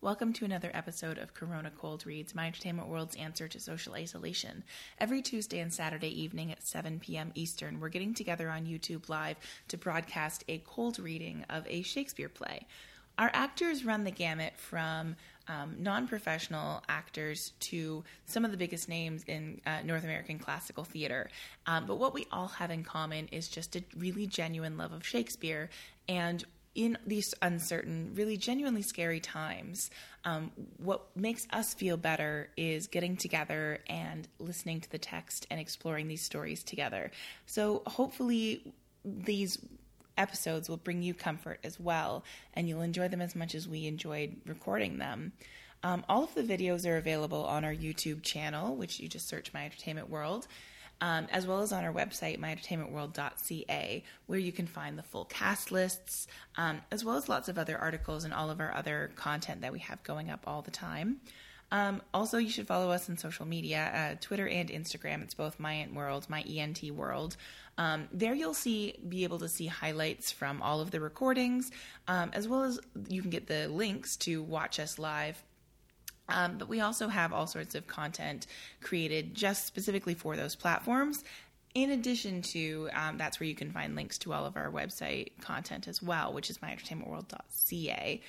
Welcome to another episode of Corona Cold Reads, my entertainment world's answer to social isolation. Every Tuesday and Saturday evening at 7 p.m. Eastern, we're getting together on YouTube Live to broadcast a cold reading of a Shakespeare play. Our actors run the gamut from um, non professional actors to some of the biggest names in uh, North American classical theater. Um, but what we all have in common is just a really genuine love of Shakespeare and in these uncertain, really genuinely scary times, um, what makes us feel better is getting together and listening to the text and exploring these stories together. So hopefully, these episodes will bring you comfort as well, and you'll enjoy them as much as we enjoyed recording them. Um, all of the videos are available on our YouTube channel, which you just search My Entertainment World um, as well as on our website, myentertainmentworld.ca, where you can find the full cast lists, um, as well as lots of other articles and all of our other content that we have going up all the time. Um, also, you should follow us on social media, uh, Twitter and Instagram. It's both My Ent World, My. Um, there, you'll see be able to see highlights from all of the recordings, um, as well as you can get the links to watch us live um, but we also have all sorts of content created just specifically for those platforms. In addition to, um, that's where you can find links to all of our website content as well, which is myentertainmentworld.ca.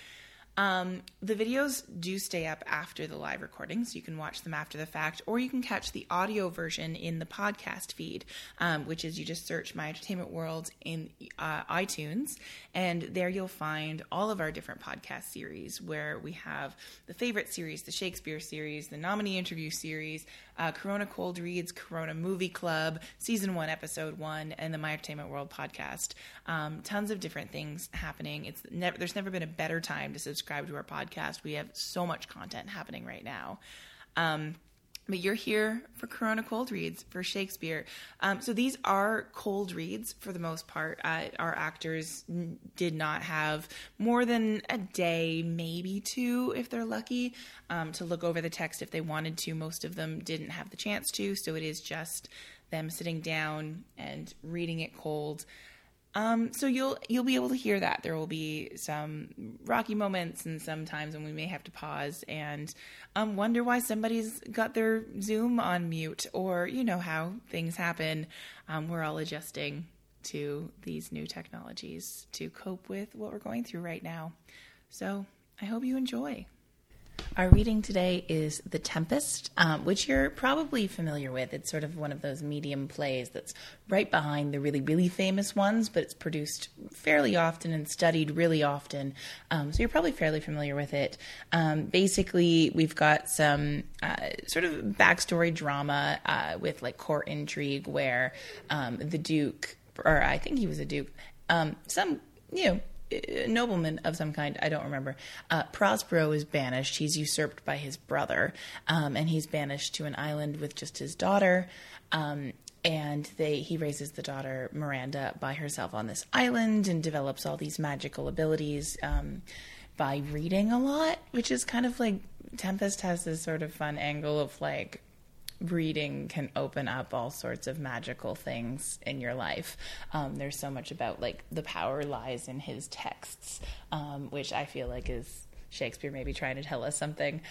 Um, the videos do stay up after the live recording, so you can watch them after the fact, or you can catch the audio version in the podcast feed, um, which is you just search My Entertainment World in uh, iTunes, and there you'll find all of our different podcast series where we have the favorite series, the Shakespeare series, the nominee interview series, uh, Corona Cold Reads, Corona Movie Club, Season 1, Episode 1, and the My Entertainment World podcast. Um, tons of different things happening. It's There's never been a better time to subscribe to our podcast. We have so much content happening right now. Um, but you're here for Corona cold reads for Shakespeare. Um, so these are cold reads for the most part. Uh, our actors n- did not have more than a day, maybe two, if they're lucky, um, to look over the text if they wanted to. Most of them didn't have the chance to, so it is just them sitting down and reading it cold. Um, so you'll you'll be able to hear that. There will be some rocky moments and some times when we may have to pause and um, wonder why somebody's got their Zoom on mute, or you know how things happen. Um, we're all adjusting to these new technologies to cope with what we're going through right now. So I hope you enjoy. Our reading today is The Tempest, um, which you're probably familiar with. It's sort of one of those medium plays that's right behind the really, really famous ones, but it's produced fairly often and studied really often. Um, so you're probably fairly familiar with it. Um, basically, we've got some uh, sort of backstory drama uh, with like court intrigue where um, the Duke, or I think he was a Duke, um, some, you know, nobleman of some kind. I don't remember. Uh, Prospero is banished. He's usurped by his brother, um, and he's banished to an island with just his daughter. Um, and they he raises the daughter Miranda by herself on this island and develops all these magical abilities um, by reading a lot, which is kind of like Tempest has this sort of fun angle of like reading can open up all sorts of magical things in your life. Um, there's so much about like the power lies in his texts, um, which I feel like is Shakespeare maybe trying to tell us something.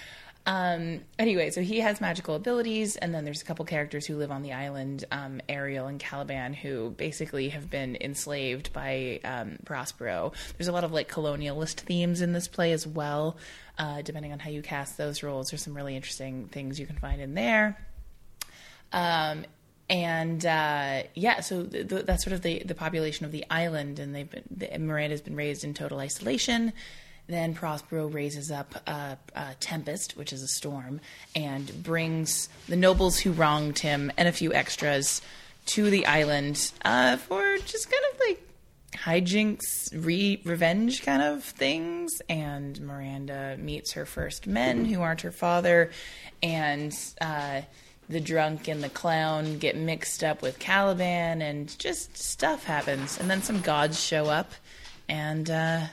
Um, anyway, so he has magical abilities, and then there's a couple characters who live on the island, um, Ariel and Caliban, who basically have been enslaved by um, Prospero. There's a lot of like colonialist themes in this play as well. Uh, depending on how you cast those roles, there's some really interesting things you can find in there. Um, and uh, yeah, so the, the, that's sort of the, the population of the island, and they've been the, Miranda's been raised in total isolation. Then Prospero raises up a, a, tempest, which is a storm, and brings the nobles who wronged him and a few extras to the island uh, for just kind of like hijinks, re- revenge kind of things. And Miranda meets her first men who aren't her father, and uh, the drunk and the clown get mixed up with Caliban, and just stuff happens. And then some gods show up, and uh,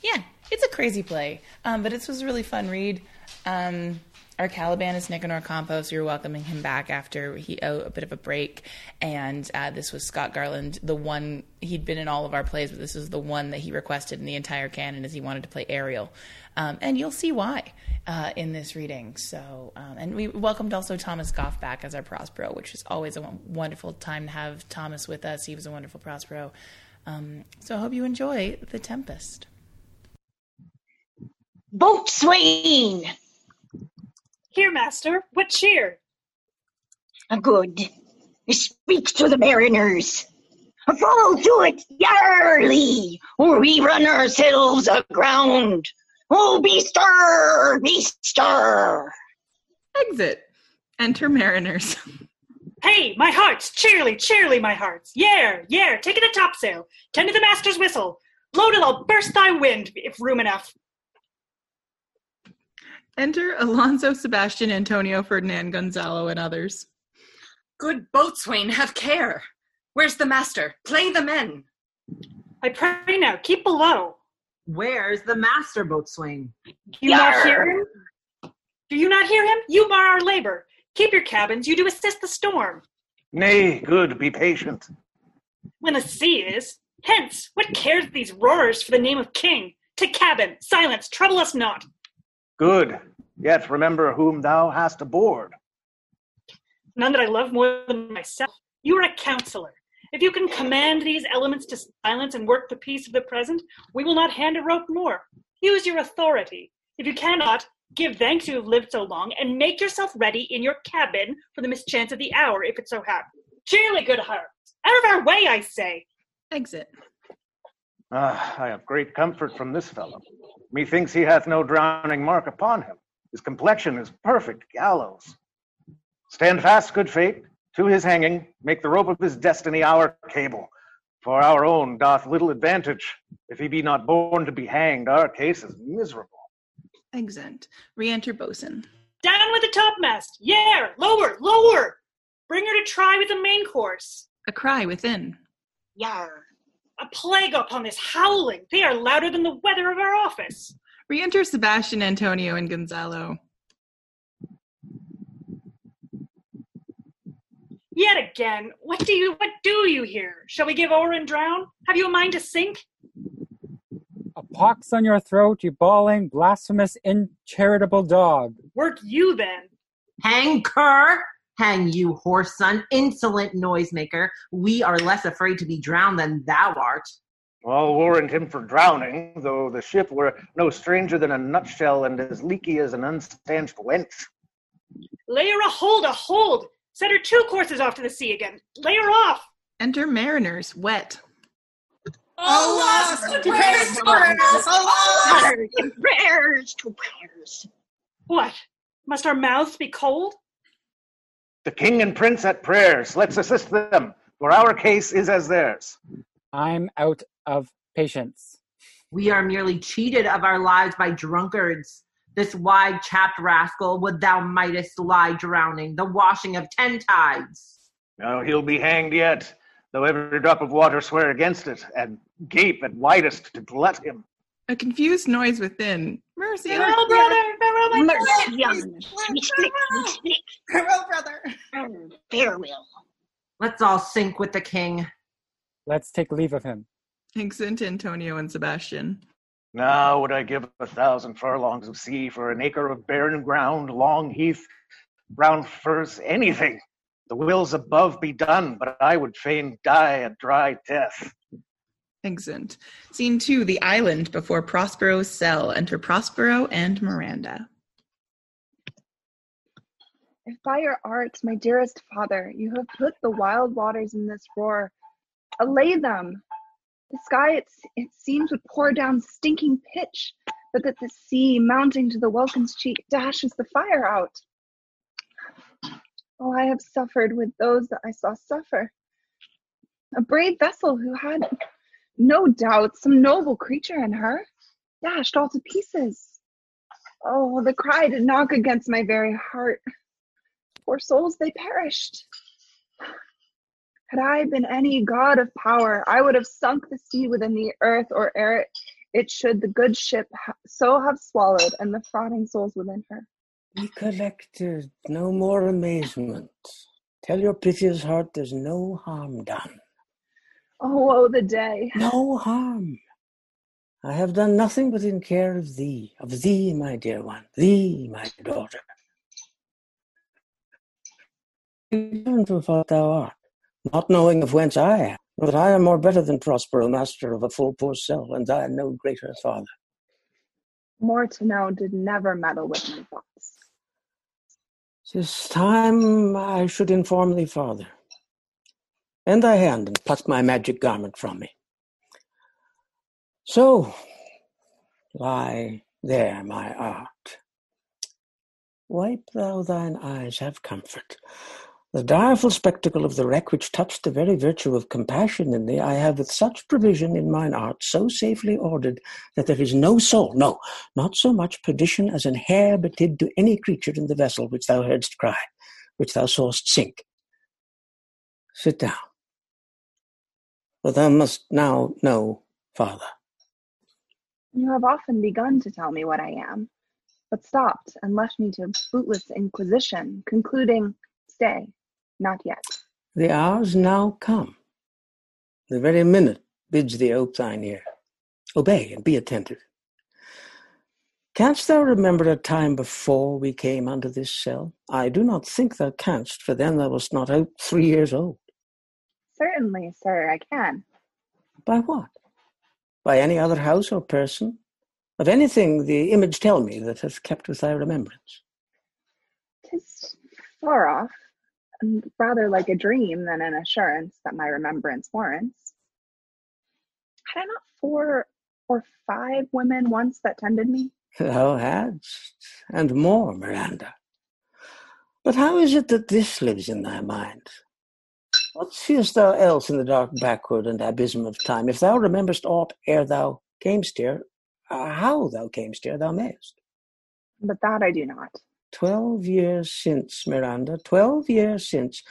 yeah, it's a crazy play, um, but it was a really fun read. Um, our Caliban is Nicanor Campos. You're welcoming him back after he oh, a bit of a break, and uh, this was Scott Garland, the one he'd been in all of our plays, but this is the one that he requested in the entire canon, as he wanted to play Ariel, um, and you'll see why uh, in this reading. So, um, and we welcomed also Thomas Goff back as our Prospero, which is always a wonderful time to have Thomas with us. He was a wonderful Prospero. Um, so I hope you enjoy The Tempest. Boatswain! Here, master, what cheer? A good. Speak to the mariners. Fall to it, yarly, or we run ourselves aground. Oh, be stir, be stir. Exit. Enter mariners. Hey, my hearts, cheerly, cheerly, my hearts. Yare, yare, take it a topsail. Tend to the master's whistle. Blow till I'll burst thy wind, if room enough. Enter Alonso, Sebastian, Antonio, Ferdinand, Gonzalo, and others. Good boatswain, have care. Where's the master? Play the men. I pray now, keep below. Where's the master, boatswain? Do you not hear him? Do you not hear him? You bar our labor. Keep your cabins, you do assist the storm. Nay, good, be patient. When the sea is, hence, what cares these roarers for the name of king? To cabin, silence, trouble us not. Good, yet remember whom thou hast aboard. None that I love more than myself. You are a counselor. If you can command these elements to silence and work the peace of the present, we will not hand a rope more. Use your authority. If you cannot, give thanks you have lived so long, and make yourself ready in your cabin for the mischance of the hour, if it so happen. Cheerly, good heart! Out of our way, I say! Exit. Ah, I have great comfort from this fellow. Methinks he hath no drowning mark upon him. His complexion is perfect gallows. Stand fast, good fate, to his hanging, make the rope of his destiny our cable. For our own doth little advantage. If he be not born to be hanged, our case is miserable. Exit. Re-enter bosun. Down with the topmast! Yare! Lower! Lower! Bring her to try with the main course. A cry within. Yar. A plague upon this howling! They are louder than the weather of our office. Re-enter Sebastian, Antonio, and Gonzalo. Yet again, what do you what do you here? Shall we give o'er and drown? Have you a mind to sink? A pox on your throat, you bawling, blasphemous, incharitable dog. Work you then. Hang cur! Hang you, horse son, insolent noisemaker. We are less afraid to be drowned than thou art. I'll warrant him for drowning, though the ship were no stranger than a nutshell and as leaky as an unstanched wench. Lay her a hold, a hold! Set her two courses off to the sea again. Lay her off! Enter mariners, wet. Alas, to prayers, Prayers to prayers to prayers. What? Must our mouths be cold? The king and prince at prayers, let's assist them, for our case is as theirs. I'm out of patience. We are merely cheated of our lives by drunkards. This wide chapped rascal would thou mightest lie drowning, the washing of ten tides. Now he'll be hanged yet, though every drop of water swear against it, and gape at widest to glut him. A confused noise within. Mercy. Farewell, brother! Farewell, my Mercy brother! on us. We speak, we speak. Farewell, brother. Farewell. Let's all sink with the king. Let's take leave of him. Thanks Exit Antonio and Sebastian. Now would I give a thousand furlongs of sea for an acre of barren ground, long heath, brown furze, anything. The wills above be done, but I would fain die a dry death. Exit. Scene two, the island before Prospero's cell. Enter Prospero and Miranda. If by your art, my dearest father, you have put the wild waters in this roar, allay them. The sky, it, it seems, would pour down stinking pitch, but that the sea, mounting to the welkin's cheek, dashes the fire out. Oh, I have suffered with those that I saw suffer. A brave vessel who had, no doubt, some noble creature in her, dashed all to pieces. Oh, the cry did knock against my very heart. Poor souls, they perished. Had I been any god of power, I would have sunk the sea within the earth, or ere it, it should the good ship ha- so have swallowed and the frauding souls within her. Be collected, no more amazement. Tell your piteous heart there's no harm done. Oh, woe the day. No harm. I have done nothing but in care of thee, of thee, my dear one, thee, my daughter. To what thou art, not knowing of whence I am, but I am more better than Prospero, master of a full poor cell, and thy no greater father. More to know did never meddle with my thoughts. Tis time I should inform thee, father. Bend thy hand and pluck my magic garment from me. So, lie there, my art. Wipe thou thine eyes, have comfort. The direful spectacle of the wreck which touched the very virtue of compassion in thee, I have with such provision in mine art so safely ordered that there is no soul, no, not so much perdition as an hair betid to any creature in the vessel which thou heardst cry, which thou sawest sink. Sit down. For thou must now know, father. You have often begun to tell me what I am, but stopped and left me to bootless inquisition, concluding, Stay, not yet. The hour's now come. The very minute bids thee ope thine ear. Obey and be attentive. Canst thou remember a time before we came unto this cell? I do not think thou canst, for then thou wast not out three years old. Certainly, sir, I can. By what? By any other house or person? Of anything the image tell me that hath kept with thy remembrance? Tis far off, rather like a dream than an assurance that my remembrance warrants. Had I not four or five women once that tended me? Thou hadst, and more, Miranda. But how is it that this lives in thy mind? What seest thou else in the dark backward and abysm of time? If thou rememberest aught ere thou camest here, uh, how thou camest here, thou mayest. But that I do not. Twelve years since, Miranda, twelve years since,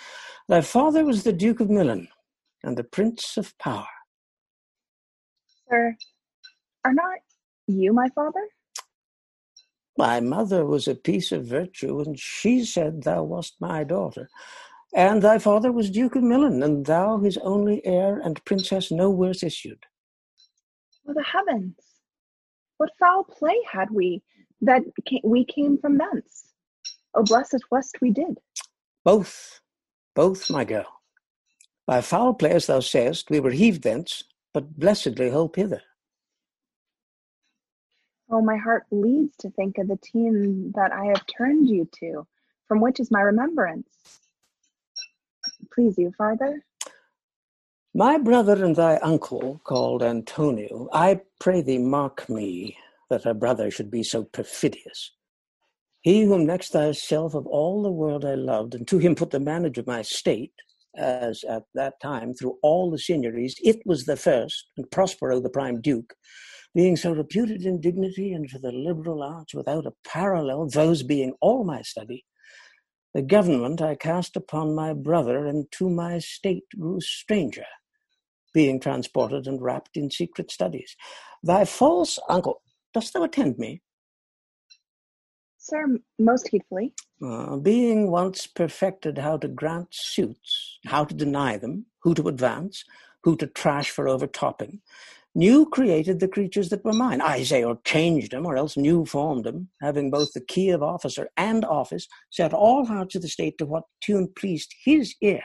thy father was the Duke of Milan and the Prince of Power. Sir, are not you my father? My mother was a piece of virtue, and she said thou wast my daughter. And thy father was Duke of Milan, and thou his only heir and princess no worse issued. Oh, the heavens! What foul play had we that we came from thence? Oh, blessed west we did. Both, both, my girl. By foul play, as thou sayest, we were heaved thence, but blessedly hope hither. Oh, my heart bleeds to think of the team that I have turned you to, from which is my remembrance. Please you farther? My brother and thy uncle, called Antonio, I pray thee mark me, that a brother should be so perfidious. He whom next thyself of all the world I loved, and to him put the manage of my state, as at that time through all the signories it was the first, and Prospero the prime duke, being so reputed in dignity and for the liberal arts without a parallel, those being all my study, the government I cast upon my brother, and to my state grew stranger, being transported and wrapped in secret studies. Thy false uncle, dost thou attend me? Sir, most heedfully. Uh, being once perfected how to grant suits, how to deny them, who to advance, who to trash for overtopping, new created the creatures that were mine. I say, or changed them, or else new formed them, having both the key of officer and office, set all hearts of the state to what tune pleased his ear.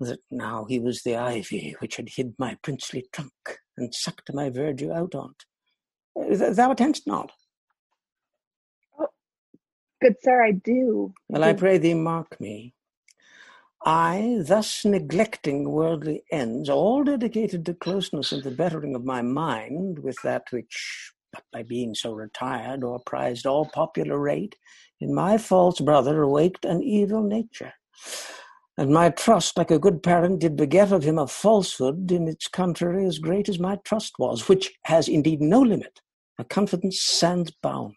That now he was the ivy which had hid my princely trunk, and sucked my verdure out on't. Thou attendst not. Good sir, I do. Well, I pray thee mark me. I, thus neglecting worldly ends, all dedicated to closeness and the bettering of my mind, with that which, but by being so retired, or prized all popular rate, in my false brother awaked an evil nature. And my trust, like a good parent, did beget of him a falsehood in its contrary as great as my trust was, which has indeed no limit, a confidence sans bound.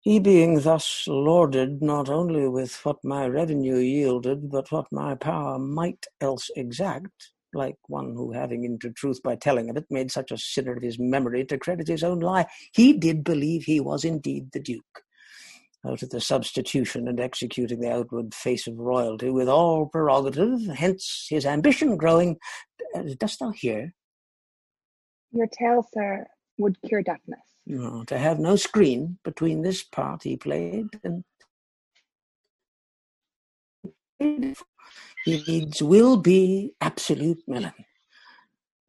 He being thus lorded not only with what my revenue yielded, but what my power might else exact, like one who, having into truth by telling of it, made such a sinner of his memory to credit his own lie. He did believe he was indeed the Duke. Out of the substitution and executing the outward face of royalty with all prerogative, hence his ambition growing. Uh, dost thou hear? Your tale, sir, would cure deafness. No, to have no screen between this part he played and he needs will be absolute Milan.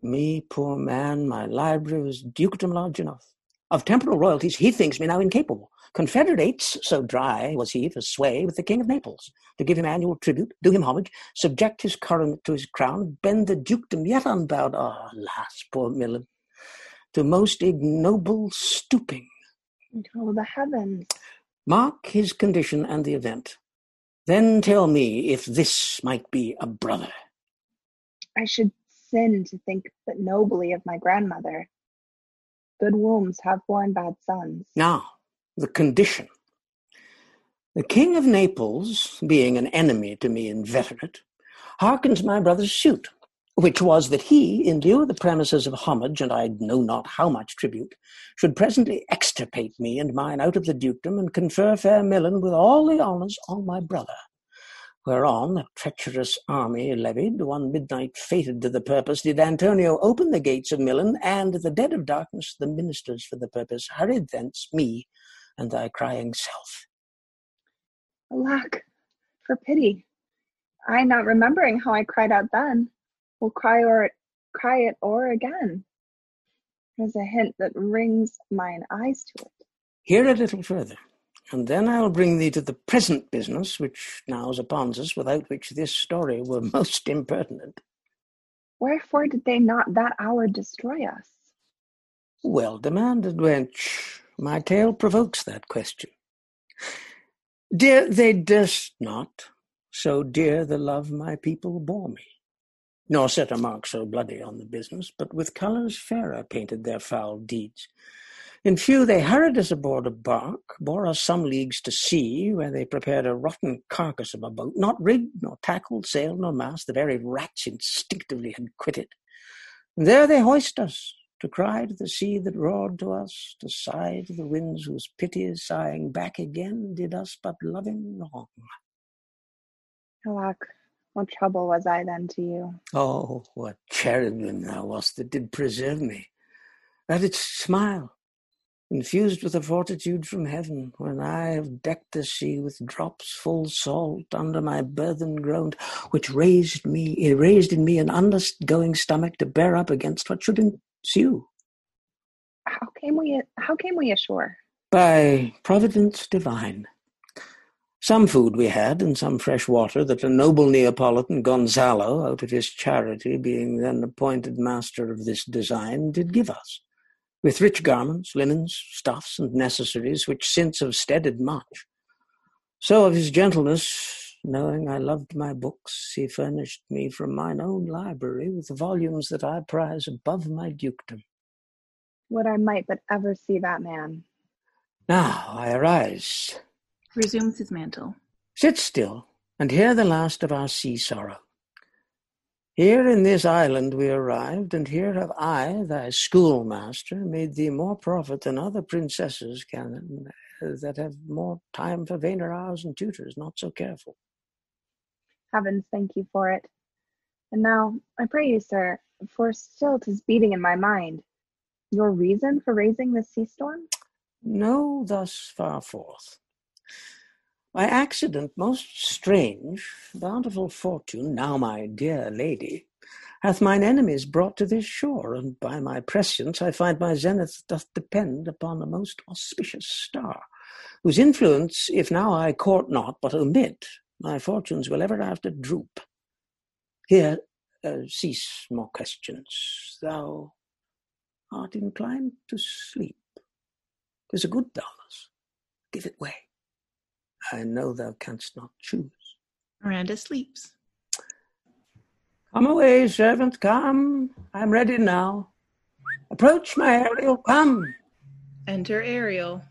Me, poor man, my library was dukedom large enough. Of temporal royalties he thinks me now incapable. Confederates, so dry was he for sway with the King of Naples, to give him annual tribute, do him homage, subject his coronet to his crown, bend the dukedom yet unbowed. Ah, alas, poor Milan, to most ignoble stooping. Oh, the heavens. Mark his condition and the event. Then tell me if this might be a brother. I should sin to think but nobly of my grandmother. Good wombs have borne bad sons. Now, the condition. The King of Naples, being an enemy to me inveterate, hearkens my brother's suit, which was that he, in lieu of the premises of homage, and I know not how much tribute, should presently extirpate me and mine out of the dukedom, and confer fair Milan with all the honours on my brother. Whereon a treacherous army levied, one midnight fated to the purpose, did Antonio open the gates of Milan, and at the dead of darkness the ministers for the purpose hurried thence me and thy crying self. Alack, for pity. I not remembering how I cried out then, will cry or cry it o'er again. There's a hint that rings mine eyes to it. Hear a little further, and then I'll bring thee to the present business which now is upon us, without which this story were most impertinent. Wherefore did they not that hour destroy us? Well demanded, wench. My tale provokes that question. Dear, they durst not, so dear the love my people bore me. Nor set a mark so bloody on the business, but with colours fairer painted their foul deeds. In few they hurried us aboard a bark, bore us some leagues to sea, where they prepared a rotten carcass of a boat, not rigged, nor tackled, sail, nor mast, the very rats instinctively had quitted. And there they hoist us, to cry to the sea that roared to us, to sigh to the winds whose pity sighing back again did us but loving wrong. Alack, what trouble was I then to you? Oh, what cherubim thou wast that did preserve me, that didst smile, infused with a fortitude from heaven, when I have decked the sea with drops full salt under my burthen groaned, which raised me, it raised in me an undergoing stomach to bear up against what should ensue. How came we how came we ashore? By providence divine. Some food we had, and some fresh water that a noble Neapolitan, Gonzalo, out of his charity, being then appointed master of this design, did give us, with rich garments, linens, stuffs, and necessaries, which since have steadied much. So of his gentleness, knowing I loved my books, he furnished me from mine own library with volumes that I prize above my dukedom. Would I might but ever see that man. Now I arise. Resumes his mantle. Sit still, and hear the last of our sea sorrow. Here in this island we arrived, and here have I, thy schoolmaster, made thee more profit than other princesses can, that have more time for vainer hours and tutors not so careful. Heavens, thank you for it. And now, I pray you, sir, for still 'tis beating in my mind, your reason for raising this sea storm? No, thus far forth. By accident most strange, bountiful fortune, now my dear lady, hath mine enemies brought to this shore, and by my prescience I find my zenith doth depend upon a most auspicious star, whose influence, if now I court not, but omit, my fortunes will ever after droop. Here, uh, cease more questions. Thou art inclined to sleep. 'Tis a good dulness. Give it way. I know thou canst not choose. Miranda sleeps. Come away, servant, come. I'm ready now. Approach, my Ariel, come. Enter Ariel.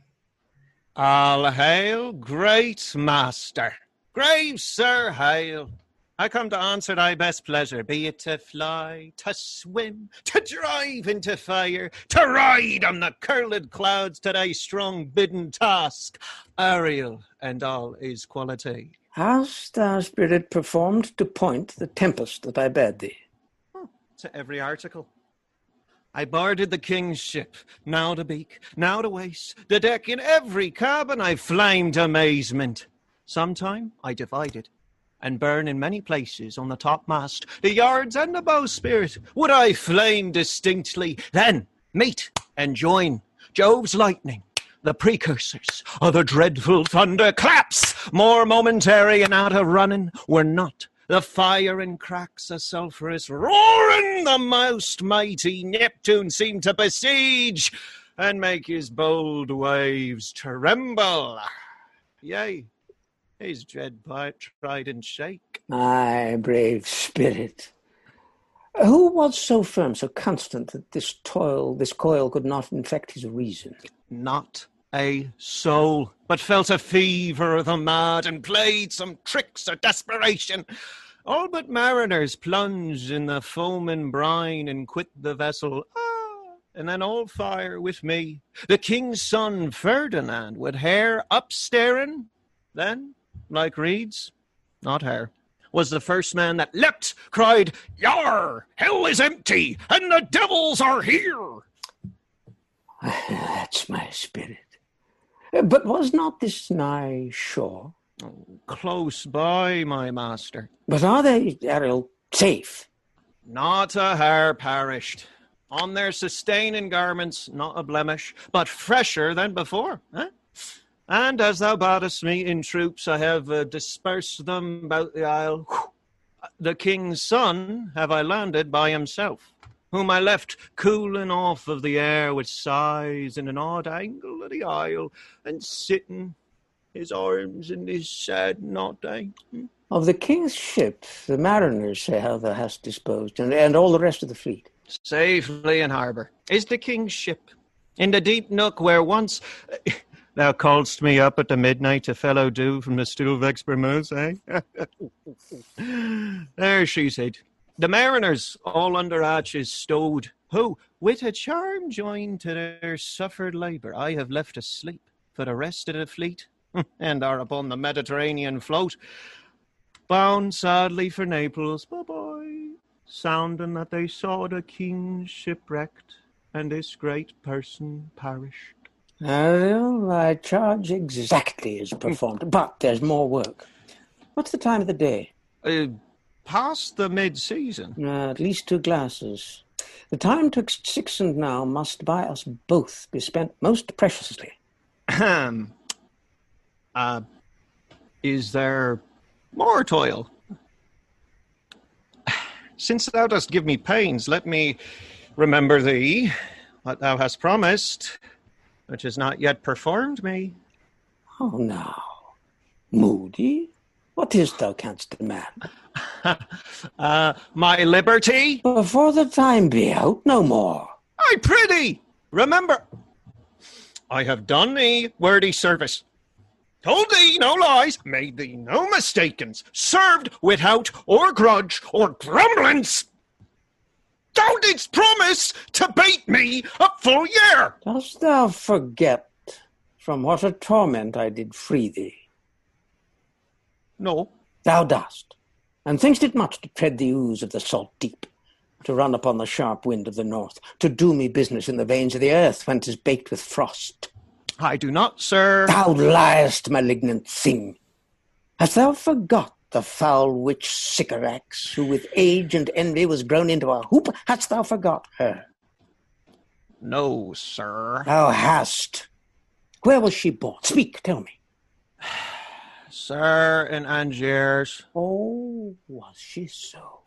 All hail, great master. Grave Sir Hail. I come to answer thy best pleasure, be it to fly, to swim, to drive into fire, to ride on the curled clouds to thy strong bidden task, Ariel and all is quality. Hast thou, spirit, performed to point the tempest that I bade thee? To every article. I boarded the king's ship, now to beak, now to waist, the deck, in every cabin I flamed amazement. Sometime I divided and burn in many places on the topmast, the yards and the bowsprit would I flame distinctly, then meet and join Jove's lightning, the precursors of the dreadful thunderclaps, more momentary and out of running, were not the fire and cracks. Of sulphurous roaring the most mighty Neptune seemed to besiege and make his bold waves tremble. Yea, his dread part tried and shake. My brave spirit. Who was so firm, so constant that this toil, this coil could not infect his reason? Not a soul, but felt a fever of the mad and played some tricks of desperation. All but mariners plunged in the foaming brine and quit the vessel. Ah, and then all fire with me. The king's son Ferdinand with hair upstaring. Then like reeds, not hair, was the first man that leapt, cried, Yar! Hell is empty, and the devils are here! That's my spirit. But was not this nigh shore? Oh, close by, my master. But are they, Ariel, safe? Not a hair perished. On their sustaining garments, not a blemish, but fresher than before. Eh? And as thou badest me in troops, I have uh, dispersed them about the isle. The king's son have I landed by himself, whom I left cooling off of the air with sighs in an odd angle of the isle, and sitting, his arms in his sad knot. Of the king's ship, the mariners say how thou hast disposed, and, and all the rest of the fleet. Safely in harbour is the king's ship, in the deep nook where once. Thou calledst me up at the midnight to fellow dew from the stool of eh? there she hid. The mariners all under arches stowed, who, with a charm joined to their suffered labour, I have left asleep for the rest of the fleet, and are upon the Mediterranean float, bound sadly for Naples, bye-bye, sounding that they saw the king shipwrecked, and this great person perished. Ariel, thy charge exactly is performed, but there's more work. What's the time of the day? Uh, past the mid-season. Uh, at least two glasses. The time twixt six and now must by us both be spent most preciously. Ahem. uh, is there more toil? Since thou dost give me pains, let me remember thee, what thou hast promised which has not yet performed me. Oh, no. Moody, what is thou canst demand? uh, my liberty? Before the time be out, no more. I prithee, remember, I have done thee worthy service, told thee no lies, made thee no mistakens, served without or grudge or grumblance. Thou didst promise to bate me a full year. Dost thou forget from what a torment I did free thee? No. Thou dost, and thinkst it much to tread the ooze of the salt deep, to run upon the sharp wind of the north, to do me business in the veins of the earth when 'tis baked with frost. I do not, sir. Thou liest, malignant thing. Hast thou forgot the foul witch Sycorax, who with age and envy was grown into a hoop, hast thou forgot her? No, sir. Thou hast. Where was she born? Speak, tell me. Sir, in Argier. Oh, was she so?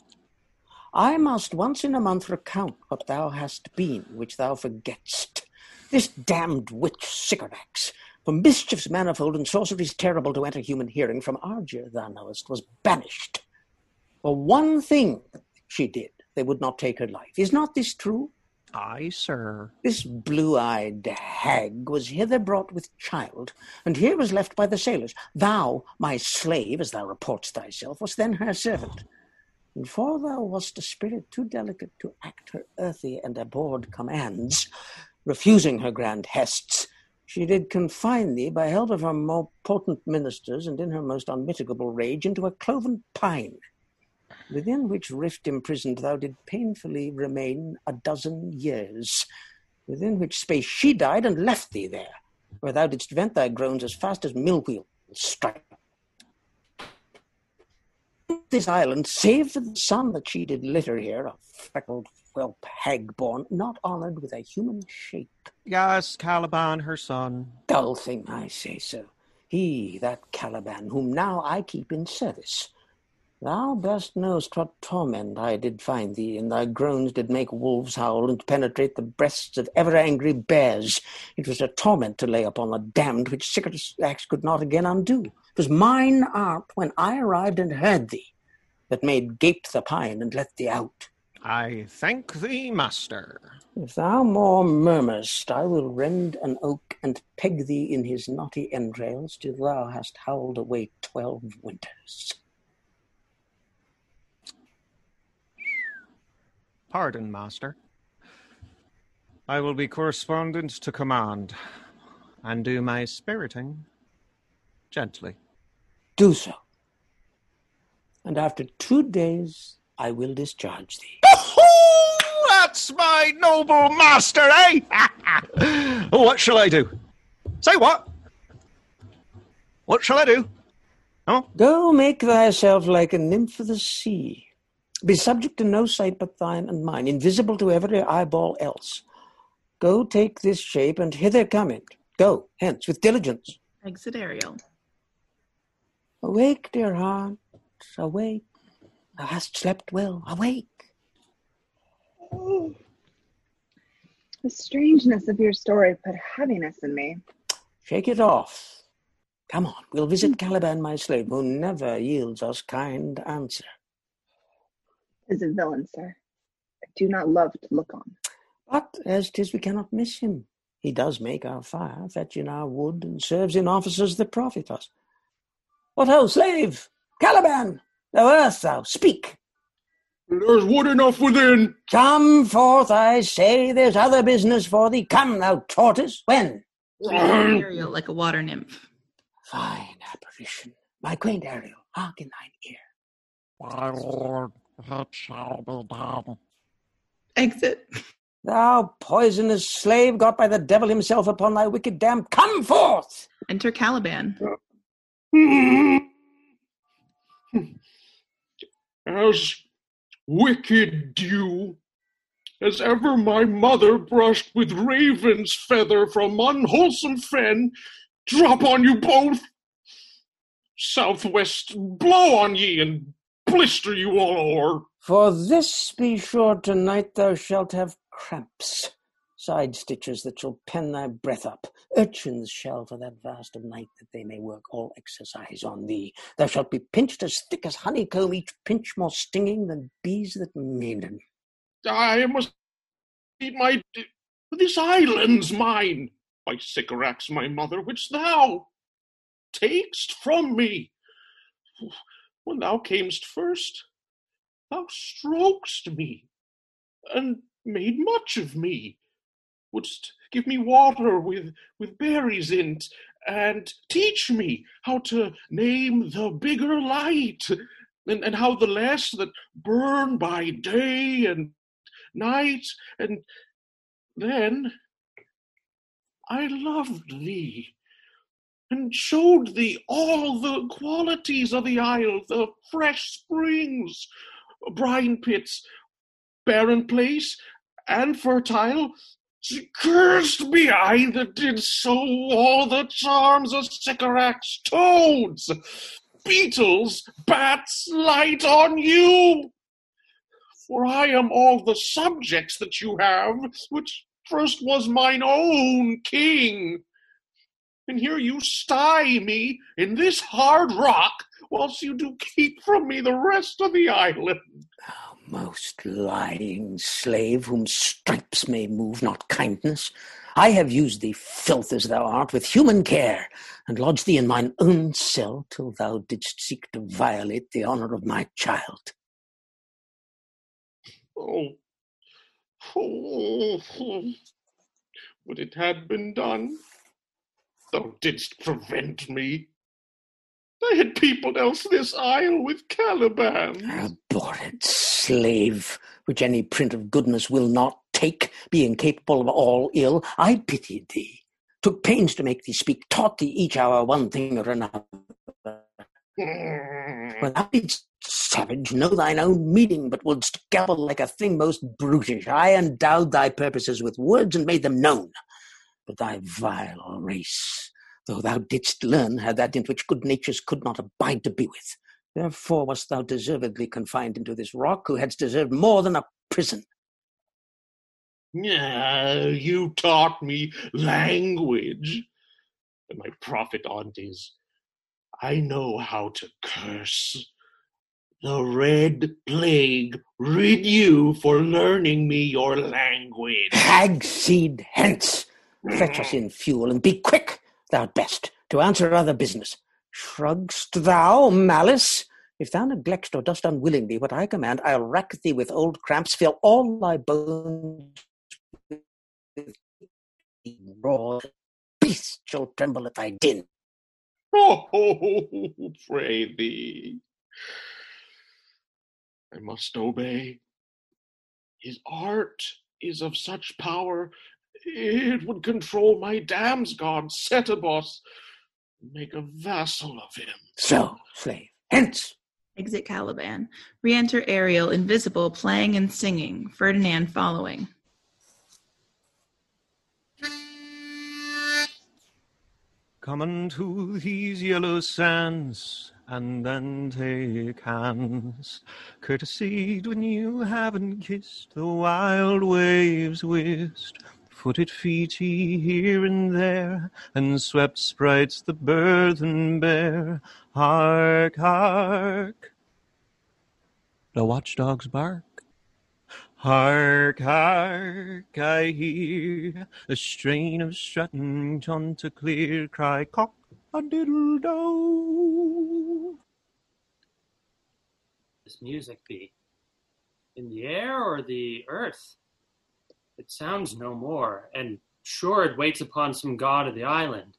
I must once in a month recount what thou hast been, which thou forgetst. This damned witch Sycorax, for mischiefs manifold and sorceries terrible to enter human hearing, from Argier, thou knowest, was banished. For one thing she did, they would not take her life. Is not this true? Aye, sir. This blue-eyed hag was hither brought with child, and here was left by the sailors. Thou, my slave, as thou reportst thyself, was then her servant. And for thou wast a spirit too delicate to act her earthy and abhorred commands, refusing her grand hests, she did confine thee by help of her more potent ministers, and in her most unmitigable rage, into a cloven pine, within which rift imprisoned thou did painfully remain a dozen years, within which space she died and left thee there, where thou didst vent thy groans as fast as mill wheels strike. This island, save for the son that she did litter here, a freckled whelp hag born, not honoured with a human shape. Yes, Caliban, her son. Dull thing, I say so. He, that Caliban, whom now I keep in service. Thou best knowst what torment I did find thee, and thy groans did make wolves howl and penetrate the breasts of ever angry bears. It was a torment to lay upon the damned which Sycorax could not again undo. It was mine art when I arrived and heard thee, that made gape the pine and let thee out. I thank thee, master. If thou more murmurst, I will rend an oak and peg thee in his knotty entrails till thou hast howled away twelve winters. Pardon, master. I will be correspondent to command, and do my spiriting gently. Do so. And after two days, I will discharge thee. That's my noble master, eh? what shall I do? Say what? What shall I do? Oh? Go make thyself like a nymph of the sea. Be subject to no sight but thine and mine, invisible to every eyeball else. Go take this shape and hither come it. Go, hence, with diligence. Exit Ariel. Awake, dear heart, awake. Thou hast slept well. Awake. The strangeness of your story put heaviness in me. Shake it off. Come on, we'll visit Caliban, my slave, who never yields us kind answer. Is a villain, sir. I do not love to look on. But as 'tis, we cannot miss him. He does make our fire, fetch in our wood, and serves in offices that profit us. What ho, slave! Caliban! Thou earth, thou, speak! There's wood enough within. Come forth, I say, there's other business for thee. Come, thou tortoise, when? Ariel like a water nymph. Fine apparition. My quaint Ariel, hark in thine ear. My lord, it shall be done. Exit. Thou poisonous slave, got by the devil himself upon thy wicked dam, come forth! Enter Caliban. As wicked dew as ever my mother brushed with raven's feather from unwholesome fen, drop on you both. Southwest blow on ye and blister you all o'er. For this be sure tonight thou shalt have cramps, side stitches that shall pen thy breath up. Urchins shall for that vast of night that they may work all exercise on thee. Thou shalt be pinched as thick as honeycomb, each pinch more stinging than bees that maiden. I must eat my. This island's mine, by Sycorax, my mother, which thou takest from me. When thou camest first, thou strokest me, and made much of me. Wouldst give me water with, with berries in't, and teach me how to name the bigger light, and, and how the less that burn by day and night, and then I loved thee and showed thee all the qualities of the isle, the fresh springs, brine pits, barren place, and fertile. Cursed be I that did sow all the charms of Sycorax, toads, beetles, bats, light on you for I am all the subjects that you have, which first was mine own king. And here you sty me in this hard rock, whilst you do keep from me the rest of the island. Oh, most lying slave, whom stripes may move, not kindness, I have used thee, filth as thou art, with human care, and lodged thee in mine own cell till thou didst seek to violate the honour of my child. Oh. oh. Would it had been done? Thou didst prevent me. I had peopled else this isle with Caliban. Abhorred slave, which any print of goodness will not take, being capable of all ill, I pitied thee, took pains to make thee speak, taught thee each hour one thing or another. When thou didst, savage, know thine own meaning, but wouldst gabble like a thing most brutish, I endowed thy purposes with words and made them known. But thy vile race, though thou didst learn, had that in which good natures could not abide to be with. Therefore wast thou deservedly confined into this rock, who hadst deserved more than a prison. Yeah, you taught me language. And my profit on't is I know how to curse. The red plague rid you for learning me your language. Hag seed hence! Fetch us in fuel, and be quick, thou best, to answer other business. Shrugst thou, malice? If thou neglectst or dost unwillingly what I command, I'll rack thee with old cramps, fill all thy bones with raw. Beast shall tremble at thy din. Oh, pray thee. I must obey. His art is of such power, it would control my dam's god, Setebos, make a vassal of him. So, slave, hence! Exit Caliban. Re-enter Ariel, invisible, playing and singing. Ferdinand following. Come unto these yellow sands, and then take hands. Courtesied when you haven't kissed the wild waves whist. Footed feety here and there, and swept sprites the burthen bear. Hark, hark, the watchdogs bark. Hark, hark, I hear a strain of strutting chanticleer cry cock a diddle doe. this music be? In the air or the earth? It sounds no more, and sure it waits upon some god of the island.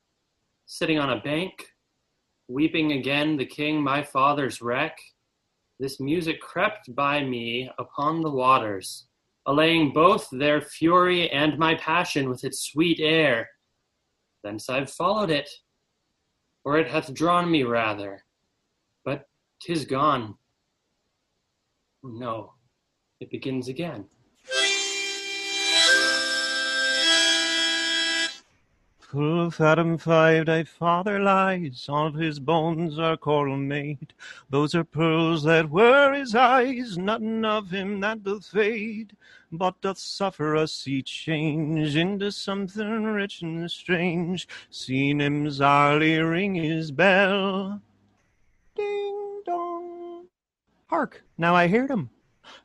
Sitting on a bank, weeping again the king my father's wreck, this music crept by me upon the waters, allaying both their fury and my passion with its sweet air. Thence I've followed it, or it hath drawn me rather, but 'tis gone. No, it begins again. Full fathom five thy father lies, all of his bones are coral made. Those are pearls that were his eyes, nothing of him that doth fade, but doth suffer a sea change into something rich and strange. Seen him zarly ring his bell. Ding dong. Hark, now I heard him.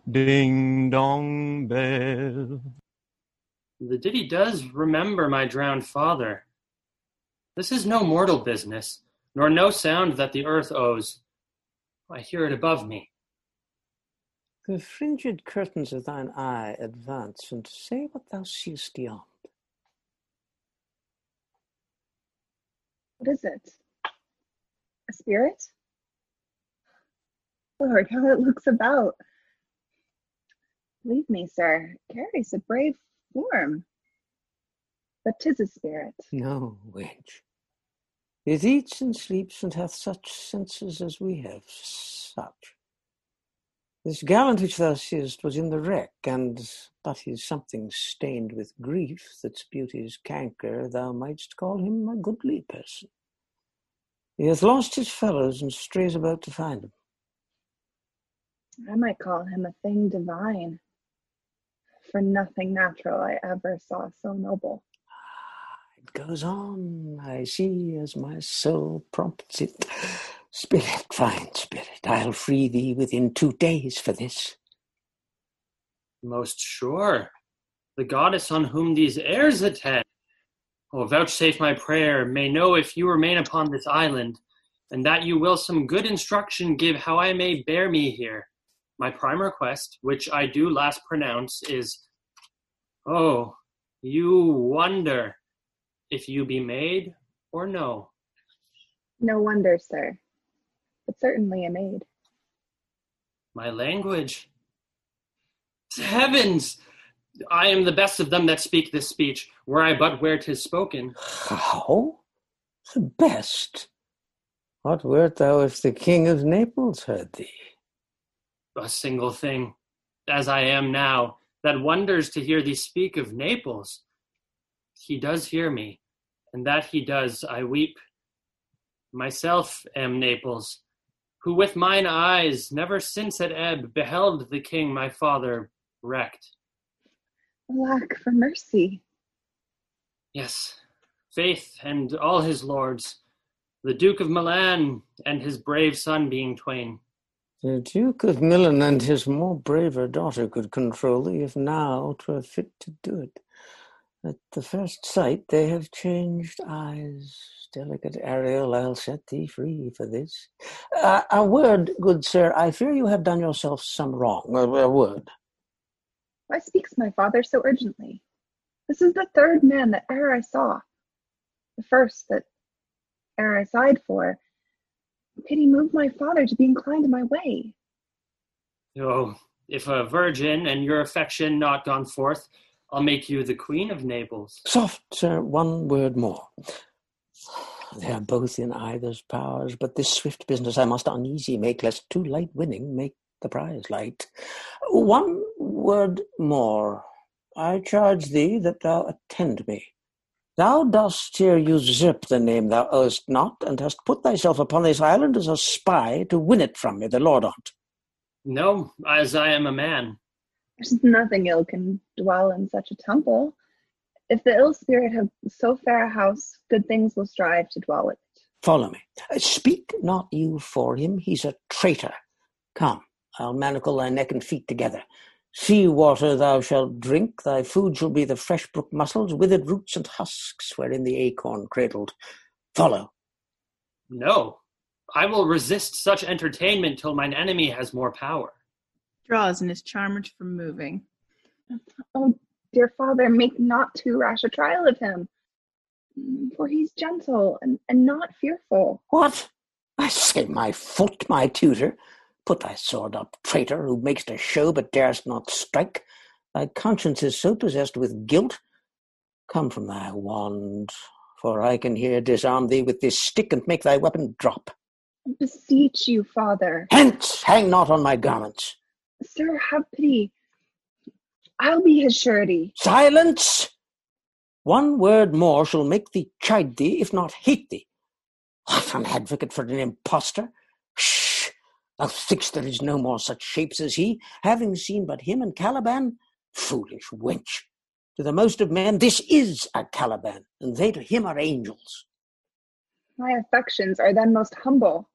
Ding dong bell. The ditty does remember my drowned father. This is no mortal business, nor no sound that the earth owes. I hear it above me. The fringed curtains of thine eye advance, and say what thou seest yond. What is it? A spirit? Lord, how it looks about. Believe me, sir, it carries a brave form. But 'tis a spirit. No, wench. It eats and sleeps and hath such senses as we have, such. This gallant which thou seest was in the wreck, and but he's something stained with grief that's beauty's canker, thou mightst call him a goodly person. He hath lost his fellows and strays about to find them. I might call him a thing divine. For nothing natural I ever saw so noble. Ah, it goes on, I see, as my soul prompts it. Spirit, fine spirit, I'll free thee within two days for this. Most sure. The goddess on whom these airs attend. Oh, vouchsafe my prayer, may know if you remain upon this island, and that you will some good instruction give how I may bear me here. My prime request, which I do last pronounce, is Oh, you wonder if you be made or no. No wonder, sir, but certainly a maid. My language. Heavens! I am the best of them that speak this speech, were I but where 'tis spoken. How? The best? What wert thou if the king of Naples heard thee? A single thing, as I am now, that wonders to hear thee speak of Naples. He does hear me, and that he does, I weep. Myself am Naples, who with mine eyes never since at ebb beheld the king my father wrecked. Alack for mercy. Yes, faith and all his lords, the Duke of Milan and his brave son being twain. The Duke of Milan and his more braver daughter could control thee, if now 'twere fit to do it. At the first sight they have changed eyes. Delicate Ariel, I'll set thee free for this. Uh, a word, good sir, I fear you have done yourself some wrong. A, a word. Why speaks my father so urgently? This is the third man that e'er I saw. The first that e'er I sighed for. Pity moved my father to be inclined my way. Oh, if a virgin and your affection not gone forth, I'll make you the queen of Naples. Soft, sir, one word more. They are both in either's powers, but this swift business I must uneasy make, lest too light winning make the prize light. One word more. I charge thee that thou attend me. Thou dost here usurp the name thou owest not, and hast put thyself upon this island as a spy to win it from me, the lord on't. No, as I am a man. There's nothing ill can dwell in such a temple. If the ill spirit have so fair a house, good things will strive to dwell with it. Follow me. Uh, speak not you for him, he's a traitor. Come, I'll manacle thy neck and feet together. Sea water thou shalt drink, thy food shall be the fresh brook mussels, withered roots and husks wherein the acorn cradled. Follow. No, I will resist such entertainment till mine enemy has more power. Draws and is charmed from moving. Oh, dear father, make not too rash a trial of him, for he's gentle and, and not fearful. What? I say, my foot, my tutor. Put thy sword up, traitor, who makes a show but darest not strike. Thy conscience is so possessed with guilt. Come from thy wand, for I can here disarm thee with this stick and make thy weapon drop. I beseech you, father. Hence, hang not on my garments. Sir, have pity. I'll be his surety. Silence! One word more shall make thee chide thee, if not hate thee. What an advocate for an impostor! Shh! Thou think'st there is no more such shapes as he, having seen but him and Caliban? Foolish wench! To the most of men, this is a Caliban, and they to him are angels. My affections are then most humble.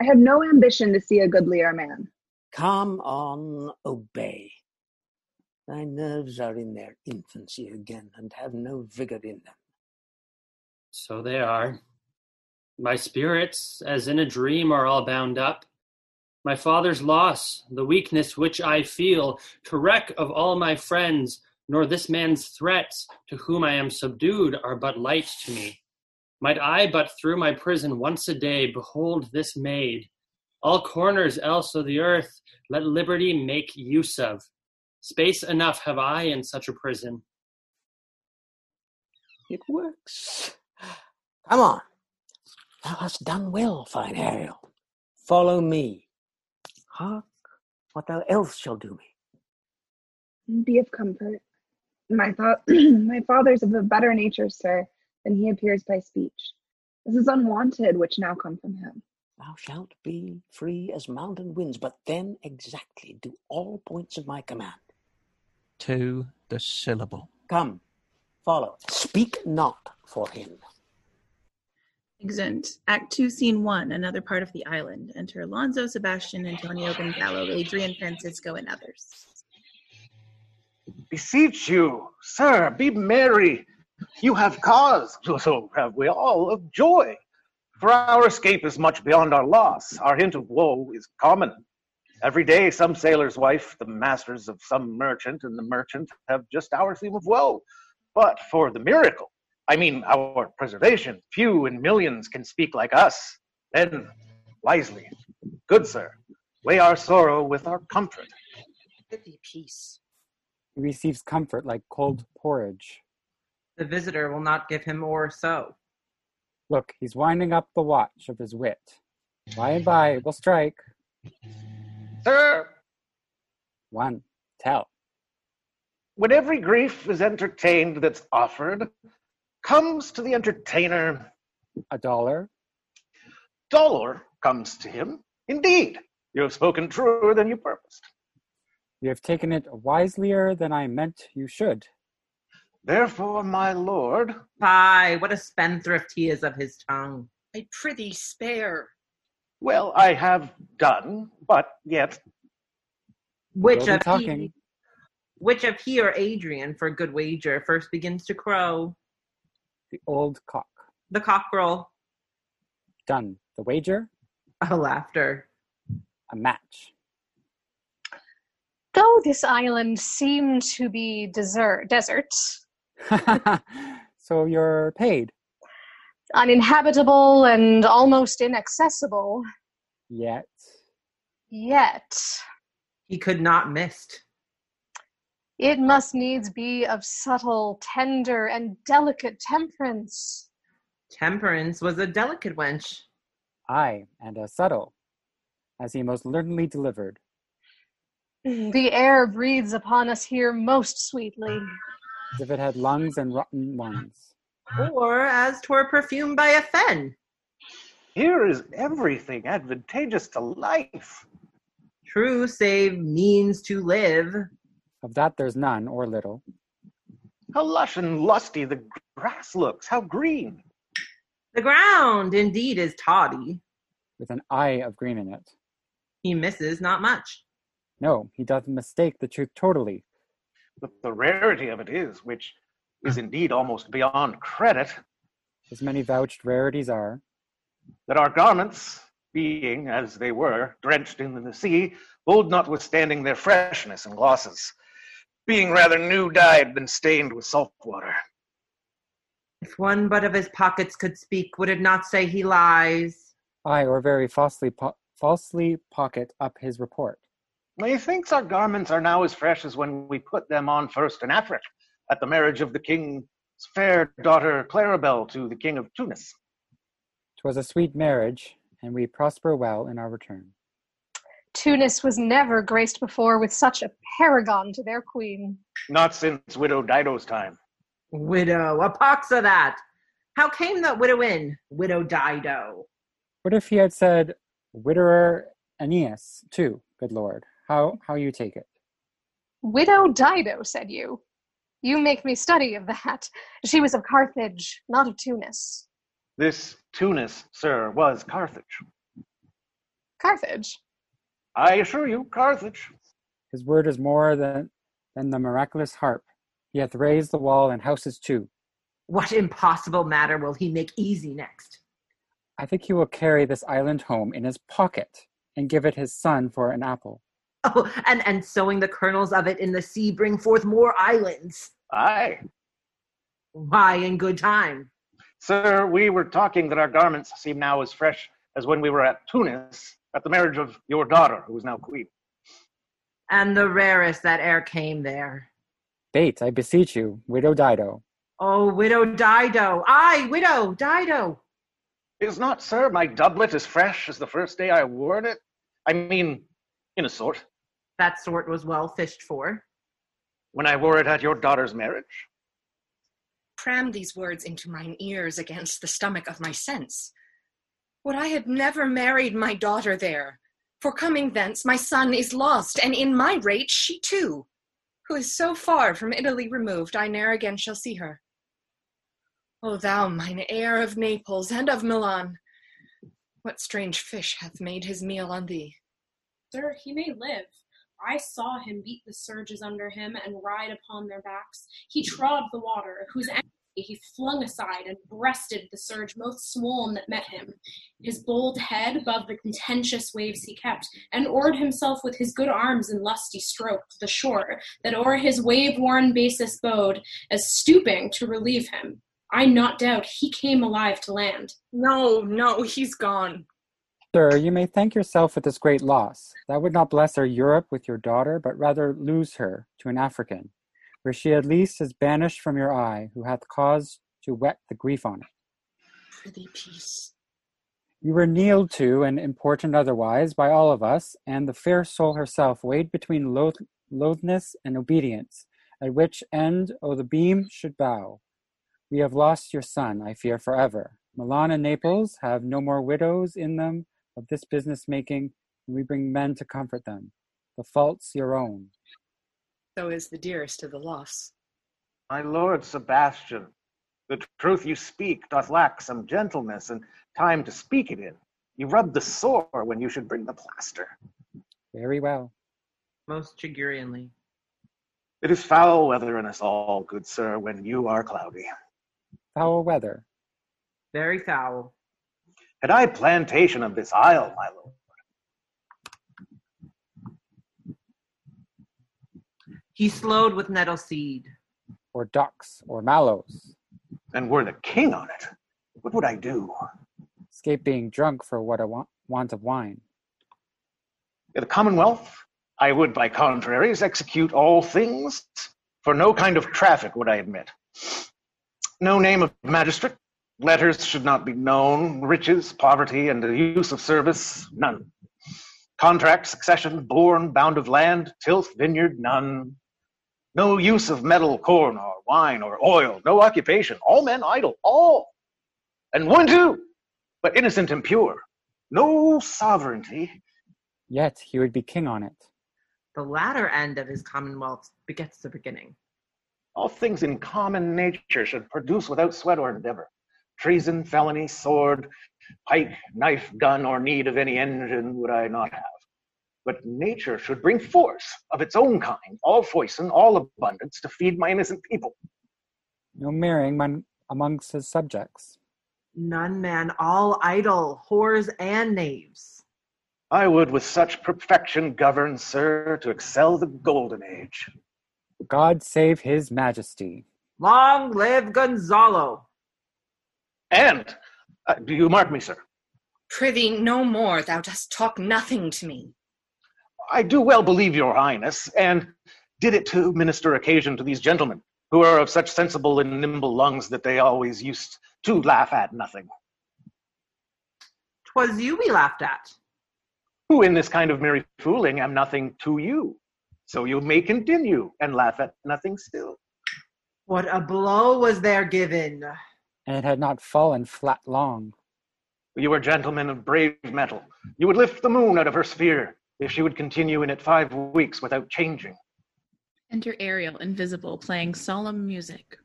I have no ambition to see a goodlier man. Come on, obey. Thy nerves are in their infancy again, and have no vigor in them. So they are. My spirits, as in a dream, are all bound up. My father's loss, the weakness which I feel, to wreck of all my friends, nor this man's threats, to whom I am subdued, are but light to me. Might I but through my prison once a day behold this maid, all corners else of the earth let liberty make use of. Space enough have I in such a prison. It works. Come on. Thou hast done well, fine Ariel. Follow me. Hark, what thou else shall do me. Be of comfort. My thought, my father's of a better nature, sir, than he appears by speech. This is unwanted which now come from him. Thou shalt be free as mountain winds, but then exactly do all points of my command. To the syllable. Come, follow. Speak not for him. Exeunt. Act 2, Scene 1, another part of the island. Enter Alonso, Sebastian, Antonio, Gonzalo, Adrian, Francisco, and others. beseech you, sir, be merry. You have cause, so have we all, of joy. For our escape is much beyond our loss. Our hint of woe is common. Every day, some sailor's wife, the masters of some merchant, and the merchant have just our theme of woe. But for the miracle, I mean our preservation, few in millions can speak like us. Then, wisely, good sir, weigh our sorrow with our comfort. Prithee, peace. He receives comfort like cold porridge. The visitor will not give him more so. Look, he's winding up the watch of his wit. By and by, it will strike. Sir, One, tell. when every grief is entertained that's offered, comes to the entertainer, A dollar. dollar comes to him. Indeed, you have spoken truer than you purposed. You have taken it wiselier than I meant you should. Therefore, my lord, Fie, what a spendthrift he is of his tongue. I prithee spare. well, I have done, but yet, Which We'll of talking. he, which of he or Adrian, for a good wager, first begins to crow? The old cock. The cockerel. Done. The wager? A laughter. A match. Though this island seemed to be desert, desert, so you're paid. uninhabitable and almost inaccessible, Yet. yet He could not mist. It must needs be of subtle, tender, and delicate temperance. Temperance was a delicate wench. Aye, and a subtle, as he most learnedly delivered. Mm, the air breathes upon us here most sweetly. As if it had lungs and rotten lungs. Or as twere perfumed by a fen. here is everything advantageous to life. True, save means to live. Of that there's none, or little. How lush and lusty the grass looks, how green. The ground indeed is toddy. With an eye of green in it. He misses not much. No, he doth mistake the truth totally. But the rarity of it is, which is indeed almost beyond credit, As many vouched rarities are. that our garments, being as they were, drenched in the sea, hold notwithstanding their freshness and glosses, being rather new dyed than stained with salt water. If one but of his pockets could speak, would it not say he lies? Aye, or very falsely, po- falsely pocket up his report. Methinks our garments are now as fresh as when we put them on first in Africa, at the marriage of the king's fair daughter Claribel to the king of Tunis. 'Twas a sweet marriage, and we prosper well in our return. Tunis was never graced before with such a paragon to their queen. Not since widow Dido's time. Widow, a pox of that. How came that widow in? Widow Dido. What if he had said, Widower Aeneas, too, good lord? How how you take it? Widow Dido, said you. You make me study of that. She was of Carthage, not of Tunis. This Tunis, sir, was Carthage. Carthage? I assure you, Carthage. His word is more than, than the miraculous harp. He hath raised the wall and houses too. What impossible matter will he make easy next? I think he will carry this island home in his pocket and give it his son for an apple. Oh, and, and sowing the kernels of it in the sea bring forth more islands. Aye. Why, in good time. Sir, we were talking that our garments seem now as fresh as when we were at Tunis at the marriage of your daughter, who is now queen. And the rarest that e'er came there. Bate, I beseech you, widow Dido. Oh, widow Dido. Aye, widow Dido. Is not, sir, my doublet as fresh as the first day I wore it? I mean, in a sort, That sort was well fished for. when I wore it at your daughter's marriage. Cram these words into mine ears against the stomach of my sense. Would I had never married my daughter there, for coming thence my son is lost, and in my rate she too, who is so far from Italy removed, I ne'er again shall see her. O thou, mine heir of Naples and of Milan, what strange fish hath made his meal on thee? Sir, he may live, I saw him beat the surges under him and ride upon their backs. He trod the water, whose he flung aside and breasted the surge most swoln that met him. His bold head above the contentious waves he kept, and oared himself with his good arms in lusty stroke to the shore that o'er his wave-worn basis bode, as stooping to relieve him. I not doubt he came alive to land. No, no, he's gone. Sir, you may thank yourself for this great loss. That would not bless our Europe with your daughter, but rather lose her to an African, where she at least is banished from your eye, who hath cause to wet the grief on it. Prithee, peace. You were kneeled to and important otherwise by all of us, and the fair soul herself weighed between loath- loathness and obedience, at which end, O the beam should bow. We have lost your son, I fear, forever. Milan and Naples have no more widows in them of this business making, and we bring men to comfort them. The fault's your own. So is the dearest of the loss. My lord Sebastian, the truth you speak doth lack some gentleness and time to speak it in. You rub the sore when you should bring the plaster. Very well. Most chirurgeonly. It is foul weather in us all, good sir, when you are cloudy. Foul weather. Very foul. Had I plantation of this isle, my lord, He slowed with nettle seed. Or ducks, or mallows. and were the king on it, what would I do? Escape being drunk for what a want, want of wine. In the Commonwealth, I would, by contraries, execute all things, for no kind of traffic would I admit. No name of magistrate, letters should not be known, riches, poverty, and the use of service, none. Contract, succession, born, bound of land, tilth, vineyard, none. No use of metal, corn, or wine, or oil, no occupation, all men idle, all. And one too, but innocent and pure. No sovereignty, Yet he would be king on it. The latter end of his commonwealth begets the beginning. All things in common nature should produce without sweat or endeavor. Treason, felony, sword, pike, knife, gun, or need of any engine would I not have. But nature should bring force of its own kind, all foison, all abundance, to feed my innocent people. No marrying mon- amongst his subjects. None man, all idle, whores and knaves. I would with such perfection govern, sir, to excel the golden age. God save his majesty. Long live Gonzalo. And, uh, do you mark me, sir? Prithee, no more. Thou dost talk nothing to me. I do well believe your highness, and did it to minister occasion to these gentlemen, who are of such sensible and nimble lungs that they always used to laugh at nothing. 'Twas you we laughed at. Who in this kind of merry fooling am nothing to you. So you may continue and laugh at nothing still. What a blow was there given. And it had not fallen flat long. You are gentlemen of brave mettle. You would lift the moon out of her sphere if she would continue in it five weeks without changing. Enter Ariel, invisible, playing solemn music.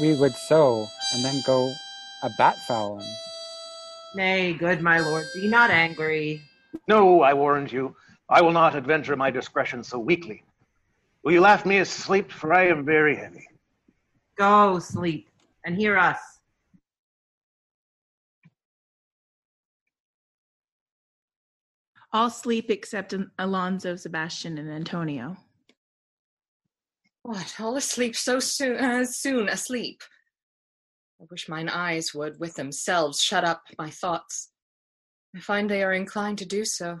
We would so, and then go a bat fowling. Nay, good my lord, be not angry. No, I warned you. I will not adventure my discretion so weakly. Will you laugh me asleep, for I am very heavy. Go sleep and hear us. All sleep except Alonso, Sebastian, and Antonio. What, all asleep so soon, uh, soon asleep? I wish mine eyes would, with themselves, shut up my thoughts. I find they are inclined to do so.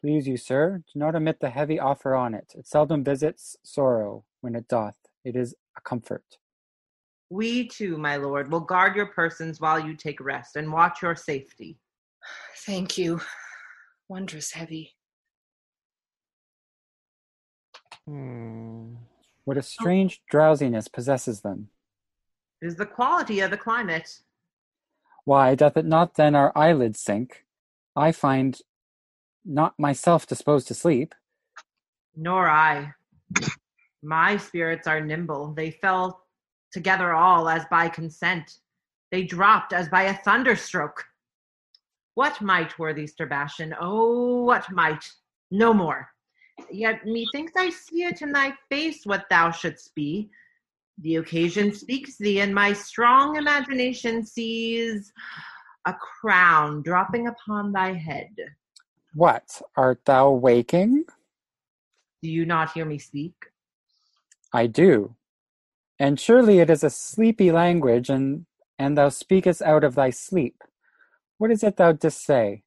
Please you, sir, do not omit the heavy offer on it. It seldom visits sorrow when it doth. It is a comfort. We too, my lord, will guard your persons while you take rest and watch your safety. Thank you. Wondrous heavy. Hmm. What a strange drowsiness possesses them. It is the quality of the climate. Why doth it not then our eyelids sink? I find not myself disposed to sleep. Nor I. My spirits are nimble. They fell together all as by consent. They dropped as by a thunderstroke. What might, worthy Sebastian? Oh, what might? No more. Yet methinks I see it in thy face what thou shouldst be. The occasion speaks thee, and my strong imagination sees a crown dropping upon thy head. What, art thou waking? Do you not hear me speak? I do. And surely it is a sleepy language, and, and thou speakest out of thy sleep. What is it thou didst say?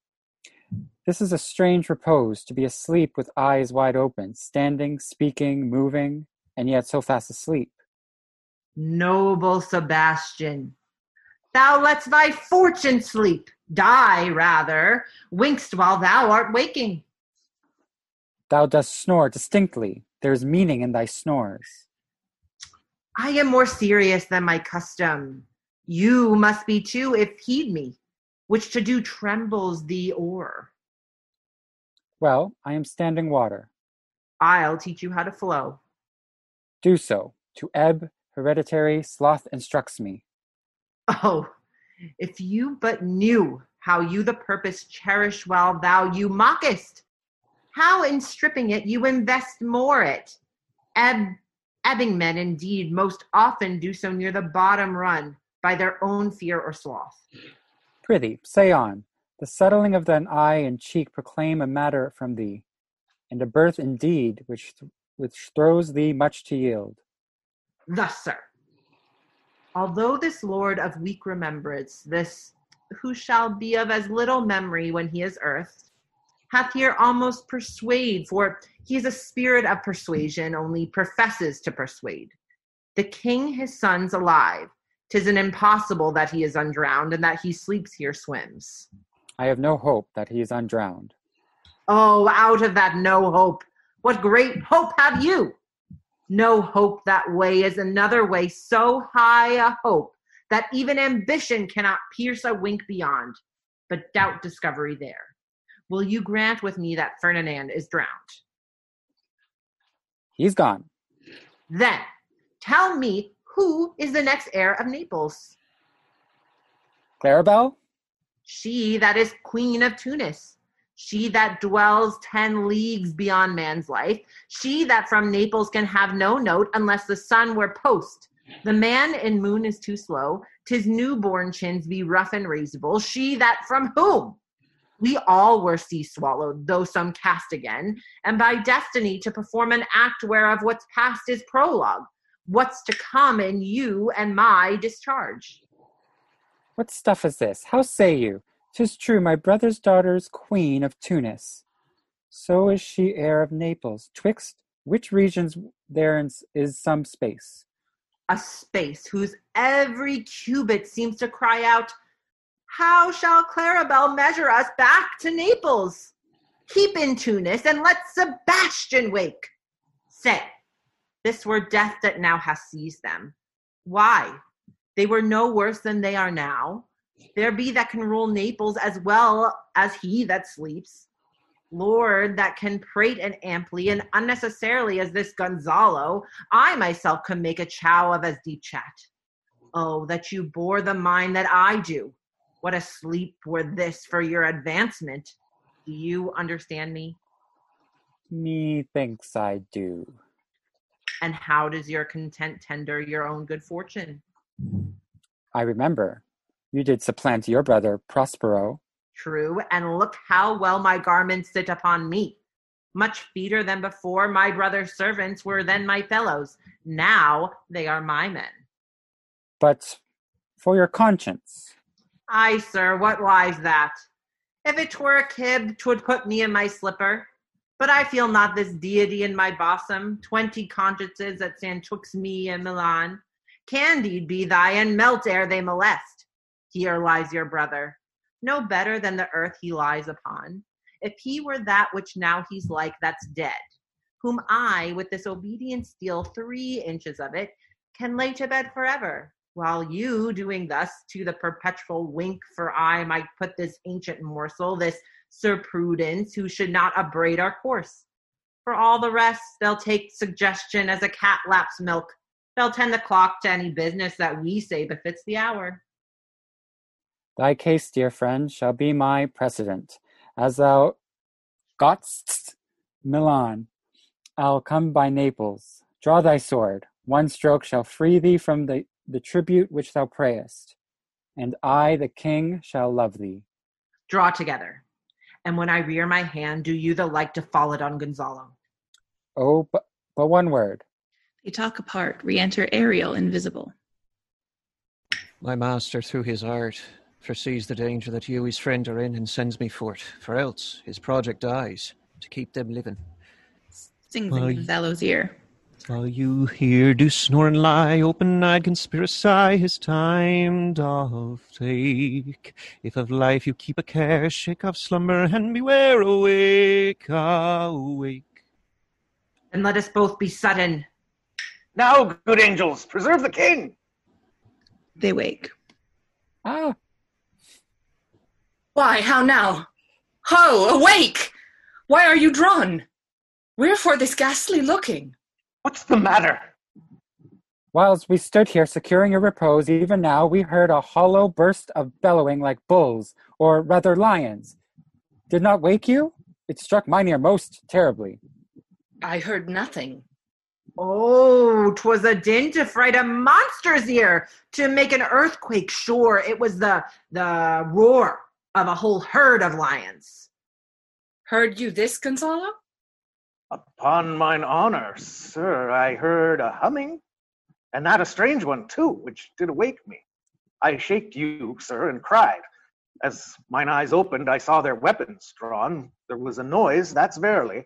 This is a strange repose, to be asleep with eyes wide open, standing, speaking, moving, and yet so fast asleep. Noble Sebastian, thou letst thy fortune sleep, die rather, winkst while thou art waking. Thou dost snore distinctly. There is meaning in thy snores. I am more serious than my custom. You must be too, if heed me, which to do trembles thee oar. Well, I am standing water. I'll teach you how to flow. Do so. To ebb, hereditary sloth instructs me. Oh, if you but knew how you the purpose cherish while thou you mockest, how in stripping it you invest more it. Ebb, ebbing men indeed most often do so near the bottom run by their own fear or sloth. Prithee, say on. The settling of thine eye and cheek proclaim a matter from thee, and a birth indeed which th- which throws thee much to yield. Thus, sir, although this lord of weak remembrance, this who shall be of as little memory when he is earthed, hath here almost persuade, for he is a spirit of persuasion, only professes to persuade. The king his son's alive. Tis an impossible that he is undrowned, and that he sleeps here swims. I have no hope that he is undrowned. Oh, out of that no hope, what great hope have you? No hope that way is another way so high a hope that even ambition cannot pierce a wink beyond, but doubt discovery there. Will you grant with me that Ferdinand is drowned? He's gone. Then tell me who is the next heir of Naples? Claribel? She that is queen of Tunis. She that dwells ten leagues beyond man's life. She that from Naples can have no note unless the sun were post. The man in moon is too slow. Tis newborn chins be rough and raisable. She that from whom? We all were sea swallowed, though some cast again, and by destiny to perform an act whereof what's past is prologue. What's to come in you and my discharge. What stuff is this? How say you? 'Tis true, my brother's daughter's queen of Tunis. So is she heir of Naples. Twixt which regions there is some space. A space whose every cubit seems to cry out, How shall Claribel measure us back to Naples? Keep in Tunis and let Sebastian wake. Say, this were death that now has seized them. Why? They were no worse than they are now. There be that can rule Naples as well as he that sleeps. Lord, that can prate and amply and unnecessarily as this Gonzalo, I myself can make a chow of as deep chat. Oh, that you bore the mind that I do. What a sleep were this for your advancement. Do you understand me? Methinks I do. And how does your content tender your own good fortune? I remember. You did supplant your brother, Prospero. True, and look how well my garments sit upon me. Much feeder than before, my brother's servants were then my fellows. Now they are my men. But for your conscience. Ay, sir, what lies that? If it twere a kib, twould put me in my slipper. But I feel not this deity in my bosom, twenty consciences that stand twixt me and Milan. Candied be thy, and melt ere they molest. Here lies your brother, no better than the earth he lies upon. If he were that which now he's like, that's dead, whom I, with this obedient steel, three inches of it, can lay to bed forever, while you, doing thus to the perpetual wink, for I might put this ancient morsel, this Sir Prudence, who should not upbraid our course. For all the rest, they'll take suggestion as a cat laps milk. They'll tend the clock to any business that we say befits the hour. Thy case, dear friend, shall be my precedent. As thou gotst Milan, I'll come by Naples. Draw thy sword. One stroke shall free thee from the, the tribute which thou prayest, and I, the king, shall love thee. Draw together. And when I rear my hand, do you the like to fall it on Gonzalo. Oh, but, but one word. They talk apart. Re enter Ariel, invisible. My master, through his art, foresees the danger that you, his friend, are in and sends me forth, for else his project dies to keep them living. Sings in Gonzalo's ear. While you here do snore and lie, open-eyed conspiracy, his time doth take. If of life you keep a care, shake off slumber and beware, awake, awake. And let us both be sudden. Now, good angels, preserve the king. They wake. Ah, Why, how now? Ho, awake! Why are you drawn? Wherefore this ghastly looking? What's the matter? Whilst we stood here securing your repose, even now we heard a hollow burst of bellowing like bulls, or rather lions. Did not wake you? It struck mine ear most terribly. I heard nothing. Oh, 'twas a din to fright a monster's ear, to make an earthquake sure. It was the the roar of a whole herd of lions. Heard you this, Gonzalo? Upon mine honor, sir, I heard a humming, and not a strange one too, which did awake me. I shaked you, sir, and cried. As mine eyes opened, I saw their weapons drawn. There was a noise, that's verily.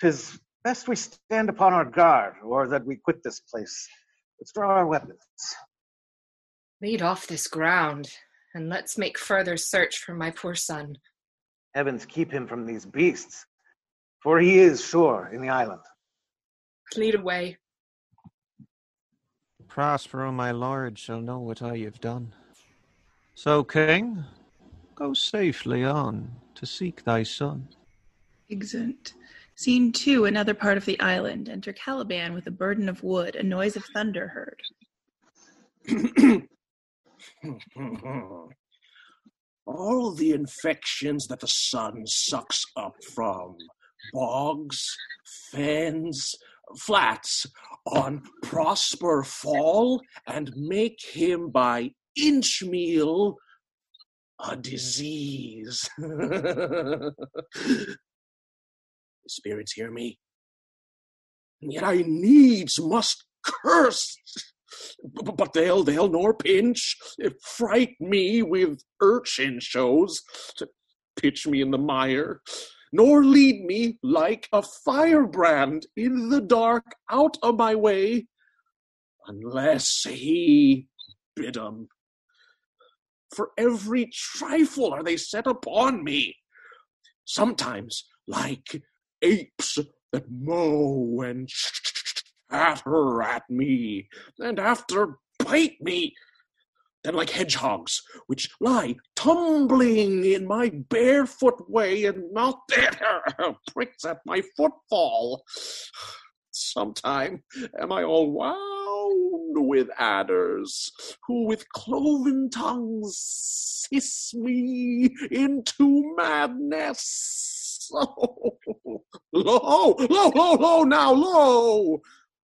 Tis best we stand upon our guard, or that we quit this place. Let's draw our weapons. Lead off this ground, and let's make further search for my poor son. Heavens keep him from these beasts, for he is sure in the island. Lead away. Prospero, my lord, shall know what I have done. So, king, go safely on to seek thy son. Exeunt. Scene two, another part of the island. Enter Caliban with a burden of wood, a noise of thunder heard. All the infections that the sun sucks up from bogs, fens, flats on Prosper fall and make him by inch meal a disease. Spirits hear me. And yet I needs must curse. But they'll they'll nor pinch, fright me with urchin shows to pitch me in the mire, nor lead me like a firebrand in the dark out of my way, unless he bid 'em. For every trifle are they set upon me. Sometimes like apes that mow and chatter at me, and after bite me. Then like hedgehogs, which lie tumbling in my barefoot way and mouth pricks at my footfall. Sometime am I all wound with adders, who with cloven tongues hiss me into madness. Oh, lo, lo, lo, lo, now, lo!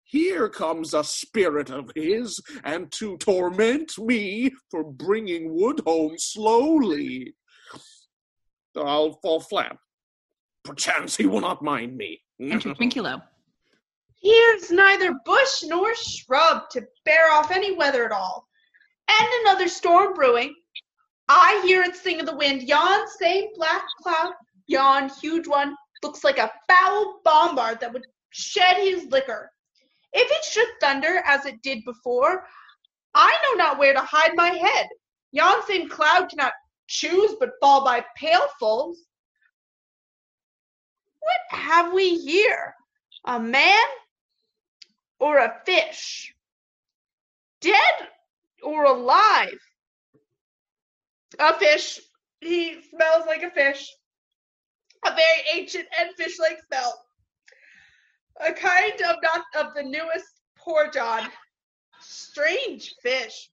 Here comes a spirit of his, and to torment me for bringing wood home slowly. I'll fall flat. Perchance he will not mind me. Enter Trinculo. Here's neither bush nor shrub to bear off any weather at all. And another storm brewing. I hear it sing of the wind. Yon same black cloud, yon huge one, looks like a foul bombard that would shed his liquor. If it should thunder as it did before, I know not where to hide my head. Yon same cloud cannot choose but fall by pailfuls. What have we here? A man or a fish? Dead or alive? A fish. He smells like a fish. A very ancient and fish-like smell. A kind of not of the newest poor John. Strange fish.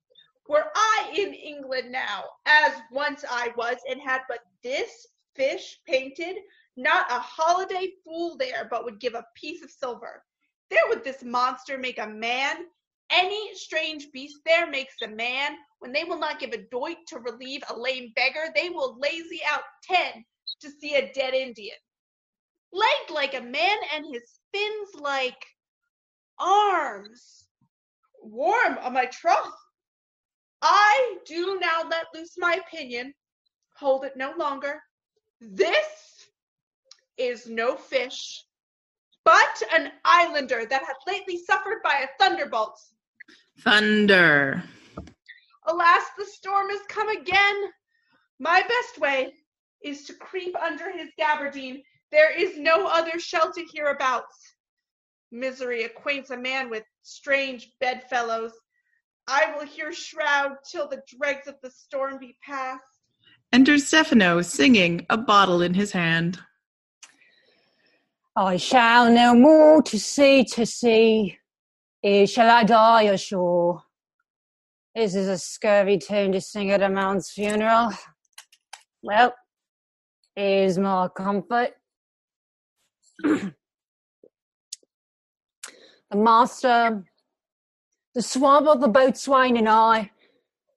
Were I in England now, as once I was, and had but this fish painted, not a holiday fool there but would give a piece of silver. There would this monster make a man. Any strange beast there makes a man. When they will not give a doit to relieve a lame beggar, they will lazy out ten to see a dead Indian. Legged like a man and his fins like arms. Warm on my troth. I do now let loose my opinion. Hold it no longer. This is no fish, but an islander that hath lately suffered by a thunderbolt. Thunder. Alas, the storm is come again. My best way is to creep under his gabardine. There is no other shelter hereabouts. Misery acquaints a man with strange bedfellows. I will here shroud till the dregs of the storm be past. Enters Stefano singing, a bottle in his hand. I shall no more to sea to sea. Here shall I die ashore. This is a scurvy tune to sing at a man's funeral. Well, here's my comfort. The master, the swab of the boatswain, and I,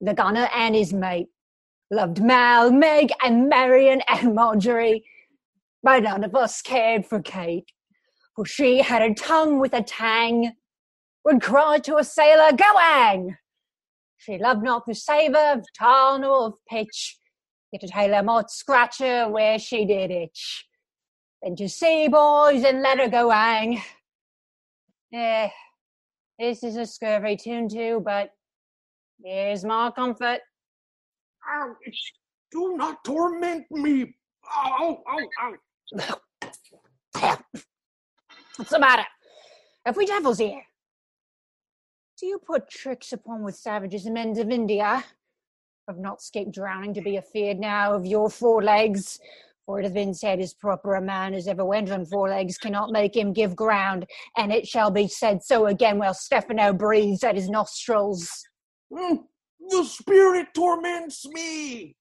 the gunner and his mate, loved Mal, Meg, and Marion and Marjorie, but none of us cared for Kate, for she had a tongue with a tang, would cry to a sailor, Go hang! She loved not the savour of tar nor of pitch, yet a tailor might scratch her where she did itch. Then to sea, boys, and let her go hang. Eh, this is a scurvy tune too, but here's my comfort. Ouch! Do not torment me. Ow, ow, ow. What's the matter? Have we devils here? Do you put tricks upon with savages and men of India? I've not escaped drowning to be afeard now of your four legs. For it hath been said, as proper a man as ever went on four legs cannot make him give ground, and it shall be said so again while Stefano breathes at his nostrils. Mm, The spirit torments me.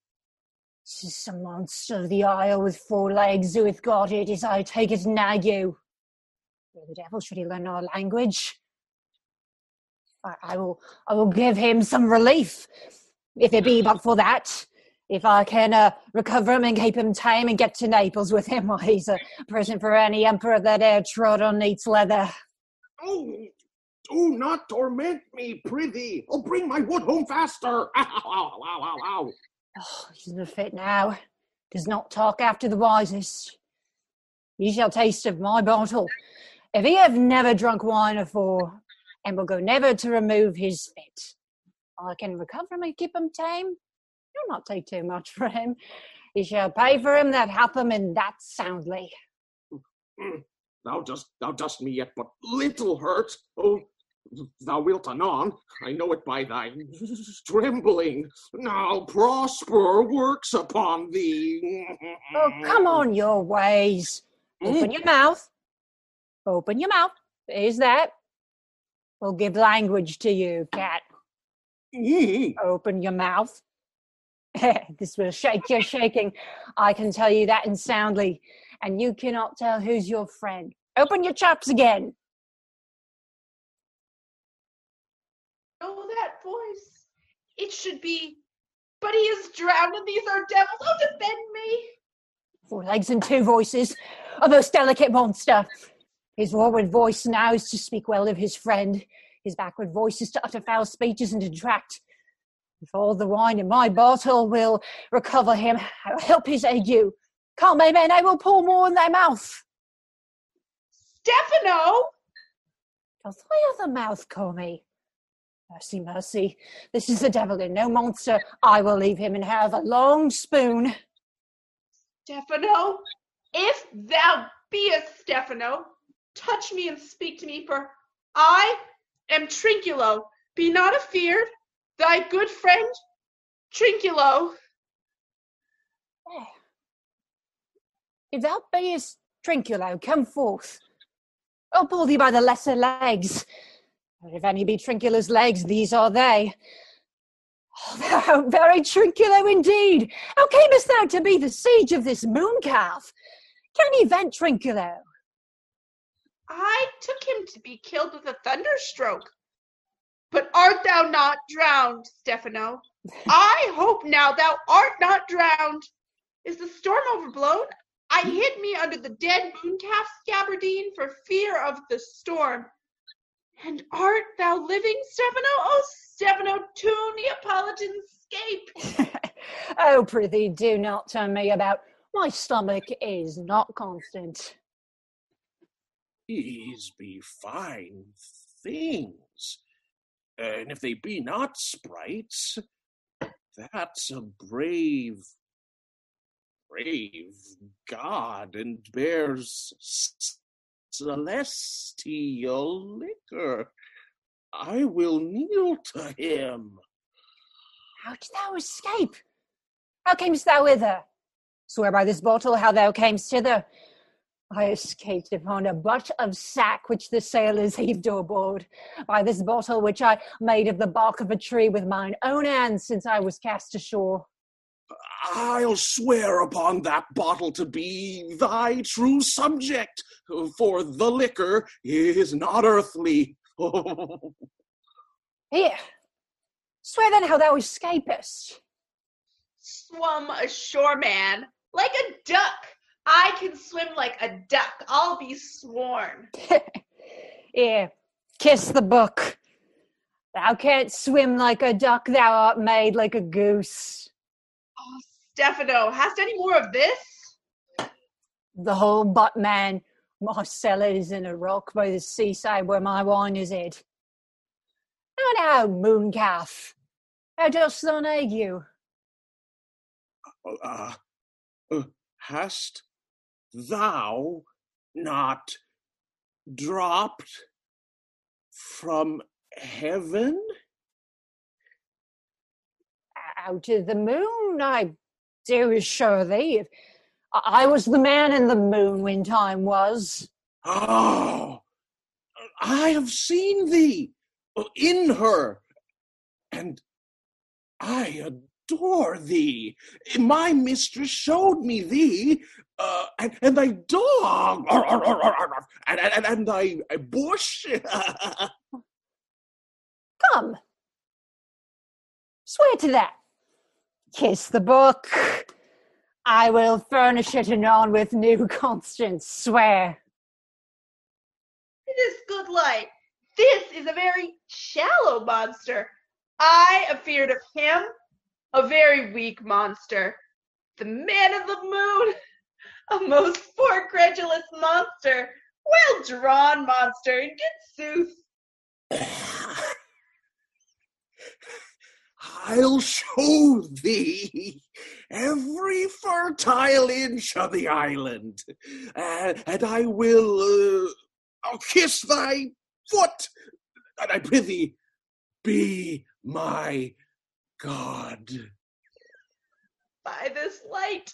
Tis some monster of the isle with four legs who hath got it, as I take it Nagu. Where the devil should he learn our language? I, I will I will give him some relief, if it be but for that. If I can uh, recover him and keep him tame and get to Naples with him, why he's a present for any emperor that e'er trod on neat's leather. Oh, do not torment me, prithee. Oh, bring my wood home faster. Ow, ow, ow, ow, ow. Oh, he's in a fit now. Does not talk after the wisest. Ye shall taste of my bottle. If he have never drunk wine afore, and will go never to remove his fit, I can recover him and keep him tame. You'll not take too much for him. He shall pay for him that hath him, and that soundly. Thou dost, thou dost me yet but little hurt. Oh, thou wilt anon. I know it by thy trembling. Now Prosper works upon thee. Oh, come on your ways. Hmm? Open your mouth. Open your mouth. Is that? We'll give language to you, cat. Open your mouth. this will shake your shaking. I can tell you that in soundly, and you cannot tell who's your friend. Open your chops again. Oh, that voice. It should be, but he is drowned and these are devils. Oh, defend me. Four legs and two voices. A most delicate monster. His forward voice now is to speak well of his friend. His backward voice is to utter foul speeches and detract. If all the wine in my bottle will recover him, I will help his ague. Come, my men, I will pour more in thy mouth. Stefano! Doth thy other mouth call me? Mercy, mercy. This is the devil and no monster. I will leave him and have a long spoon. Stefano, if thou beest Stefano, touch me and speak to me, for I am Trinculo. Be not afeard, thy good friend, Trinculo. Oh. If thou beest Trinculo, come forth. I'll pull thee by the lesser legs. Or if any be Trinculo's legs, these are they. Oh, thou very Trinculo indeed. How camest thou to be the siege of this moon calf? Can he vent Trinculo? I took him to be killed with a thunderstroke. But art thou not drowned, Stefano? I hope now thou art not drowned. Is the storm overblown? I hid me under the dead mooncalf gabardine for fear of the storm. And art thou living, Stefano? Oh, Stefano, to Neapolitan escape. Oh, prithee, do not turn me about. My stomach is not constant. These be fine things. And if they be not sprites, that's a brave, brave god and bears celestial liquor. I will kneel to him. How didst thou escape? How camest thou hither? Swear by this bottle how thou camest hither. I escaped upon a butt of sack which the sailors heaved overboard. By this bottle which I made of the bark of a tree with mine own hands since I was cast ashore. I'll swear upon that bottle to be thy true subject, for the liquor is not earthly. Here, swear then how thou escapest. Swum ashore, man, like a duck. I can swim like a duck. I'll be sworn. Here, kiss the book. Thou canst swim like a duck, thou art made like a goose. Oh, Stefano, hast any more of this? The whole butt man. My cellar is in a rock by the seaside where my wine is hid. Now now, moon calf. How dost thou ague? uh, uh, hast thou not dropped from heaven? Out of the moon, I do assure thee. If I was the man in the moon when time was. Oh, I have seen thee in her, and I adore thee. My mistress showed me thee, uh, and, and thy dog, arr, arr, arr, arr, arr, and, and, and thy bush. Come. Swear to that. Kiss the book. I will furnish it anon with new Constance. Swear. It is good light. This is a very shallow monster. I afeared of him, a very weak monster. The man of the moon, a most poor credulous monster. Well drawn monster, in good sooth. I'll show thee every fertile inch of the island, and, and I will uh, I'll kiss thy foot, and I prithee, be my God. By this light,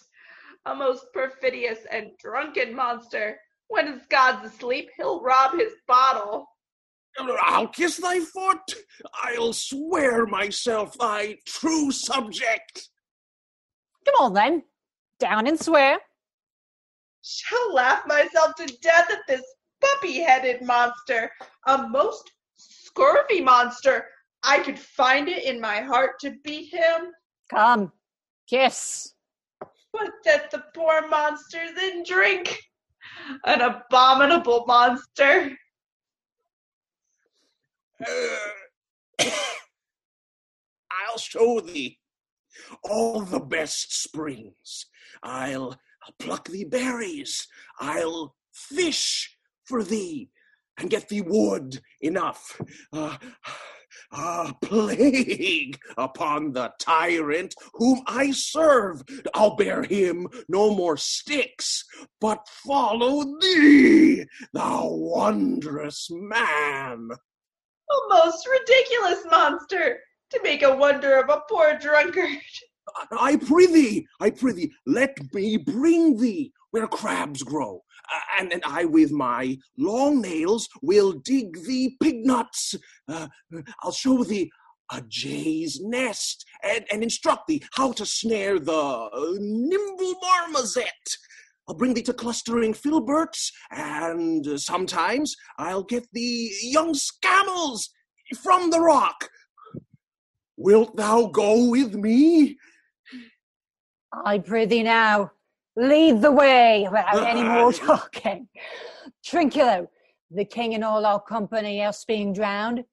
a most perfidious and drunken monster. When his god's asleep, he'll rob his bottle. I'll kiss thy foot. I'll swear myself thy true subject. Come on then. Down and swear. Shall laugh myself to death at this puppy headed monster, a most scurvy monster. I could find it in my heart to beat him, Come. Kiss. but that the poor monster's in drink. An abominable monster. I'll show thee all the best springs. I'll, I'll pluck thee berries. I'll fish for thee and get thee wood enough. Uh, a plague upon the tyrant whom I serve. I'll bear him no more sticks, but follow thee, thou wondrous man. A most ridiculous monster to make a wonder of a poor drunkard. I prithee, I prithee, let me bring thee where crabs grow, and, and I with my long nails will dig thee pig nuts. Uh, I'll show thee a jay's nest and, and instruct thee how to snare the uh, nimble marmoset. I'll bring thee to clustering filberts, and uh, sometimes I'll get thee young scammels from the rock. Wilt thou go with me? I prithee now, lead the way without any more talking. Trinculo, the king and all our company else being drowned.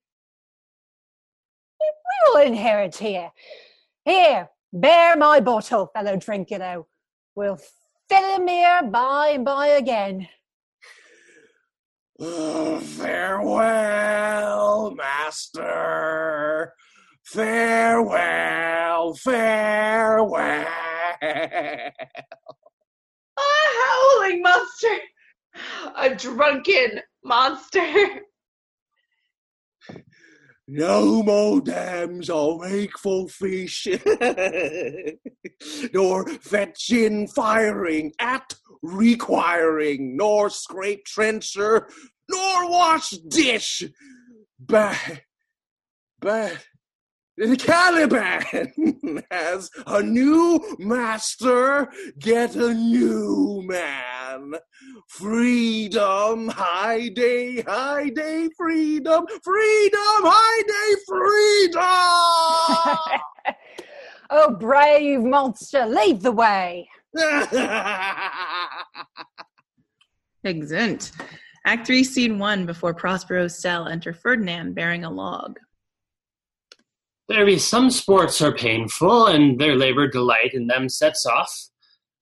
We will inherit here. Here, bear my bottle, fellow Trinculo. We'll fill him here by and by again. Farewell, master. Farewell, farewell. A howling monster! A drunken monster! No more dams or wakeful fish, nor fetching firing at requiring, nor scrape trencher, nor wash dish. But, but, the Caliban has a new master, get a new man. Freedom, high day, high day, freedom, freedom, high day, freedom! Oh, brave monster, lead the way. Excellent. Act 3, Scene 1 Before Prospero's cell, enter Ferdinand bearing a log. There be some sports are painful, and their labor delight in them sets off.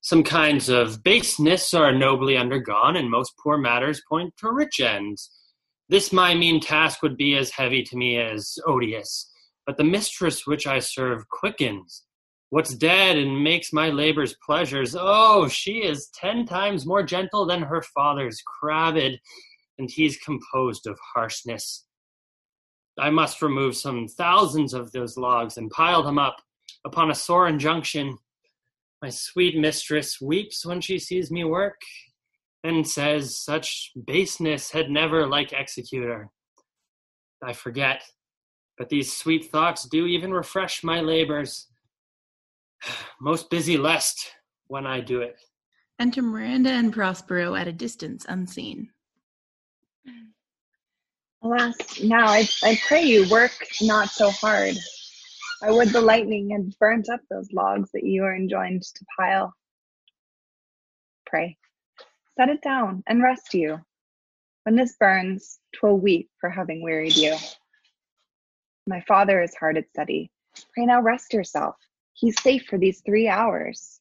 Some kinds of baseness are nobly undergone, and most poor matters point to rich ends. This my mean task would be as heavy to me as odious, but the mistress which I serve quickens. What's dead and makes my labors pleasures, oh, she is ten times more gentle than her father's crabbed, and he's composed of harshness. I must remove some thousands of those logs and pile them up upon a sore injunction. My sweet mistress weeps when she sees me work, and says such baseness had never like executor. I forget, but these sweet thoughts do even refresh my labors. Most busy lest when I do it. Enter Miranda and Prospero at a distance, unseen. Mm. Alas, now I, I pray you work not so hard. I would the lightning had burnt up those logs that you are enjoined to pile. Pray, set it down and rest you. When this burns, twill weep for having wearied you. My father is hard at study. Pray now rest yourself. He's safe for these three hours.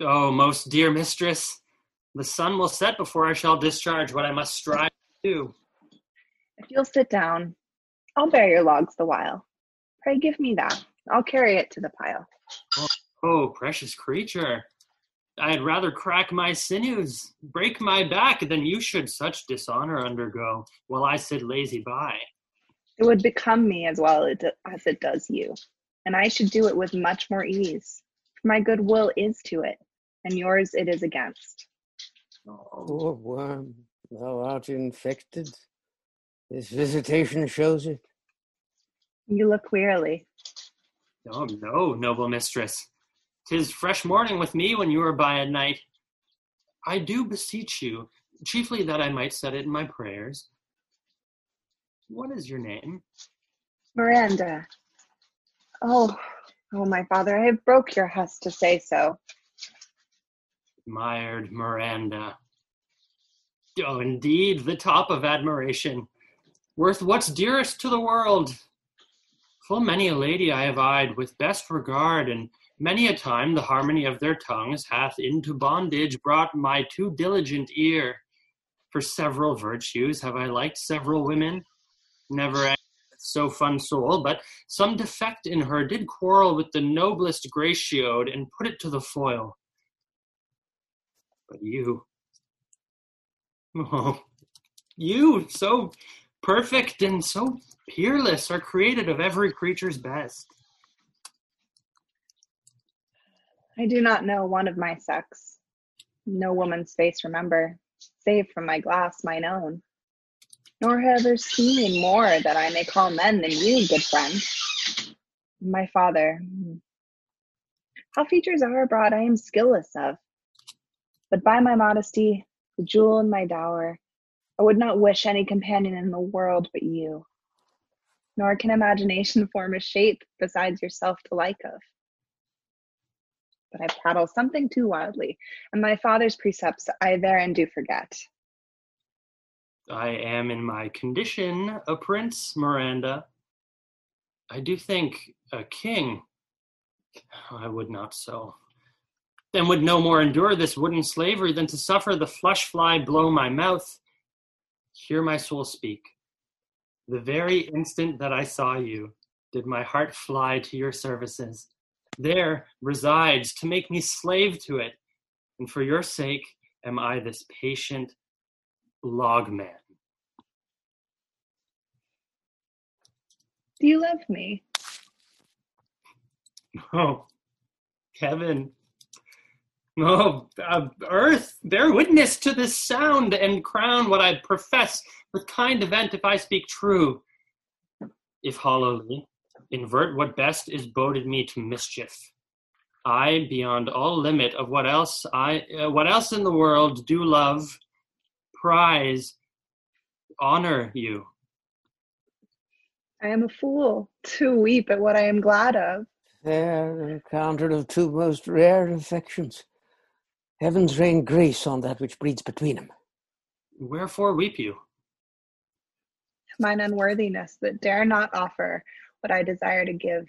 Oh, most dear mistress, the sun will set before I shall discharge what I must strive do. If you'll sit down, I'll bear your logs the while. Pray give me that. I'll carry it to the pile. Oh, oh, precious creature. I'd rather crack my sinews, break my back, than you should such dishonor undergo, while I sit lazy by. It would become me as well as it does you, and I should do it with much more ease. For my good will is to it, and yours it is against. Oh, worm, thou art infected. This visitation shows it. You look wearily. Oh, no, noble mistress. Tis fresh morning with me when you are by at night. I do beseech you, chiefly that I might set it in my prayers. What is your name? Miranda. Oh, oh, my father, I have broke your hust to say so. Admired Miranda. Oh, indeed, the top of admiration. Worth what's dearest to the world. Full many a lady I have eyed with best regard, and many a time the harmony of their tongues hath into bondage brought my too diligent ear. For several virtues have I liked several women, never so fun soul, but some defect in her did quarrel with the noblest gratiode and put it to the foil. But you, oh, you, so perfect and so peerless, are created of every creature's best. I do not know one of my sex. No woman's face remember, save from my glass mine own. nor have ever seen more that I may call men than you, good friend. My father, hmm. how features are abroad I am skilless of. But by my modesty, the jewel in my dower, I would not wish any companion in the world but you. Nor can imagination form a shape besides yourself to like of. But I prattle something too wildly, and my father's precepts I therein do forget. I am in my condition a prince, Miranda. I do think a king. I would not so. Then would no more endure this wooden slavery than to suffer the flush fly blow my mouth. Hear my soul speak. The very instant that I saw you, did my heart fly to your services. There resides to make me slave to it, and for your sake am I this patient log man. Do you love me? Oh, Kevin. Oh, uh, earth, bear witness to this sound and crown what I profess with kind event if I speak true. If hollowly, invert what best is boded me to mischief. I, beyond all limit of what else I, uh, what else in the world do love, prize, honor you. I am a fool to weep at what I am glad of. Fair encounter of two most rare affections. Heavens rain grace on that which breeds between them. Wherefore weep you? Mine unworthiness that dare not offer what I desire to give,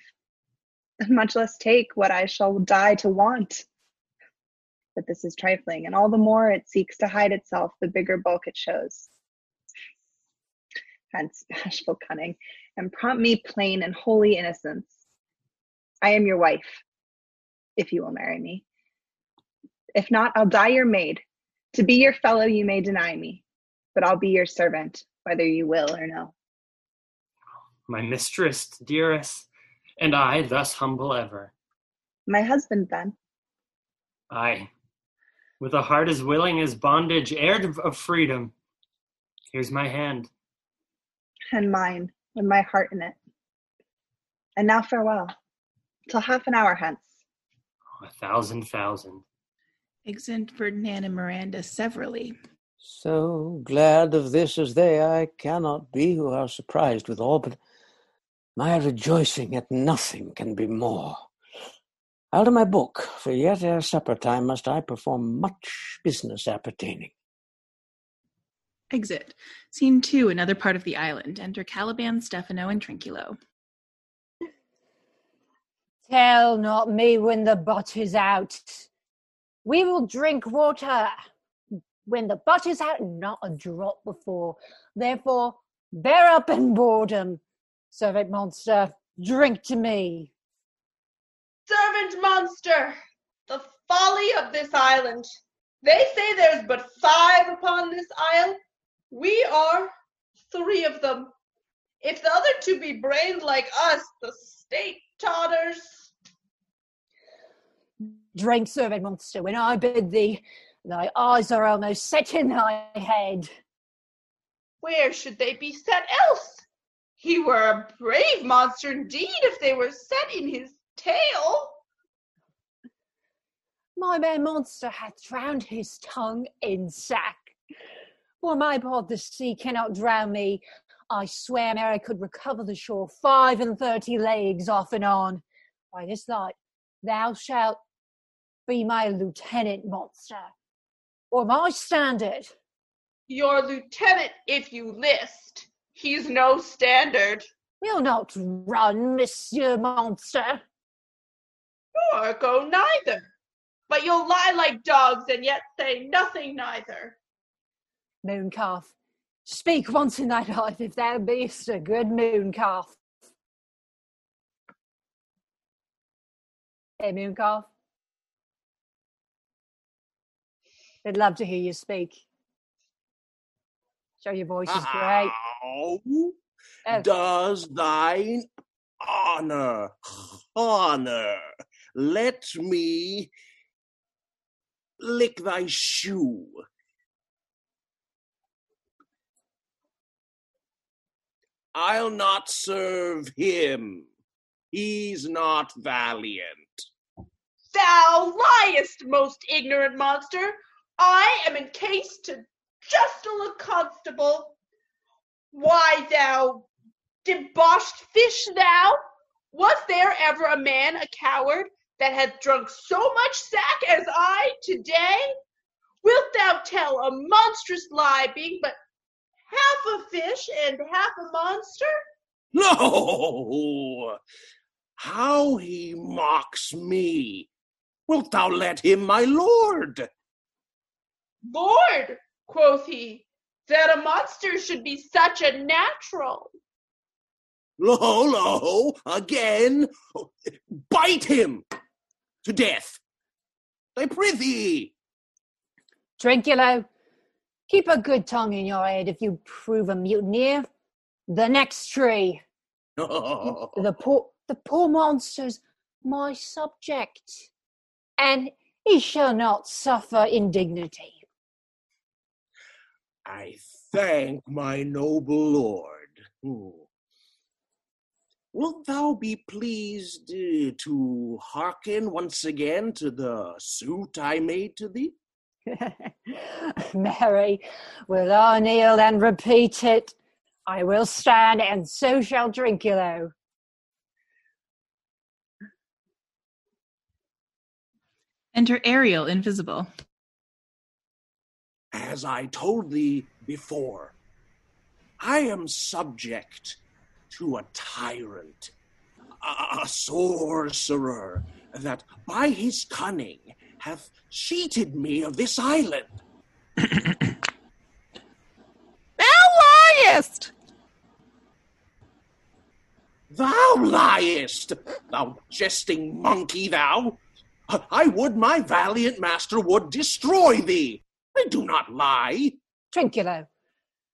much less take what I shall die to want. But this is trifling, and all the more it seeks to hide itself, the bigger bulk it shows. Hence, bashful cunning, and prompt me plain and holy innocence. I am your wife, if you will marry me. If not, I'll die your maid. To be your fellow, you may deny me, but I'll be your servant, whether you will or no. My mistress, dearest, and I thus humble ever. My husband, then. Aye, with a heart as willing as bondage, heir of freedom. Here's my hand. And mine, with my heart in it. And now farewell, till half an hour hence. A thousand thousand. Exeunt Ferdinand and Miranda severally. So glad of this as they I cannot be who are surprised with all, but my rejoicing at nothing can be more. Out of my book, for yet ere supper time must I perform much business appertaining. Exit. Scene two, another part of the island. Enter Caliban, Stefano, and Trinculo. Tell not me when the butt is out. We will drink water when the butt is out, not a drop before. Therefore, bear up in boredom. Servant monster, drink to me. Servant monster, the folly of this island. They say there's but five upon this isle. We are three of them. If the other two be brained like us, the state totters. Drink, servant monster, when I bid thee. Thy eyes are almost set in thy head. Where should they be set else? He were a brave monster indeed if they were set in his tail. My man monster hath drowned his tongue in sack. For my part, the sea cannot drown me. I swear, I could recover the shore five and thirty leagues off and on. By this light, thou shalt be my lieutenant monster, or my standard. Your lieutenant, if you list. He's no standard. We'll not run, Monsieur Monster. Nor go neither. But you'll lie like dogs and yet say nothing neither. Mooncalf, speak once in thy life if thou beest a good mooncalf. Hey, Mooncalf. I'd love to hear you speak. Show your voice is great. How Oh. does thine honor, honor, let me lick thy shoe? I'll not serve him. He's not valiant. Thou liest, most ignorant monster. I am encased to Justal a constable. Why, thou deboshed fish, thou? Was there ever a man, a coward, that hath drunk so much sack as I today? Wilt thou tell a monstrous lie, being but half a fish and half a monster? No! How he mocks me! Wilt thou let him, my lord? Lord, quoth he, that a monster should be such a natural. Lo, lo, again! Bite him to death! I prithee! Trinculo, keep a good tongue in your head if you prove a mutineer. The next tree. The poor, the poor monster's my subject, and he shall not suffer indignity. I thank my noble lord. Hmm. Wilt thou be pleased uh, to hearken once again to the suit I made to thee? Mary, will I kneel and repeat it? I will stand, and so shall Trinculo. Enter Ariel, invisible. As I told thee before, I am subject to a tyrant, a, a sorcerer that by his cunning hath cheated me of this island. Thou liest! Thou liest, thou jesting monkey, thou! I would my valiant master would destroy thee. I do not lie. Trinculo,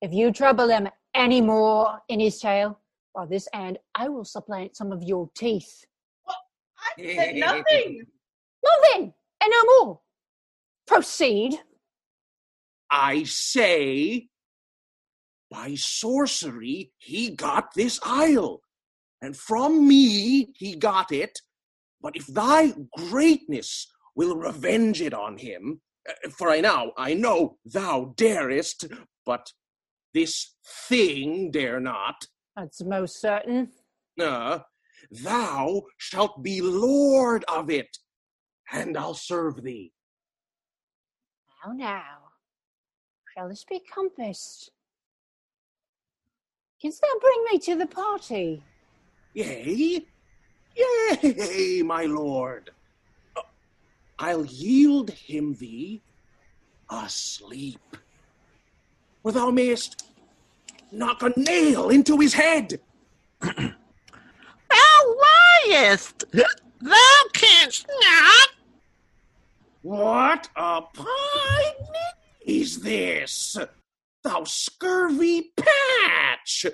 if you trouble him any more in his tail, by this end I will supplant some of your teeth. I said nothing. Nothing, and no more. Proceed. I say, by sorcery he got this isle, and from me he got it. But if thy greatness will revenge it on him, for I now I know thou darest, but this thing dare not. That's most certain. Uh, thou shalt be lord of it, and I'll serve thee. Now, now, shall this be compassed? Canst thou bring me to the party? Yea, yea, my lord. I'll yield him thee asleep, where thou mayest knock a nail into his head. Thou liest! Thou canst not! What a pine is this? Thou scurvy patch!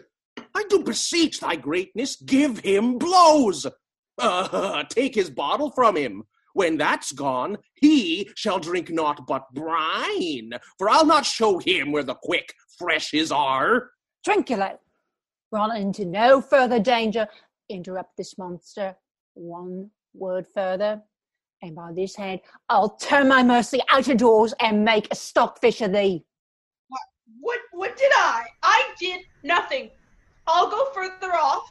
I do beseech thy greatness, give him blows. Uh, take his bottle from him. When that's gone, he shall drink naught but brine, for I'll not show him where the quick freshes are. Trinculo, run into no further danger. Interrupt this monster one word further, and by this hand I'll turn my mercy out of doors and make a stockfish of thee. What what did I? I did nothing. I'll go further off.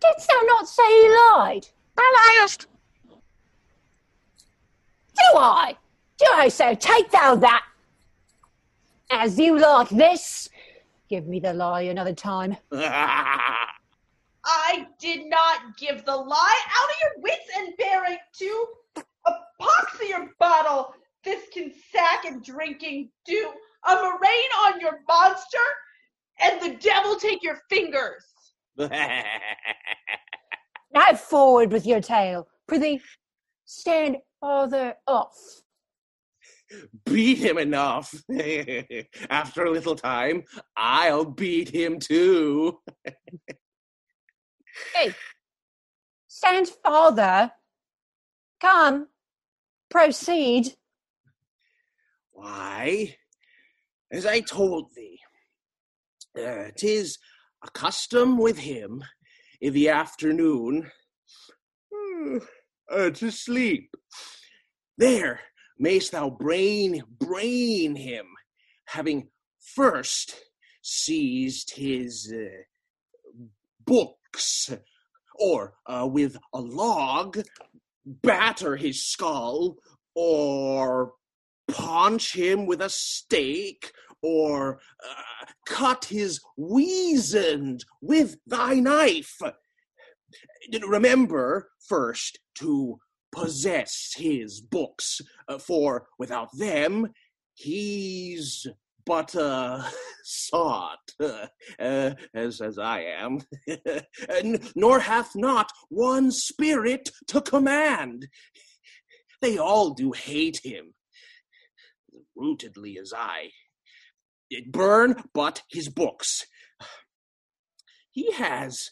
Didst thou not say he lied? Thou liest! Do I? Do I so? Take thou that. As you like this, give me the lie another time. I did not give the lie out of your wits and bearing to a pox of your bottle. This can sack and drinking do a murrain on your monster, and the devil take your fingers. Now forward with your tale. Prithee, stand farther off. beat him enough. After a little time, I'll beat him too. Hey, stand Father, Come, proceed. Why, as I told thee, uh, 'tis custom with him in the afternoon uh, to sleep. There mayst thou brain brain him, having first seized his uh, books, or uh, with a log batter his skull, or punch him with a stake, or uh, cut his weasand with thy knife. Remember first to possess his books, uh, for without them he's but a sot, uh, uh, as as I am, nor hath not one spirit to command. They all do hate him, rootedly as I. It burn but his books. He has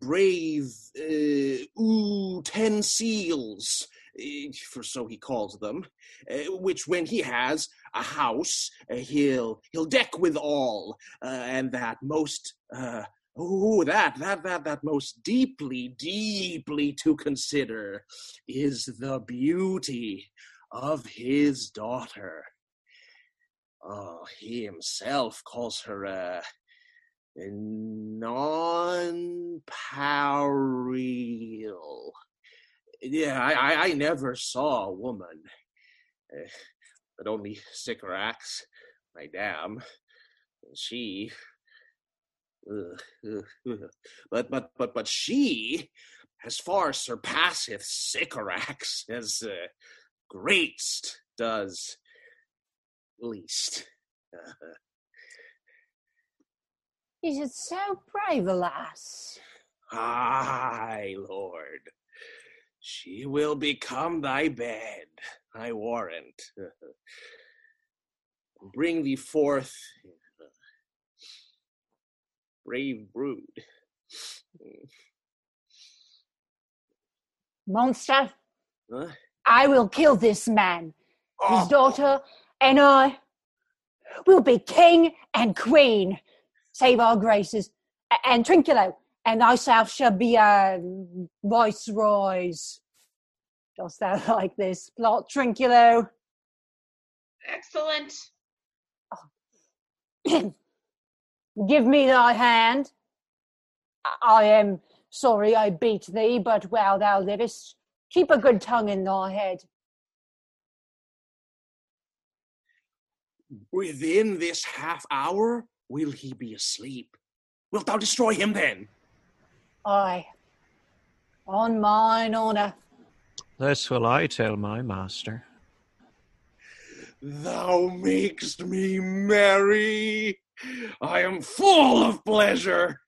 brave uh, ooh, ten seals, eh, for so he calls them, uh, which when he has a house, uh, he'll he'll deck with all, uh, and that most. Uh, Oh, that, that, that, that most deeply, deeply to consider is the beauty of his daughter. Oh, he himself calls her a, non-parial. Yeah, I, I, never saw a woman, uh, but only Sycorax, my dam. She, but but but but she, as far surpasseth Sycorax as uh, greatest does least. Is it so brave, alas? Aye, Lord. She will become thy bed, I warrant. Bring thee forth, brave brood. Monster, Huh? I will kill this man. His oh. daughter and I will be king and queen. Save our graces. And Trinculo and thyself shall be uh, viceroys. Dost thou like this plot, Trinculo? Excellent. Give me thy hand. I- I am sorry I beat thee, but while thou livest, keep a good tongue in thy head. Within this half hour will he be asleep. Wilt thou destroy him then? Aye. On mine honour. This will I tell my master. Thou makest me merry. I am full of pleasure.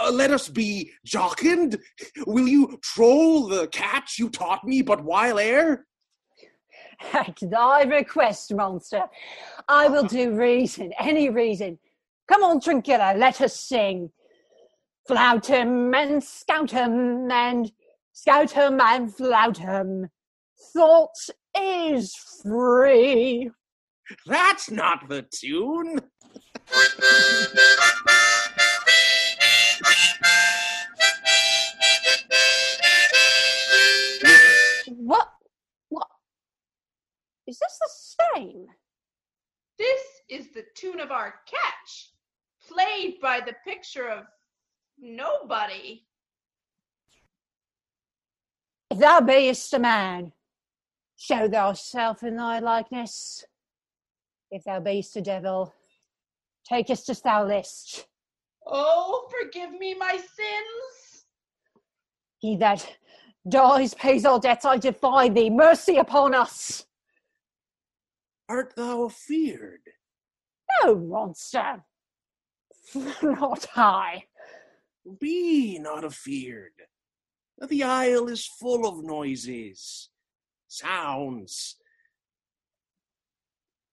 Uh, let us be jocund. Will you troll the catch you taught me but while ere? At thy request, monster, I will do reason, any reason. Come on, Trinculo, let us sing. Flout him and scout him and scout him and flout him. Thought is free. That's not the tune. What? What? Is this the same? This is the tune of our catch, played by the picture of nobody. If thou beest a man, show thyself in thy likeness. If thou beest a devil, takest us thou list. Oh, forgive me my sins. He that dies pays all debts. I defy thee. Mercy upon us. Art thou afeard? No, monster. Not I. Be not afeard. The isle is full of noises, sounds,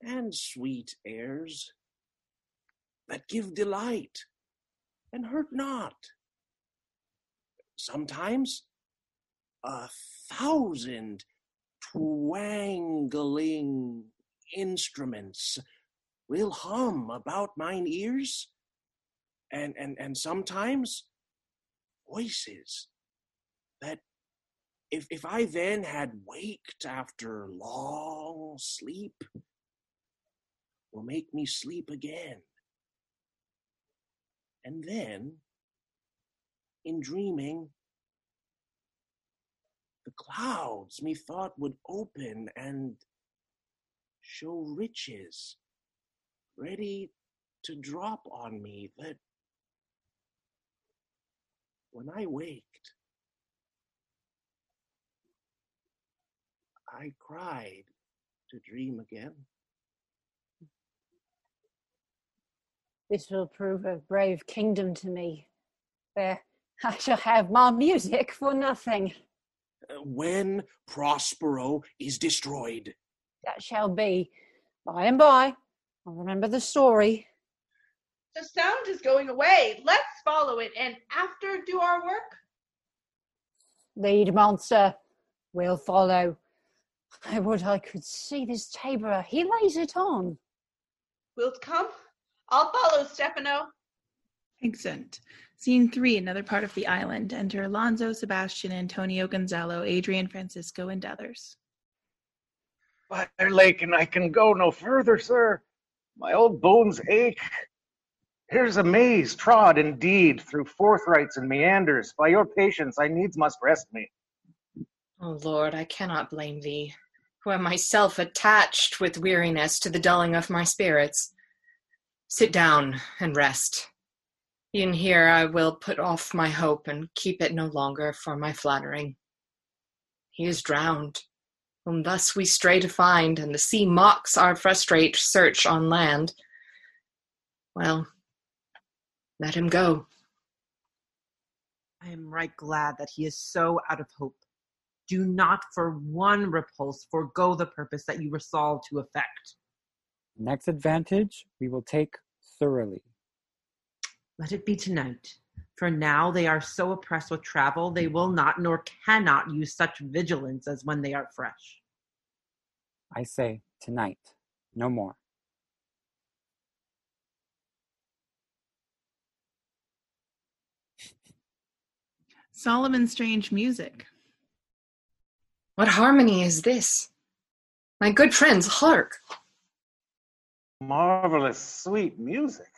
and sweet airs that give delight and hurt not. Sometimes a thousand twangling instruments will hum about mine ears, and and and sometimes voices that if if I then had waked after long sleep will make me sleep again. And then in dreaming the clouds methought would open and show riches ready to drop on me that when I waked, I cried to dream again. This will prove a brave kingdom to me. There, I shall have my music for nothing. When Prospero is destroyed, That shall be by and by. I'll remember the story. The sound is going away. Let's follow it and after do our work. Lead monster We'll follow. I would I could see this tabor. He lays it on. Wilt come? I'll follow, Stefano. Excellent. Scene three, another part of the island. Enter Alonso, Sebastian, Antonio, Gonzalo, Adrian, Francisco, and others. Fire Lake, and I can go no further, sir. My old bones ache. Here's a maze trod indeed through forthrights and meanders. By your patience, I needs must rest me. Oh Lord, I cannot blame thee, who am myself attached with weariness to the dulling of my spirits. Sit down and rest. E'en here I will put off my hope and keep it no longer for my flattering. He is drowned, whom thus we stray to find, and the sea mocks our frustrate search on land. Well, let him go. I am right glad that he is so out of hope. Do not for one repulse forego the purpose that you resolve to effect. Next advantage we will take thoroughly. Let it be tonight. For now they are so oppressed with travel, they will not nor cannot use such vigilance as when they are fresh. I say tonight, no more. Solomon's strange music. What harmony is this? My good friends, hark! Marvelous, sweet music.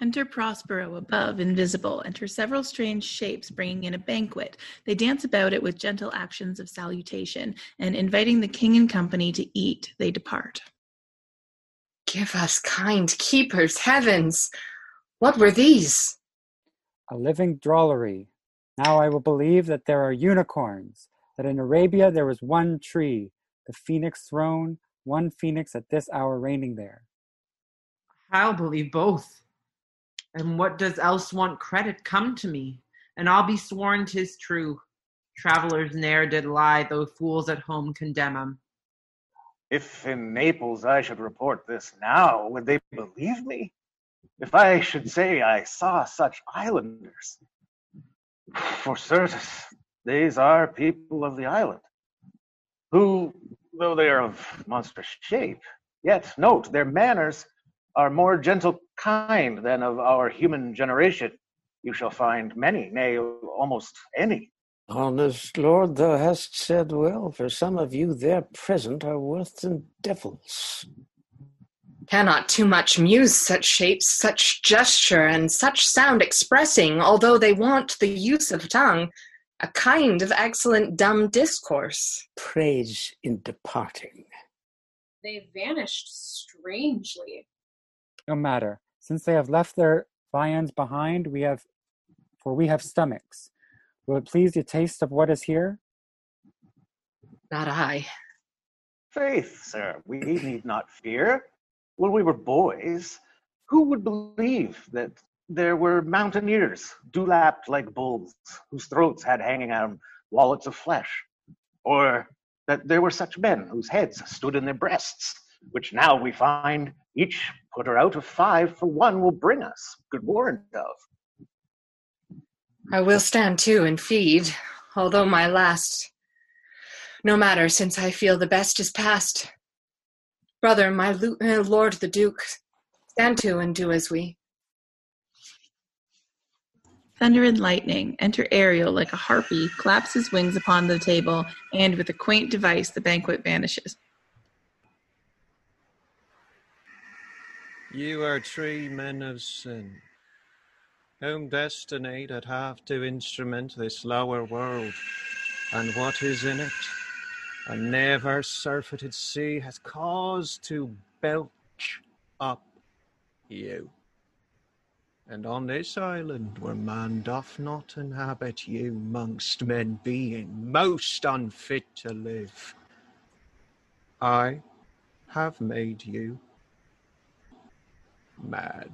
Enter Prospero above, invisible. Enter several strange shapes, bringing in a banquet. They dance about it with gentle actions of salutation, and inviting the king and company to eat, they depart. Give us kind keepers, heavens! What were these? A living drollery. Now I will believe that there are unicorns, that in Arabia there was one tree, the phoenix throne, one phoenix at this hour reigning there. I'll believe both. And what does else want credit come to me? And I'll be sworn 'tis true. Travelers ne'er did lie, though fools at home condemn 'em. If in Naples I should report this now, would they believe me? If I should say I saw such islanders? For certes, these are people of the island, who, though they are of monstrous shape, yet note their manners are more gentle kind than of our human generation. You shall find many, nay, almost any. Honest Lord, thou hast said well, for some of you there present are worse than devils. Cannot too much muse such shapes, such gesture, and such sound expressing, although they want the use of tongue, a kind of excellent dumb discourse. Praise in departing. They vanished strangely. No matter, since they have left their viands behind, we have, for we have stomachs. Will it please you taste of what is here? Not I. Faith, sir, we need not fear. When we were boys, who would believe that there were mountaineers, dewlapped like bulls, whose throats had hanging out wallets of flesh? Or that there were such men whose heads stood in their breasts, which now we find each putter out of five for one will bring us good warrant of. I will stand too and feed, although my last. No matter, since I feel the best is past. Brother, my lord the duke, stand to and do as we. Thunder and lightning. Enter Ariel like a harpy, claps his wings upon the table, and with a quaint device, the banquet vanishes. You are three men of sin, whom destiny that have to instrument this lower world, and what is in it, a never surfeited sea hath cause to belch up you. And on this island where man doth not inhabit you, mongst men being most unfit to live, I have made you mad.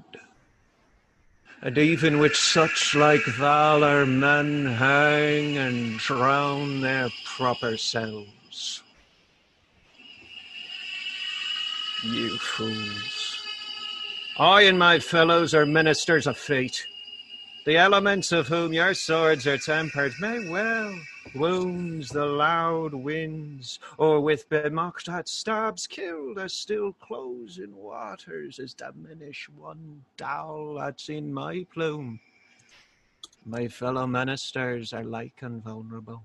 And even with such like valor men hang and drown their proper selves. You fools. I and my fellows are ministers of fate. The elements of whom your swords are tempered may well wounds the loud winds, or with bemocked at stabs kill the still closing waters as diminish one dowl that's in my plume. My fellow ministers are like and vulnerable.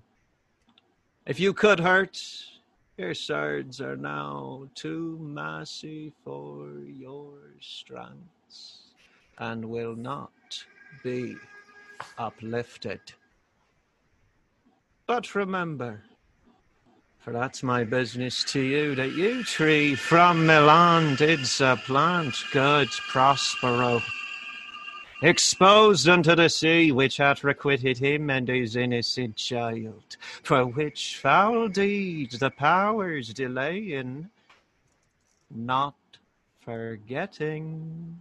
If you could hurt, your swords are now too massy for your strengths, and will not be uplifted. But remember, for that's my business to you, that you tree from Milan did supplant good Prospero, exposed unto the sea which hath requited him and his innocent child, for which foul deeds the powers delaying, not forgetting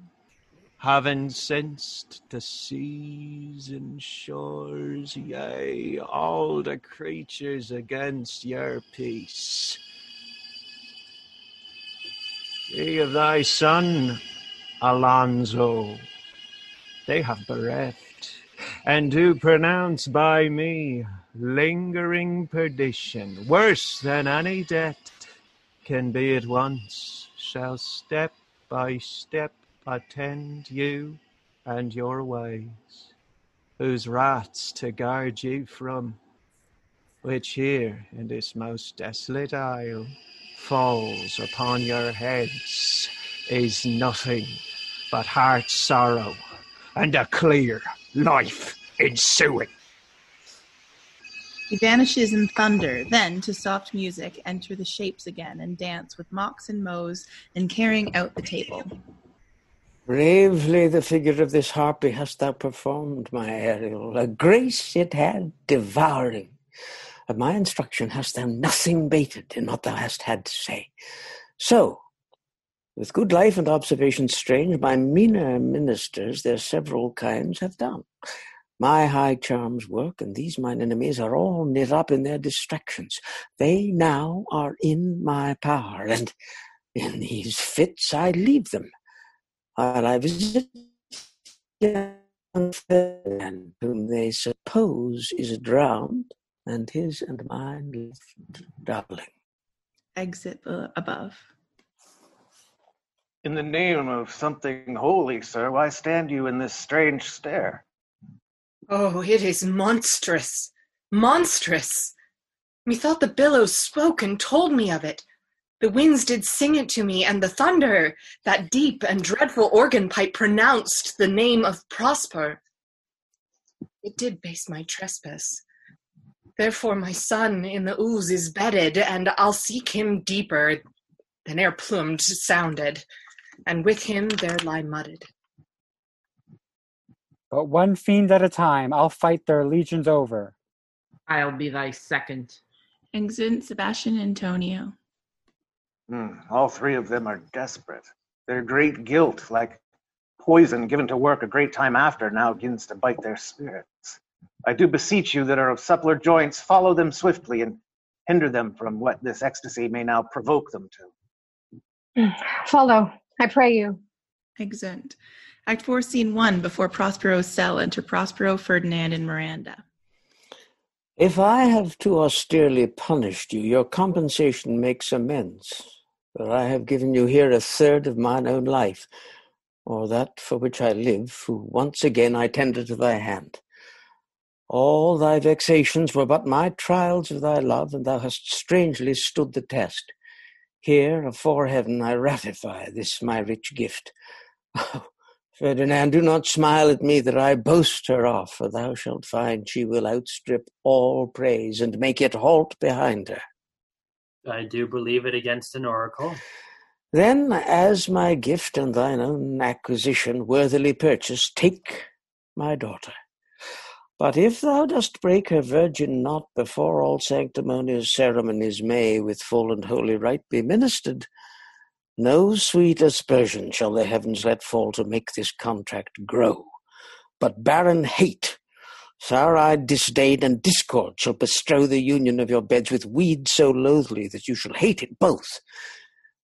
having incensed the seas and shores, yea, all the creatures against your peace. See of thy son, Alonso, they have bereft, and do pronounce by me lingering perdition, worse than any death can be at once, shall step by step attend you and your ways, whose rats to guard you from, which here in this most desolate isle falls upon your heads, is nothing but heart sorrow and a clear life ensuing. He vanishes in thunder, then, to soft music, enter the shapes again and dance with mocks and mows and carrying out the table. Bravely the figure of this harpy hast thou performed, my Ariel. A grace it had devouring. Of my instruction hast thou nothing bated in what thou hast had to say. So, with good life and observation strange, my meaner ministers their several kinds have done. My high charms work, and these mine enemies are all knit up in their distractions. They now are in my power, and in these fits I leave them while I visit young man whom they suppose is drowned, and his and mine left darling. Exit above. In the name of something holy, sir, why stand you in this strange stare? Oh, it is monstrous, monstrous. Methought the billows spoke and told me of it. The winds did sing it to me, and the thunder, that deep and dreadful organ pipe, pronounced the name of Prosper. It did base my trespass. Therefore my son in the ooze is bedded, and I'll seek him deeper than e'er plummet sounded, and with him there lie mudded. But one fiend at a time, I'll fight their legions over. I'll be thy second. Exit Sebastian Antonio. Hmm, all three of them are desperate. Their great guilt, like poison given to work a great time after, now begins to bite their spirits. I do beseech you that are of suppler joints, follow them swiftly and hinder them from what this ecstasy may now provoke them to. Follow, I pray you. Exit. Act 4, Scene 1, before Prospero's cell, enter Prospero, Ferdinand, and Miranda. If I have too austerely punished you, your compensation makes amends. For I have given you here a third of mine own life, or that for which I live, who once again I tender to thy hand. All thy vexations were but my trials of thy love, and thou hast strangely stood the test. Here, afore heaven, I ratify this my rich gift. Oh, Ferdinand, do not smile at me that I boast her off, for thou shalt find she will outstrip all praise and make it halt behind her. I do believe it against an oracle. Then, as my gift and thine own acquisition worthily purchased, take my daughter. But if thou dost break her virgin knot before all sanctimonious ceremonies may with full and holy rite be ministered, no sweet aspersion shall the heavens let fall to make this contract grow, but barren hate, sour-eyed disdain, and discord shall bestow the union of your beds with weeds so loathly that you shall hate it both.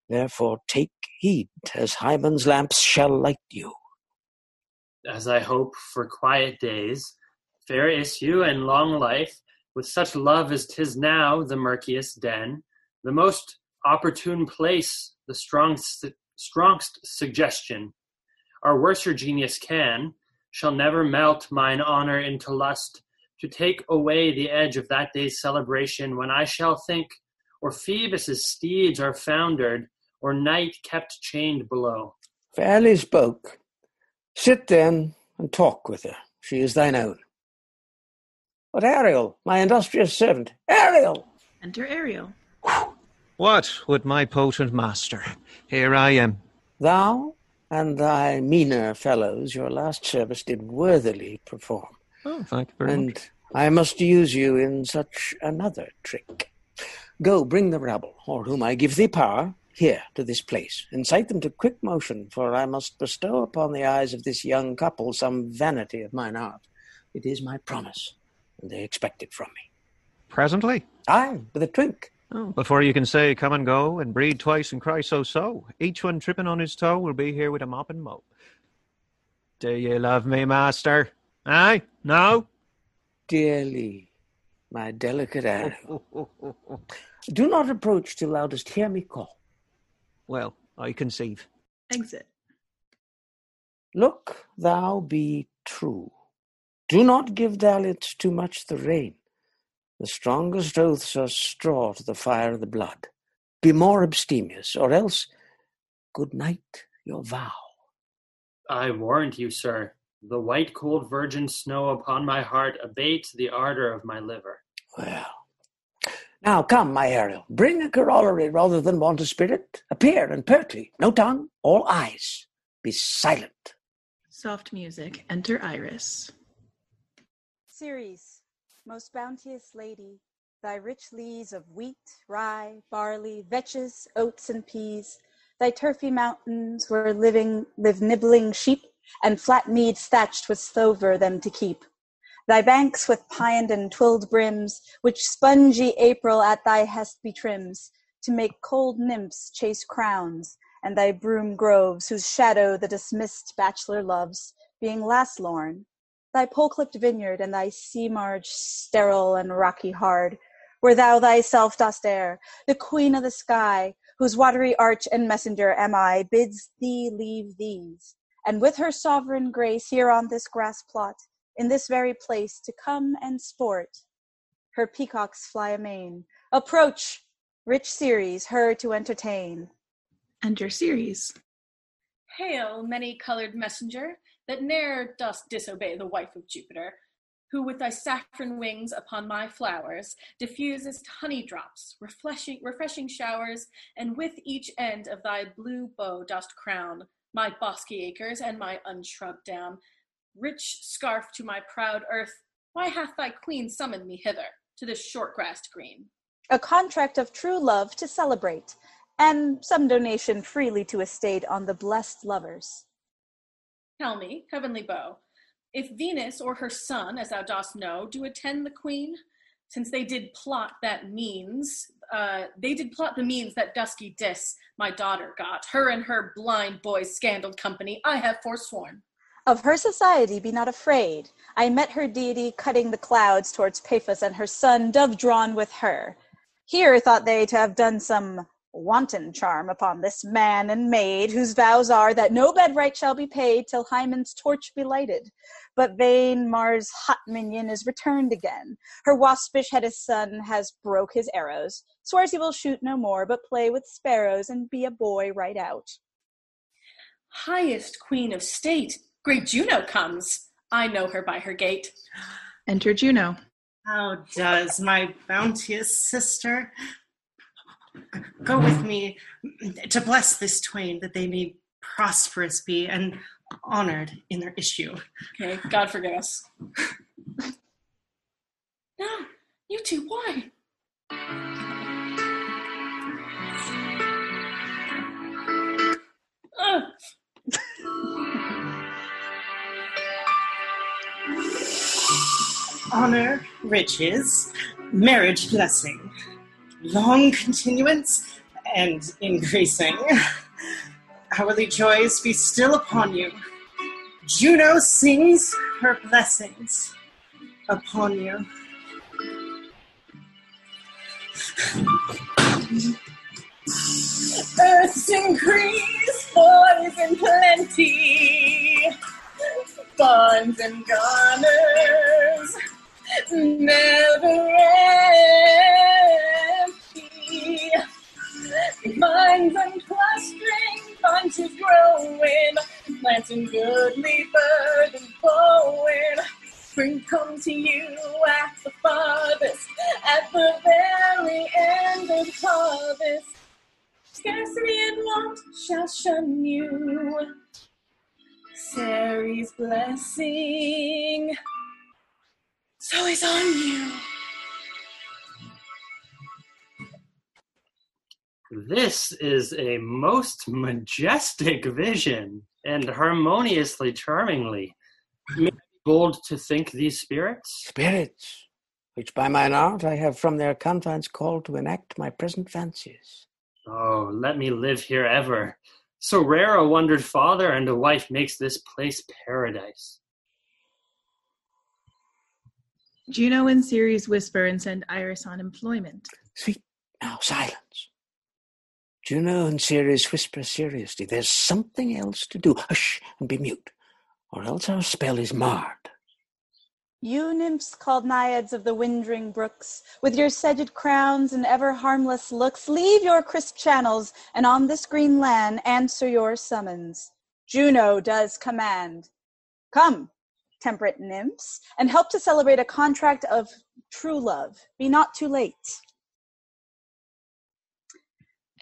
Therefore take heed, as Hymen's lamps shall light you. As I hope for quiet days, fair issue and long life, with such love as 'tis now the murkiest den, the most opportune place, the strongest, strongest suggestion, our worser genius can, shall never melt mine honor into lust, to take away the edge of that day's celebration when I shall think, or Phoebus's steeds are foundered, or night kept chained below. Fairly spoke. Sit then and talk with her. She is thine own. But Ariel, my industrious servant, Ariel! Enter Ariel. What would my potent master? Here I am. Thou and thy meaner fellows your last service did worthily perform. Oh, thank you very much. and much. I must use you in such another trick. Go, bring the rabble, or whom I give thee power, here to this place. Incite them to quick motion, for I must bestow upon the eyes of this young couple some vanity of mine art. It is my promise, and they expect it from me. Presently? Aye, with a twink. Oh, before you can say come and go and breed twice and cry so so, each one tripping on his toe will be here with a mop and mope. Do you love me, master? Aye? No? Dearly, my delicate Ariel. Do not approach till thou dost hear me call. Well, I conceive. Exit. Look thou be true. Do not give dalliance too much the rein. The strongest oaths are straw to the fire of the blood. Be more abstemious, or else good night your vow. I warrant you, sir, the white cold virgin snow upon my heart abates the ardor of my liver. Well, now come, my Ariel, bring a corollary rather than want a spirit. Appear and pertly, no tongue, all eyes. Be silent. Soft music. Enter Iris. Ceres, most bounteous lady, thy rich leas of wheat, rye, barley, vetches, oats, and peas, thy turfy mountains where living live nibbling sheep, and flat meads thatched with stover them to keep. Thy banks with pined and twilled brims, which spongy April at thy hest betrims, to make cold nymphs chase crowns, and thy broom groves, whose shadow the dismissed bachelor loves, being last lorn, thy pole-clipped vineyard and thy sea marge sterile and rocky hard, where thou thyself dost err, the queen of the sky, whose watery arch and messenger am I, bids thee leave these, and with her sovereign grace here on this grass plot, in this very place, to come and sport. Her peacocks fly amain. Approach, rich Ceres, her to entertain. Enter Ceres. Hail, many colored messenger, that ne'er dost disobey the wife of Jupiter, who with thy saffron wings upon my flowers diffusest honey drops, refreshing, refreshing showers, and with each end of thy blue bow dost crown my bosky acres and my unshrubbed down. Rich scarf to my proud earth, why hath thy queen summoned me hither to this short grassed green? A contract of true love to celebrate, and some donation freely to estate on the blessed lovers. Tell me, heavenly bow, if Venus or her son, as thou dost know, do attend the queen, since they did plot that means, uh, they did plot the means that dusky Dis, my daughter, got, her and her blind boy's scandaled company, I have forsworn. Of her society be not afraid. I met her deity cutting the clouds towards Paphos and her son dove drawn with her. Here thought they to have done some Wanton charm upon this man and maid, whose vows are that no bed right shall be paid till Hymen's torch be lighted. But vain Mars' hot minion is returned again. Her waspish headed son has broke his arrows, swears he will shoot no more, but play with sparrows and be a boy right out. Highest queen of state, great Juno comes. I know her by her gait. Enter Juno. How does my bounteous sister go with me to bless this twain that they may prosperous be and honored in their issue? Okay, God forgive us. No, you two, why? Honor, riches, marriage blessing, long continuance, and increasing. Hourly joys be still upon you. Juno sings her blessings upon you. Earth's increase, boys in plenty, bonds and garners, never empty. Minds unclustering, bunches growing, planting goodly burden blowing. Spring come to you at the farthest, at the very end of harvest. Scarcity and want shall shun you. Ceres' blessing, so is on you. This is a most majestic vision and harmoniously charmingly. May I be bold to think these spirits? Spirits, which by mine art I have from their confines called to enact my present fancies. Oh, let me live here ever. So rare a wondered father and a wife makes this place paradise. Juno and Ceres whisper and send Iris on employment. Sweet, now silence. Juno and Ceres whisper seriously. There's something else to do. Hush and be mute, or else our spell is marred. You nymphs called naiads of the windring brooks, with your sedged crowns and ever harmless looks, leave your crisp channels, and on this green land answer your summons. Juno does command. Come, temperate nymphs, and help to celebrate a contract of true love. Be not too late.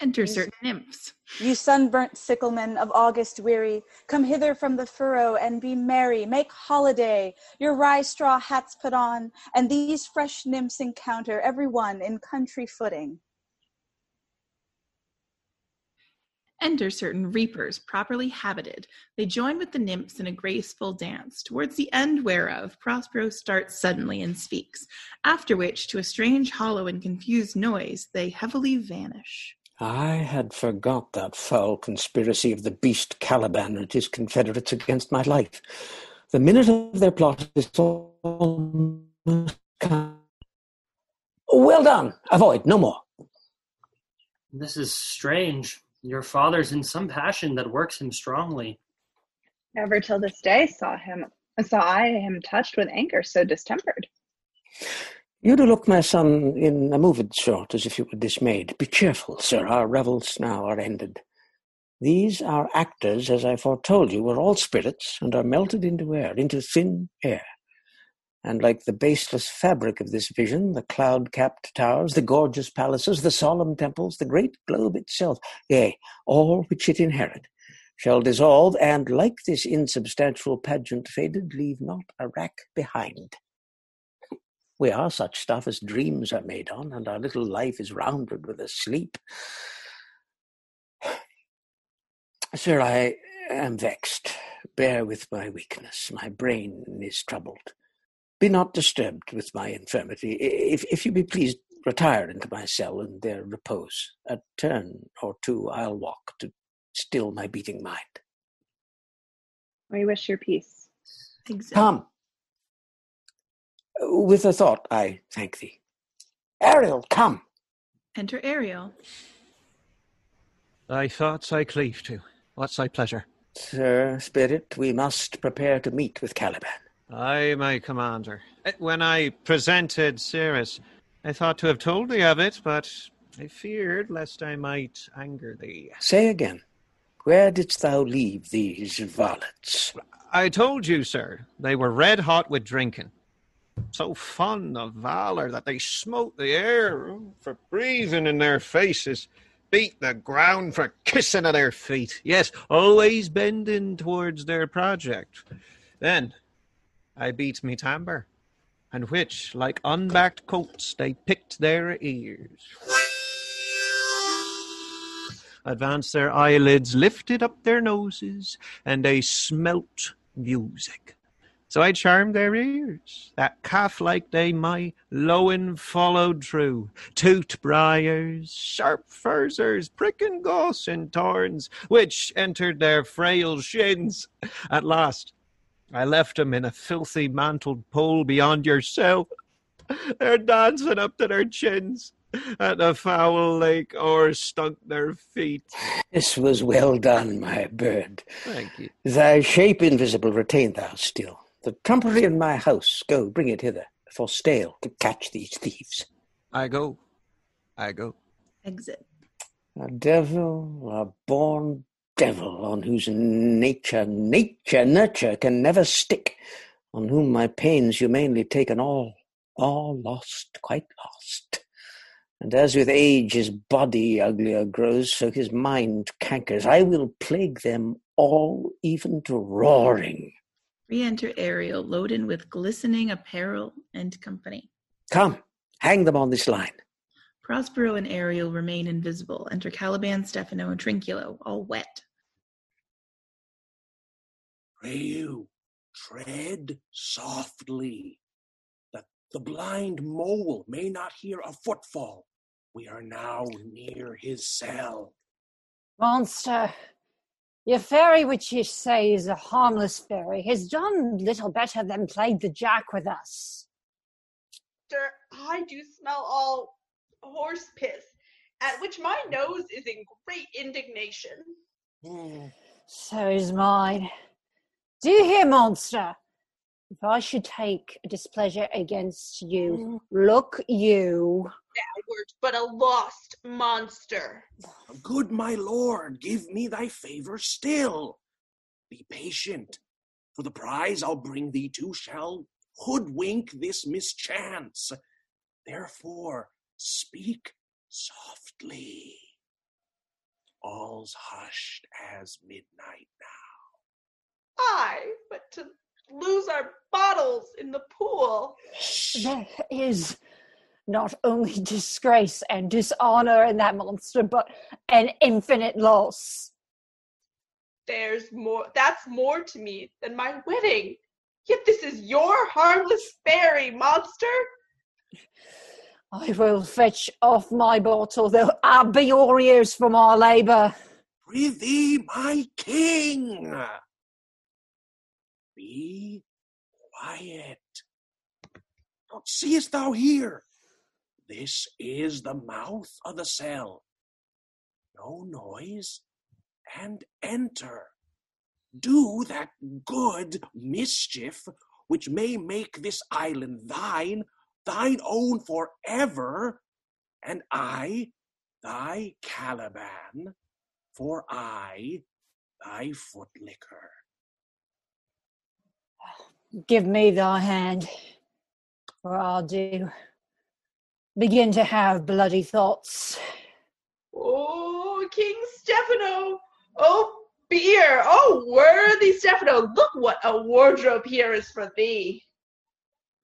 Enter certain nymphs. You sunburnt sicklemen of August weary, come hither from the furrow and be merry. Make holiday, your rye straw hats put on, and these fresh nymphs encounter every one in country footing. Enter certain reapers, properly habited. They join with the nymphs in a graceful dance, towards the end whereof Prospero starts suddenly and speaks, after which, to a strange hollow and confused noise, they heavily vanish. I had forgot that foul conspiracy of the beast Caliban and his confederates against my life. The minute of their plot is almost. Well done. Avoid no more. This is strange. Your father's in some passion that works him strongly. Never till this day saw him saw I him touched with anger so distempered. You do look, my son, in a moved sort, as if you were dismayed. Be cheerful, sir. Our revels now are ended. These our actors, as I foretold you, were all spirits, and are melted into air, into thin air. And like the baseless fabric of this vision, the cloud-capped towers, the gorgeous palaces, the solemn temples, the great globe itself, yea, all which it inherit, shall dissolve, and like this insubstantial pageant faded, leave not a rack behind. We are such stuff as dreams are made on, and our little life is rounded with a sleep. Sir, I am vexed. Bear with my weakness. My brain is troubled. Be not disturbed with my infirmity. If, if you be pleased, retire into my cell and there repose. A turn or two I'll walk to still my beating mind. We wish your peace. Come. With a thought, I thank thee. Ariel, come. Enter Ariel. Thy thoughts I cleave to. What's thy pleasure? Sir, spirit, we must prepare to meet with Caliban. Aye, my commander. Eh, When I presented Ceres, I thought to have told thee of it, but I feared lest I might anger thee. Say again, where didst thou leave these varlets? I told you, sir, they were red hot with drinking. So fond of valor that they smote the air for breathing in their faces, beat the ground for kissing at their feet. Yes, always bending towards their project. Then I beat me timbre, and which, like unbacked coats, they picked their ears. Advanced their eyelids, lifted up their noses, and they smelt music. So I charmed their ears, that calf like they my lowing followed true. Toot briars, sharp furzes, pricking goss and thorns, which entered their frail shins. At last, I left 'em in a filthy mantled pole beyond your cell. They're dancing up to their chins. At the foul lake or stunk their feet. This was well done, my bird. Thank you. Thy shape invisible retain thou still. The trumpery in my house, go, bring it hither, for stale to catch these thieves. I go. I go. Exit. A devil, a born devil, on whose nature, nature, nurture can never stick, on whom my pains humanely taken all, all lost, quite lost. And as with age his body uglier grows, so his mind cankers. I will plague them all, even to roaring. Re enter Ariel, loaded with glistening apparel and company. Come, hang them on this line. Prospero and Ariel remain invisible. Enter Caliban, Stefano, and Trinculo, all wet. Pray you, tread softly, that the blind mole may not hear a footfall. We are now near his cell. Monster, your fairy, which you say is a harmless fairy, has done little better than played the jack with us. Sir, I do smell all horse piss, at which my nose is in great indignation. Mm, so is mine. Do you hear, monster? If I should take displeasure against you, mm. look you. Downward, but a lost monster. Good my lord, give me thy favor still. Be patient. For the prize I'll bring thee to shall hoodwink this mischance. Therefore, speak softly. All's hushed as midnight now. Aye, but to lose our bottles in the pool. There is not only disgrace and dishonor in that monster, but an infinite loss. There's more that's more to me than my wedding. Yet this is your harmless fairy monster. I will fetch off my bottle, though I be your ears from our labour. Prithee, my king! Be quiet. What seest thou here? This is the mouth of the cell. No noise, and enter. Do that good mischief which may make this island thine, thine own forever, and I, thy Caliban, for I, thy footlicker. Give me thy hand, or I'll do begin to have bloody thoughts. Oh, King Stefano! Oh, beer! Oh, worthy Stefano! Look what a wardrobe here is for thee.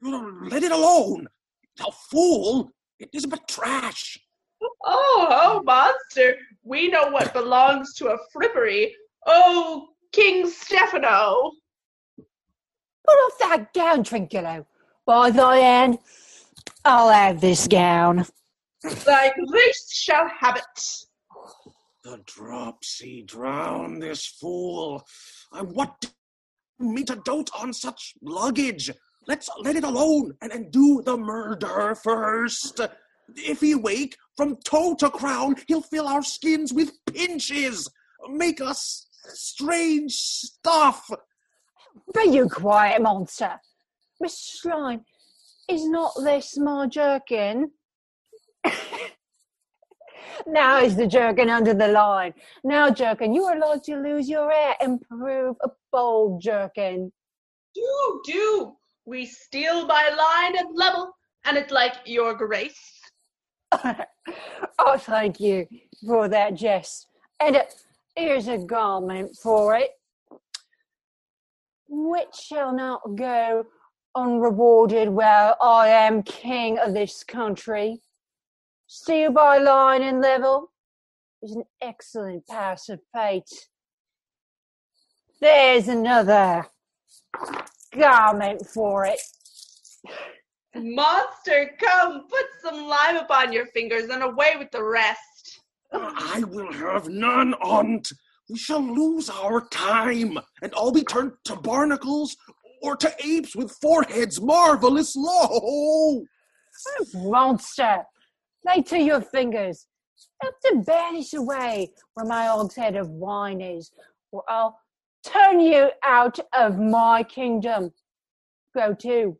Let it alone! Thou fool! It is but trash. Oh, oh, monster! We know what belongs to a frippery. Oh, King Stefano! Put off that gown, Trinculo. By thy hand, I'll have this gown. Thy grace shall have it. The dropsy drown this fool. And what do you me to dote on such luggage? Let's let it alone and, and do the murder first. If he wake, from toe to crown, he'll fill our skins with pinches, make us strange stuff. Be you quiet, monster. Miss Slime, is not this my jerkin? now is the jerkin under the line. Now, jerkin, you are like to lose your hair and prove a bold jerkin. Do, do. We steal by line and level, and it's like your grace. Oh, thank you for that jest. And uh, here's a garment for it, which shall not go unrewarded while I am king of this country. Steal by line and level is an excellent pass of fate. There's another garment for it. Monster, come, put some lime upon your fingers and away with the rest. I will have none on't. We shall lose our time, and all be turned to barnacles or to apes with foreheads marvelous low. Monster, lay to your fingers. Help to banish away where my hogshead of wine is, or I'll turn you out of my kingdom. Go to,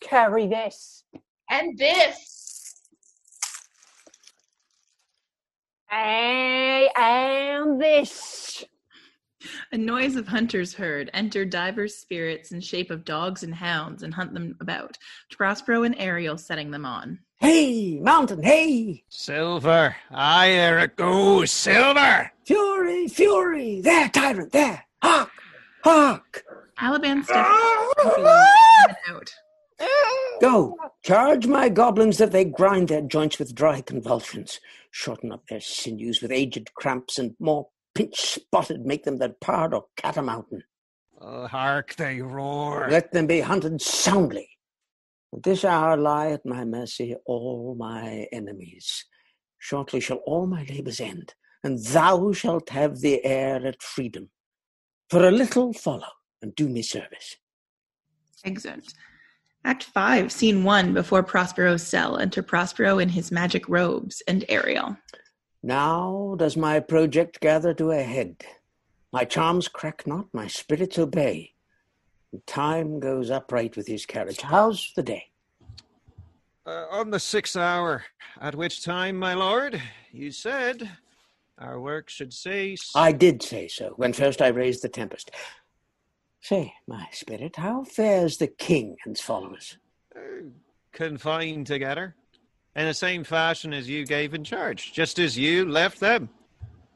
carry this. And this. I am this. A noise of hunters heard. Enter divers spirits in shape of dogs and hounds and hunt them about. Prospero and Ariel setting them on. Hey, Mountain, hey! Silver, I hear it goes, Silver! Fury, fury! There, tyrant, there! Hark! Hark! Alaban steps ah! out. Go, charge my goblins that they grind their joints with dry convulsions, shorten up their sinews with aged cramps, and more pinch spotted make them than pard or catamountain. Oh, hark they roar. Let them be hunted soundly. At this hour lie at my mercy all my enemies. Shortly shall all my labours end, and thou shalt have the air at freedom. For a little follow, and do me service. Exeunt. Act 5, Scene 1, before Prospero's cell. Enter Prospero in his magic robes and Ariel. Now does my project gather to a head. My charms crack not, my spirits obey. And time goes upright with his carriage. How's the day? Uh, on the sixth hour, at which time, my lord, you said our work should cease. I did say so when first I raised the tempest. Say, my spirit, how fares the king and his followers? Confined together, in the same fashion as you gave in charge, just as you left them.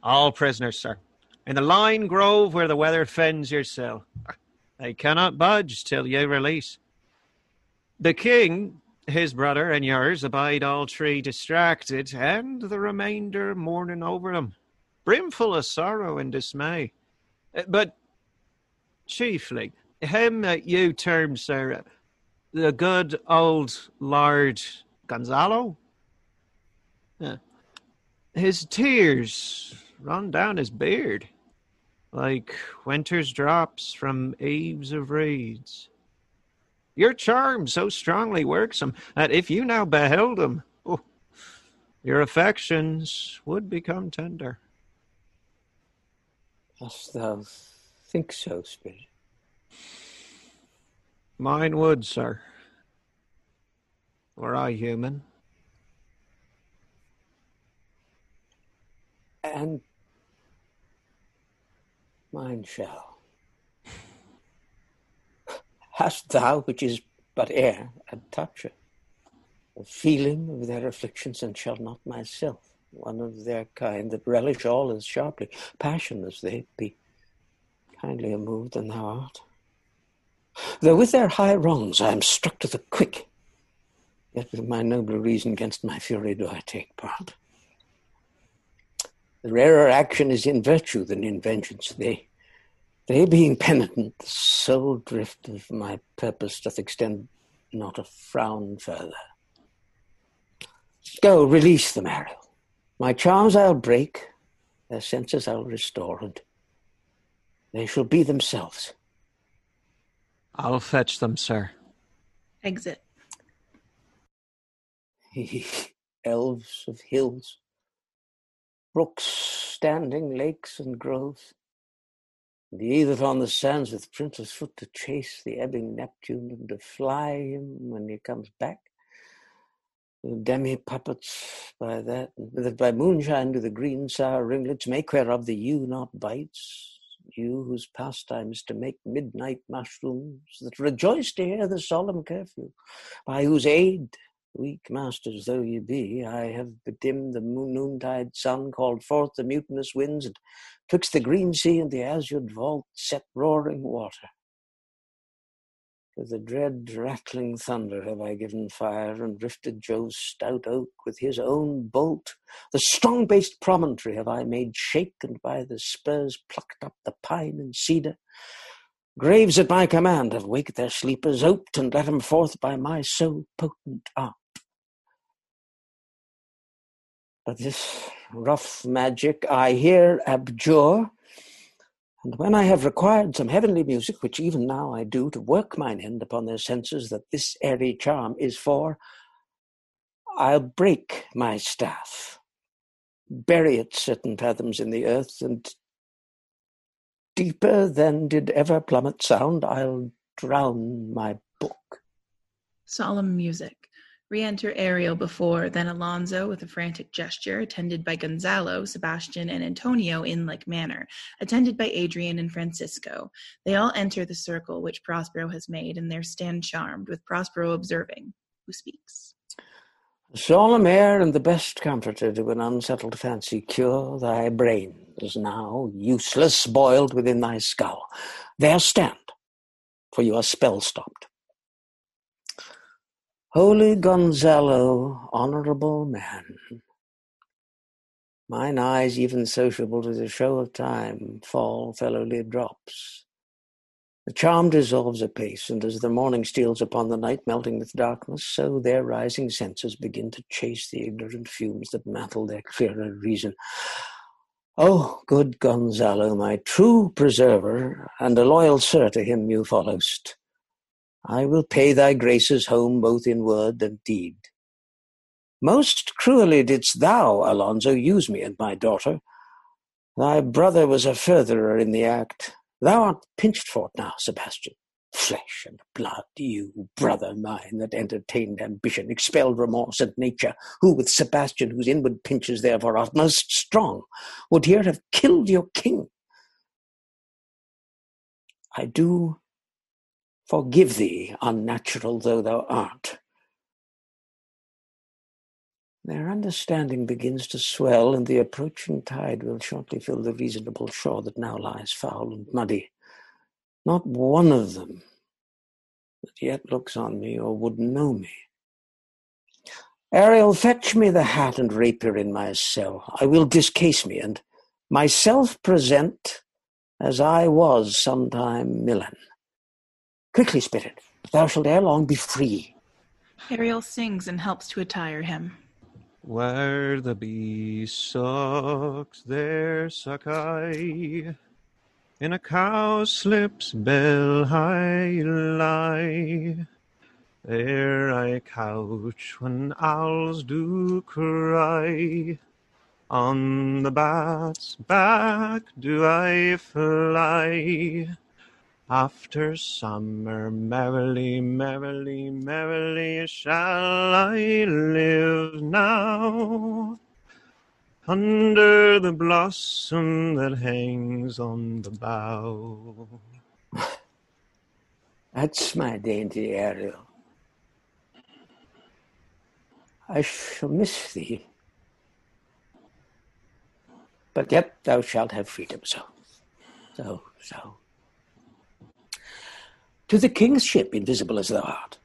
All prisoners, sir, in the line grove where the weather fends your cell. They cannot budge till you release. The king, his brother, and yours abide all three distracted, and the remainder mourning over them, brimful of sorrow and dismay. But chiefly, him that you term, sir, the good old Lord Gonzalo. Yeah. His tears run down his beard like winter's drops from eaves of reeds. Your charm so strongly works him that if you now beheld him, oh, your affections would become tender. Dost thou think so, spirit? Mine would, sir. Were I human. And mine shall. Hast thou, which is but air, a toucher, a feeling of their afflictions, and shall not myself, one of their kind that relish all as sharply, passion as they be, kindlier moved than thou art? Though with their high wrongs I am struck to the quick, yet with my nobler reason against my fury do I take part. The rarer action is in virtue than in vengeance. They, they being penitent, the sole drift of my purpose doth extend not a frown further. Go, release them, Ariel. My charms I'll break, their senses I'll restore, and they shall be themselves. I'll fetch them, sir. Exit. elves of hills, brooks standing, lakes and groves. And ye that on the sands with printer's foot to chase the ebbing Neptune and to fly him when he comes back, demi puppets by that, that by moonshine do the green sour ringlets make whereof the yew not bites, you whose pastime is to make midnight mushrooms that rejoice to hear the solemn curfew, by whose aid, weak masters though ye be, I have bedimmed the noontide sun, called forth the mutinous winds, and twixt the green sea and the azured vault set roaring water. To the dread rattling thunder have I given fire, and rifted Jove's stout oak with his own bolt. The strong based promontory have I made shake, and by the spurs plucked up the pine and cedar. Graves at my command have waked their sleepers, oped, and let 'em forth by my so potent art. But this rough magic I here abjure, and when I have required some heavenly music, which even now I do, to work mine end upon their senses that this airy charm is for, I'll break my staff, bury it certain fathoms in the earth, and deeper than did ever plummet sound, I'll drown my book. Solemn music. Re-enter Ariel before, then Alonso with a frantic gesture, attended by Gonzalo, Sebastian, and Antonio in like manner, attended by Adrian and Francisco. They all enter the circle which Prospero has made, and there stand charmed, with Prospero observing. Who speaks? Solemn air and the best comforter to an unsettled fancy cure thy brain is now useless, boiled within thy skull. There stand, for you are spell stopped. Holy Gonzalo, honorable man, mine eyes, even sociable to the show of time, fall fellowly drops. The charm dissolves apace, and as the morning steals upon the night, melting with darkness, so their rising senses begin to chase the ignorant fumes that mantle their clearer reason. Oh, good Gonzalo, my true preserver, and a loyal sir to him you followest, I will pay thy graces home both in word and deed. Most cruelly didst thou, Alonso, use me and my daughter. Thy brother was a furtherer in the act. Thou art pinched for it now, Sebastian. Flesh and blood, you, brother mine, that entertained ambition, expelled remorse and nature, who with Sebastian, whose inward pinches therefore are most strong, would here have killed your king. I do forgive thee, unnatural though thou art. Their understanding begins to swell, and the approaching tide will shortly fill the reasonable shore that now lies foul and muddy. Not one of them that yet looks on me or would know me. Ariel, fetch me the hat and rapier in my cell. I will discase me, and myself present as I was sometime Milan. Quickly, spirit, thou shalt ere long be free. Ariel sings and helps to attire him. Where the bee sucks, there suck I. In a cowslip's bell I lie. There I couch when owls do cry. On the bat's back do I fly. After summer, merrily, merrily, merrily shall I live now. Under the blossom that hangs on the bough. That's my dainty Ariel. I shall miss thee. But yet thou shalt have freedom, so, so, so. To the king's ship, invisible as thou art.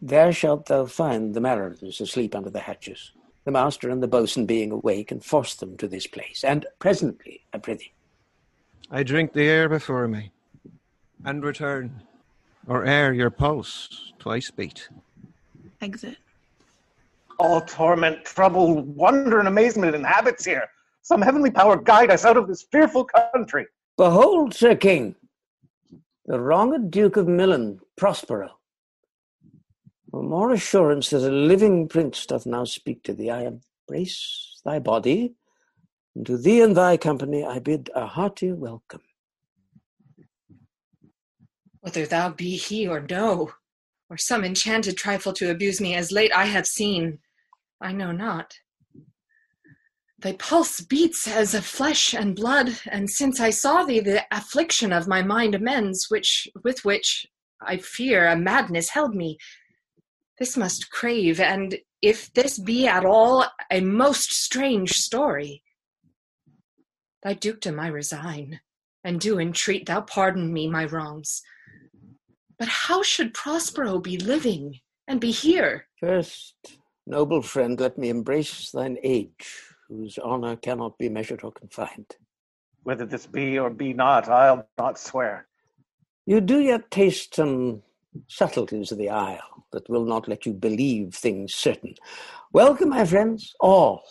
There shalt thou find the mariners asleep under the hatches, the master and the boatswain being awake, and force them to this place. And presently, I prithee. I drink the air before me, and return, or ere your pulse twice beat. Exit. All torment, trouble, wonder, and amazement inhabits here. Some heavenly power guide us out of this fearful country. Behold, Sir King, the wronged Duke of Milan, Prospero. For more assurance that a living prince doth now speak to thee, I embrace thy body, and to thee and thy company I bid a hearty welcome. Whether thou be he or no, or some enchanted trifle to abuse me as late I have seen, I know not. Thy pulse beats as of flesh and blood, and since I saw thee, the affliction of my mind amends, which with which I fear a madness held me. This must crave, and if this be at all a most strange story, thy dukedom I resign, and do entreat thou pardon me my wrongs. But how should Prospero be living and be here? First, noble friend, let me embrace thine age, whose honour cannot be measured or confined. Whether this be or be not, I'll not swear. You do yet taste some subtleties of the isle that will not let you believe things certain. Welcome, my friends, all.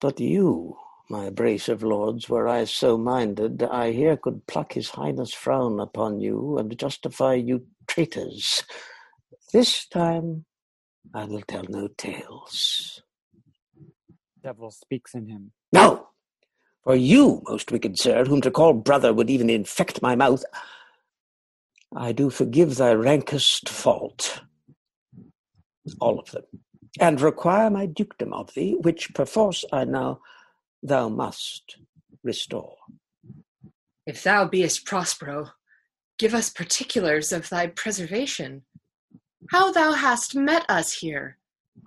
But you, my brace of lords, were I so minded, I here could pluck his highness frown upon you and justify you traitors. This time I will tell no tales. Devil speaks in him. No! For you, most wicked sir, whom to call brother would even infect my mouth, I do forgive thy rankest fault, all of them, and require my dukedom of thee, which perforce I now thou must restore. If thou beest Prospero, give us particulars of thy preservation. How thou hast met us here,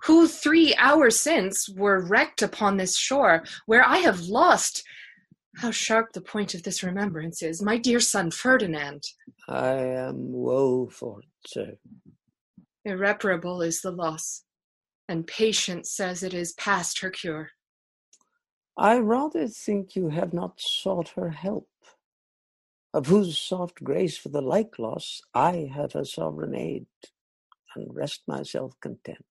who three hours since were wrecked upon this shore, where I have lost. How sharp the point of this remembrance is, my dear son Ferdinand. I am woeful, sir. Irreparable is the loss, and patience says it is past her cure. I rather think you have not sought her help, of whose soft grace for the like loss I have a sovereign aid, and rest myself content.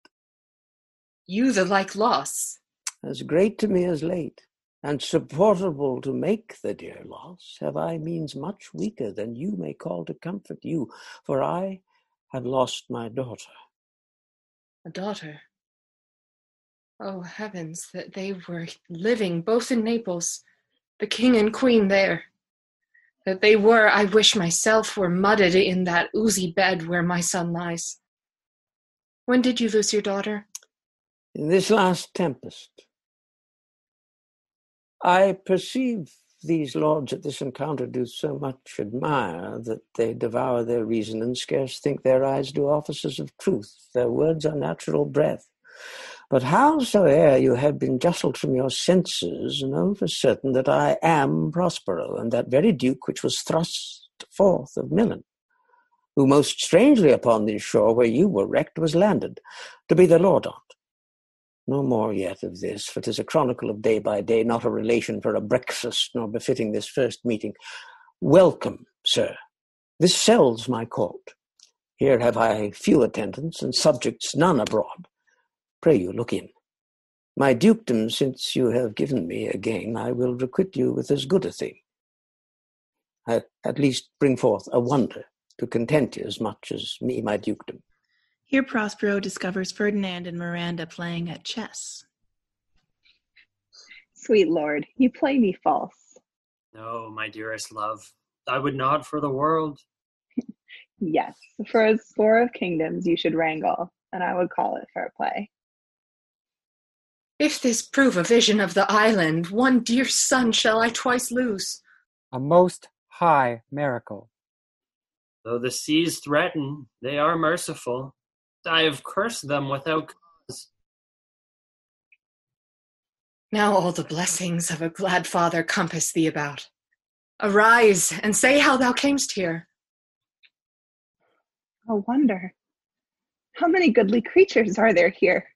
You the like loss? As great to me as late, and supportable to make the dear loss, have I means much weaker than you may call to comfort you, for I have lost my daughter. A daughter? Oh heavens, that they were living both in Naples, the king and queen there. That they were, I wish myself, were mudded in that oozy bed where my son lies. When did you lose your daughter? In this last tempest. I perceive these lords at this encounter do so much admire that they devour their reason and scarce think their eyes do offices of truth. Their words are natural breath. But howsoe'er you have been justled from your senses, know for certain that I am Prospero, and that very duke which was thrust forth of Milan, who most strangely upon this shore where you were wrecked was landed, to be the lord on't. No more yet of this, for 'tis a chronicle of day by day, not a relation for a breakfast, nor befitting this first meeting. Welcome, sir. This cell's my court. Here have I few attendants, and subjects none abroad. Pray you, look in. My dukedom, since you have given me again, I will requite you with as good a thing. At, at least bring forth a wonder to content you as much as me my dukedom. Here Prospero discovers Ferdinand and Miranda playing at chess. Sweet lord, you play me false. No, my dearest love, I would not for the world. Yes, for a score of kingdoms you should wrangle, and I would call it fair play. If this prove a vision of the island, one dear son shall I twice lose. A most high miracle. Though the seas threaten, they are merciful. I have cursed them without cause. Now all the blessings of a glad father compass thee about. Arise and say how thou camest here. A wonder. How many goodly creatures are there here?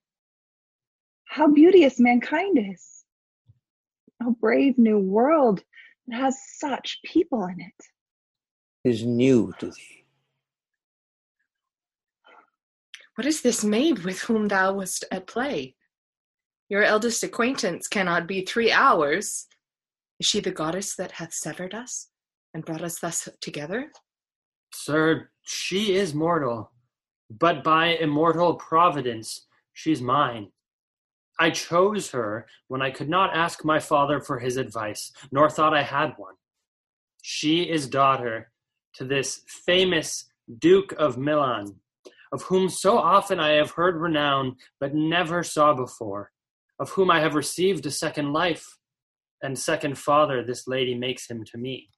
How beauteous mankind is. A brave new world that has such people in it. Is new to thee. What is this maid with whom thou wast at play? Your eldest acquaintance cannot be three hours. Is she the goddess that hath severed us and brought us thus together? Sir, she is mortal, but by immortal providence, she's mine. I chose her when I could not ask my father for his advice, nor thought I had one. She is daughter to this famous Duke of Milan, of whom so often I have heard renown, but never saw before, of whom I have received a second life, and second father this lady makes him to me.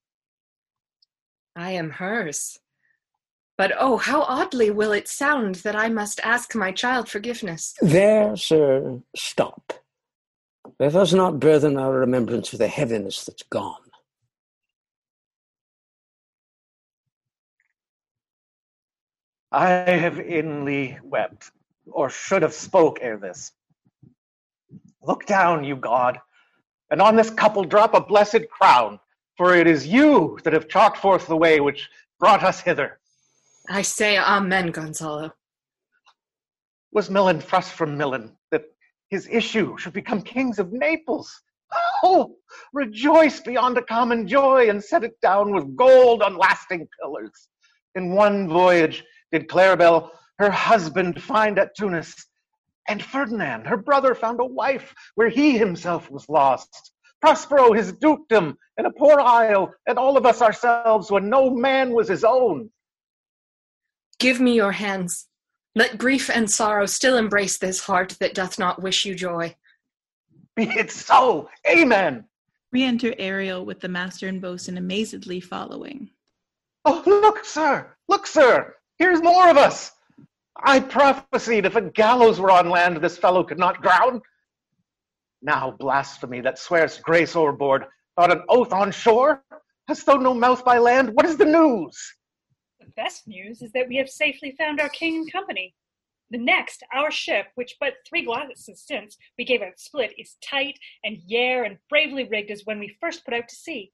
I am hers. But oh, how oddly will it sound that I must ask my child forgiveness. There, sir, stop. Let us not burthen our remembrance with a heaviness that's gone. I have inly wept, or should have spoke ere this. Look down, you God, and on this couple drop a blessed crown, for it is you that have chalked forth the way which brought us hither. I say amen, Gonzalo. Was Milan thrust from Milan, that his issue should become kings of Naples? Oh, rejoice beyond a common joy, and set it down with gold on lasting pillars. In one voyage did Claribel her husband find at Tunis, and Ferdinand, her brother, found a wife where he himself was lost. Prospero his dukedom in a poor isle, and all of us ourselves when no man was his own. Give me your hands. Let grief and sorrow still embrace this heart that doth not wish you joy. Be it so. Amen. Re enter Ariel with the master and boatswain amazedly following. Oh, look, sir. Look, sir. Here's more of us. I prophesied if a gallows were on land, this fellow could not drown. Now blasphemy that swears grace overboard, not an oath on shore? Hast thou no mouth by land? What is the news? The best news is that we have safely found our king and company. The next, our ship, which but three glasses since we gave a split, is tight and yare and bravely rigged as when we first put out to sea.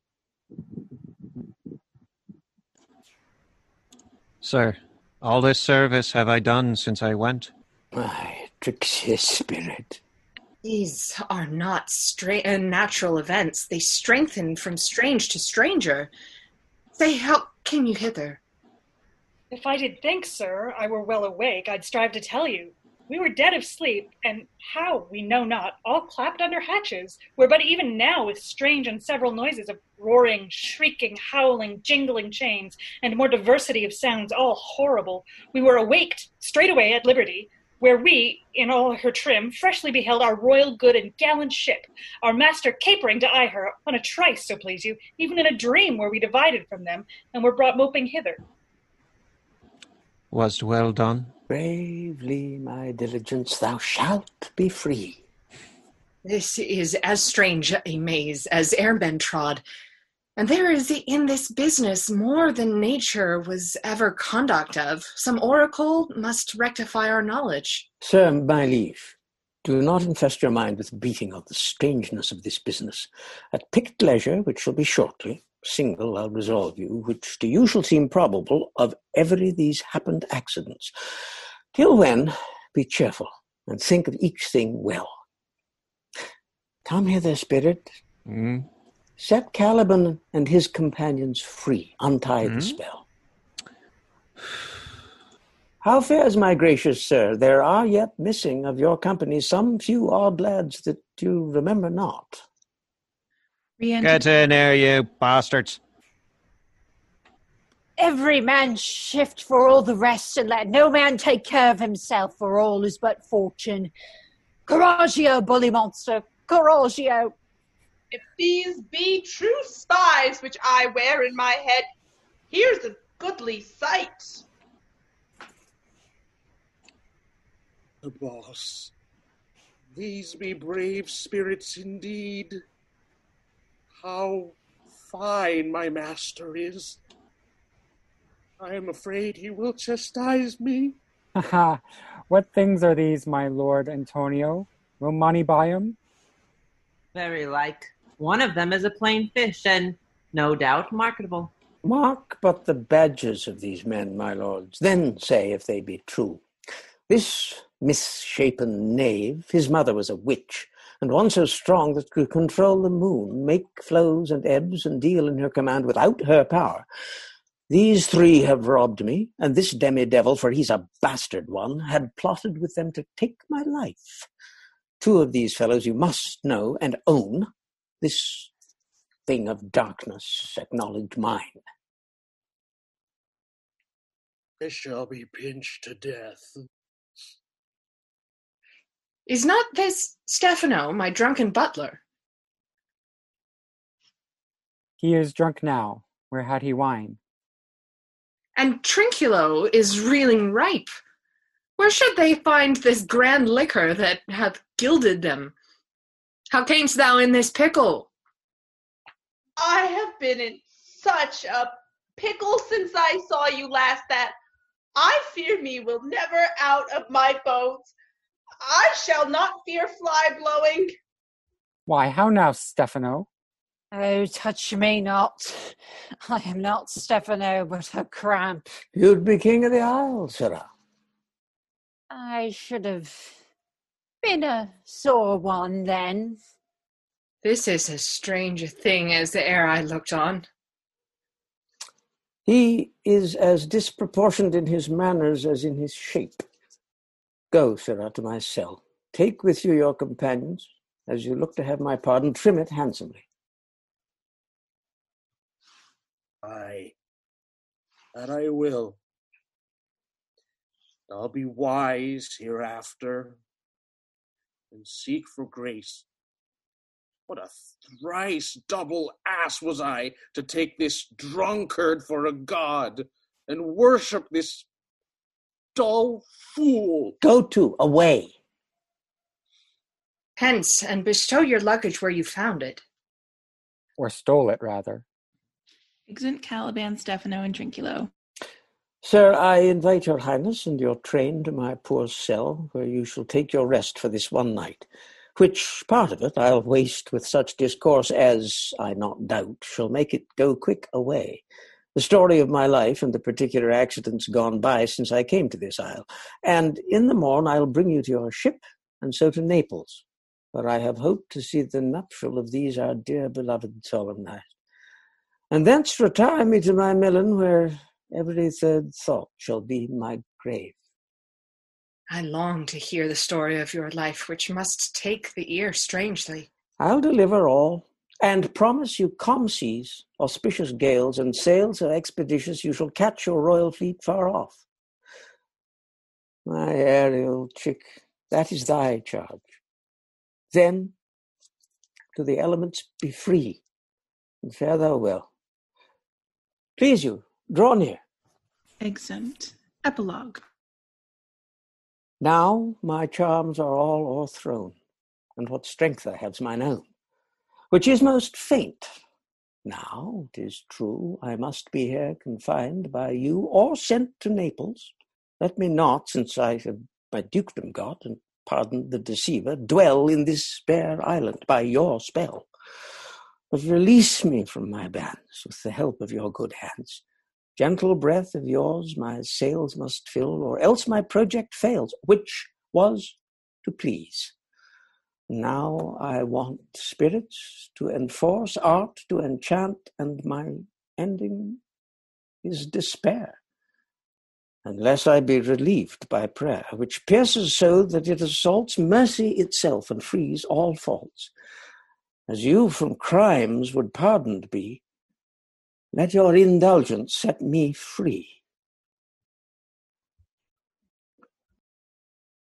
Sir, all this service have I done since I went. My tricksy spirit. These are not stra- uh, natural events. They strengthen from strange to stranger. Say, how came you hither? If I did think, sir, I were well awake, I'd strive to tell you. We were dead of sleep, and how we know not, all clapped under hatches, where but even now with strange and several noises of roaring, shrieking, howling, jingling chains, and more diversity of sounds, all horrible, we were awaked straightway at liberty, where we, in all her trim, freshly beheld our royal good and gallant ship, our master capering to eye her on a trice, so please you, even in a dream were we divided from them, and were brought moping hither. Was't well done? Bravely, my diligence, thou shalt be free. This is as strange a maze as airmen trod. And there is in this business more than nature was ever conduct of. Some oracle must rectify our knowledge. Sir, my liege, do not infest your mind with beating of the strangeness of this business. At picked leisure, which shall be shortly, single I'll resolve you, which to you shall seem probable, of every these happened accidents. Till when, be cheerful, and think of each thing well. Come hither, spirit. Mm. Set Caliban and his companions free. Untie the spell. How fares my gracious sir? There are yet missing of your company some few odd lads that you remember not. Re-enter Get in here, you bastards. Every man shift for all the rest, and let no man take care of himself, for all is but fortune. Coraggio, bully monster, coraggio. If these be true spies which I wear in my head, here's a goodly sight. The boss. These be brave spirits indeed. How fine my master is. I am afraid he will chastise me. Haha, what things are these, my lord Antonio? Will money buy 'em? Very like. One of them is a plain fish, and no doubt marketable. Mark but the badges of these men, my lords, then say if they be true. This misshapen knave, his mother was a witch, and one so strong that could control the moon, make flows and ebbs, and deal in her command without her power. These three have robbed me, and this demi-devil, for he's a bastard one, had plotted with them to take my life. Two of these fellows you must know and own. This thing of darkness acknowledge mine. I shall be pinched to death. Is not this Stephano, my drunken butler? He is drunk now. Where had he wine? And Trinculo is reeling ripe. Where should they find this grand liquor that hath gilded them? How camest thou in this pickle? I have been in such a pickle since I saw you last that I fear me will never out of my bones. I shall not fear fly blowing. Why, how now, Stephano? Oh, touch me not. I am not Stephano, but a cramp. You'd be king of the isle, sirrah. I should have been a sore one then. This is as strange a thing as the air I looked on. He is as disproportioned in his manners as in his shape. Go, sirrah, to my cell. Take with you your companions. As you look to have my pardon, trim it handsomely. Aye, that I will. I'll be wise hereafter and seek for grace. What a thrice double ass was I to take this drunkard for a god and worship this dull fool. Go to, away. Hence, and bestow your luggage where you found it. Or stole it, rather. Exeunt Caliban, Stephano, and Trinculo. Sir, I invite your highness and your train to my poor cell, where you shall take your rest for this one night, which part of it I'll waste with such discourse as, I not doubt, shall make it go quick away. The story of my life and the particular accidents gone by since I came to this isle. And in the morn I'll bring you to your ship, and so to Naples, where I have hoped to see the nuptial of these our dear beloved solemnized. And thence retire me to my Milan, where every third thought shall be my grave. I long to hear the story of your life, which must take the ear strangely. I'll deliver all, and promise you calm seas, auspicious gales, and sails so expeditious you shall catch your royal fleet far off. My Ariel chick, that is thy charge. Then to the elements be free, and fare thou well. Please you, draw near. Exeunt. Epilogue. Now my charms are all o'erthrown, and what strength I have's mine own, which is most faint. Now, 'tis true, I must be here confined by you, or sent to Naples. Let me not, since I have my dukedom got, and pardon the deceiver, dwell in this bare island by your spell. But release me from my bands with the help of your good hands. Gentle breath of yours my sails must fill, or else my project fails, which was to please. Now I want spirits to enforce, art to enchant, and my ending is despair. Unless I be relieved by prayer, which pierces so that it assaults mercy itself and frees all faults. As you from crimes would pardoned be, let your indulgence set me free.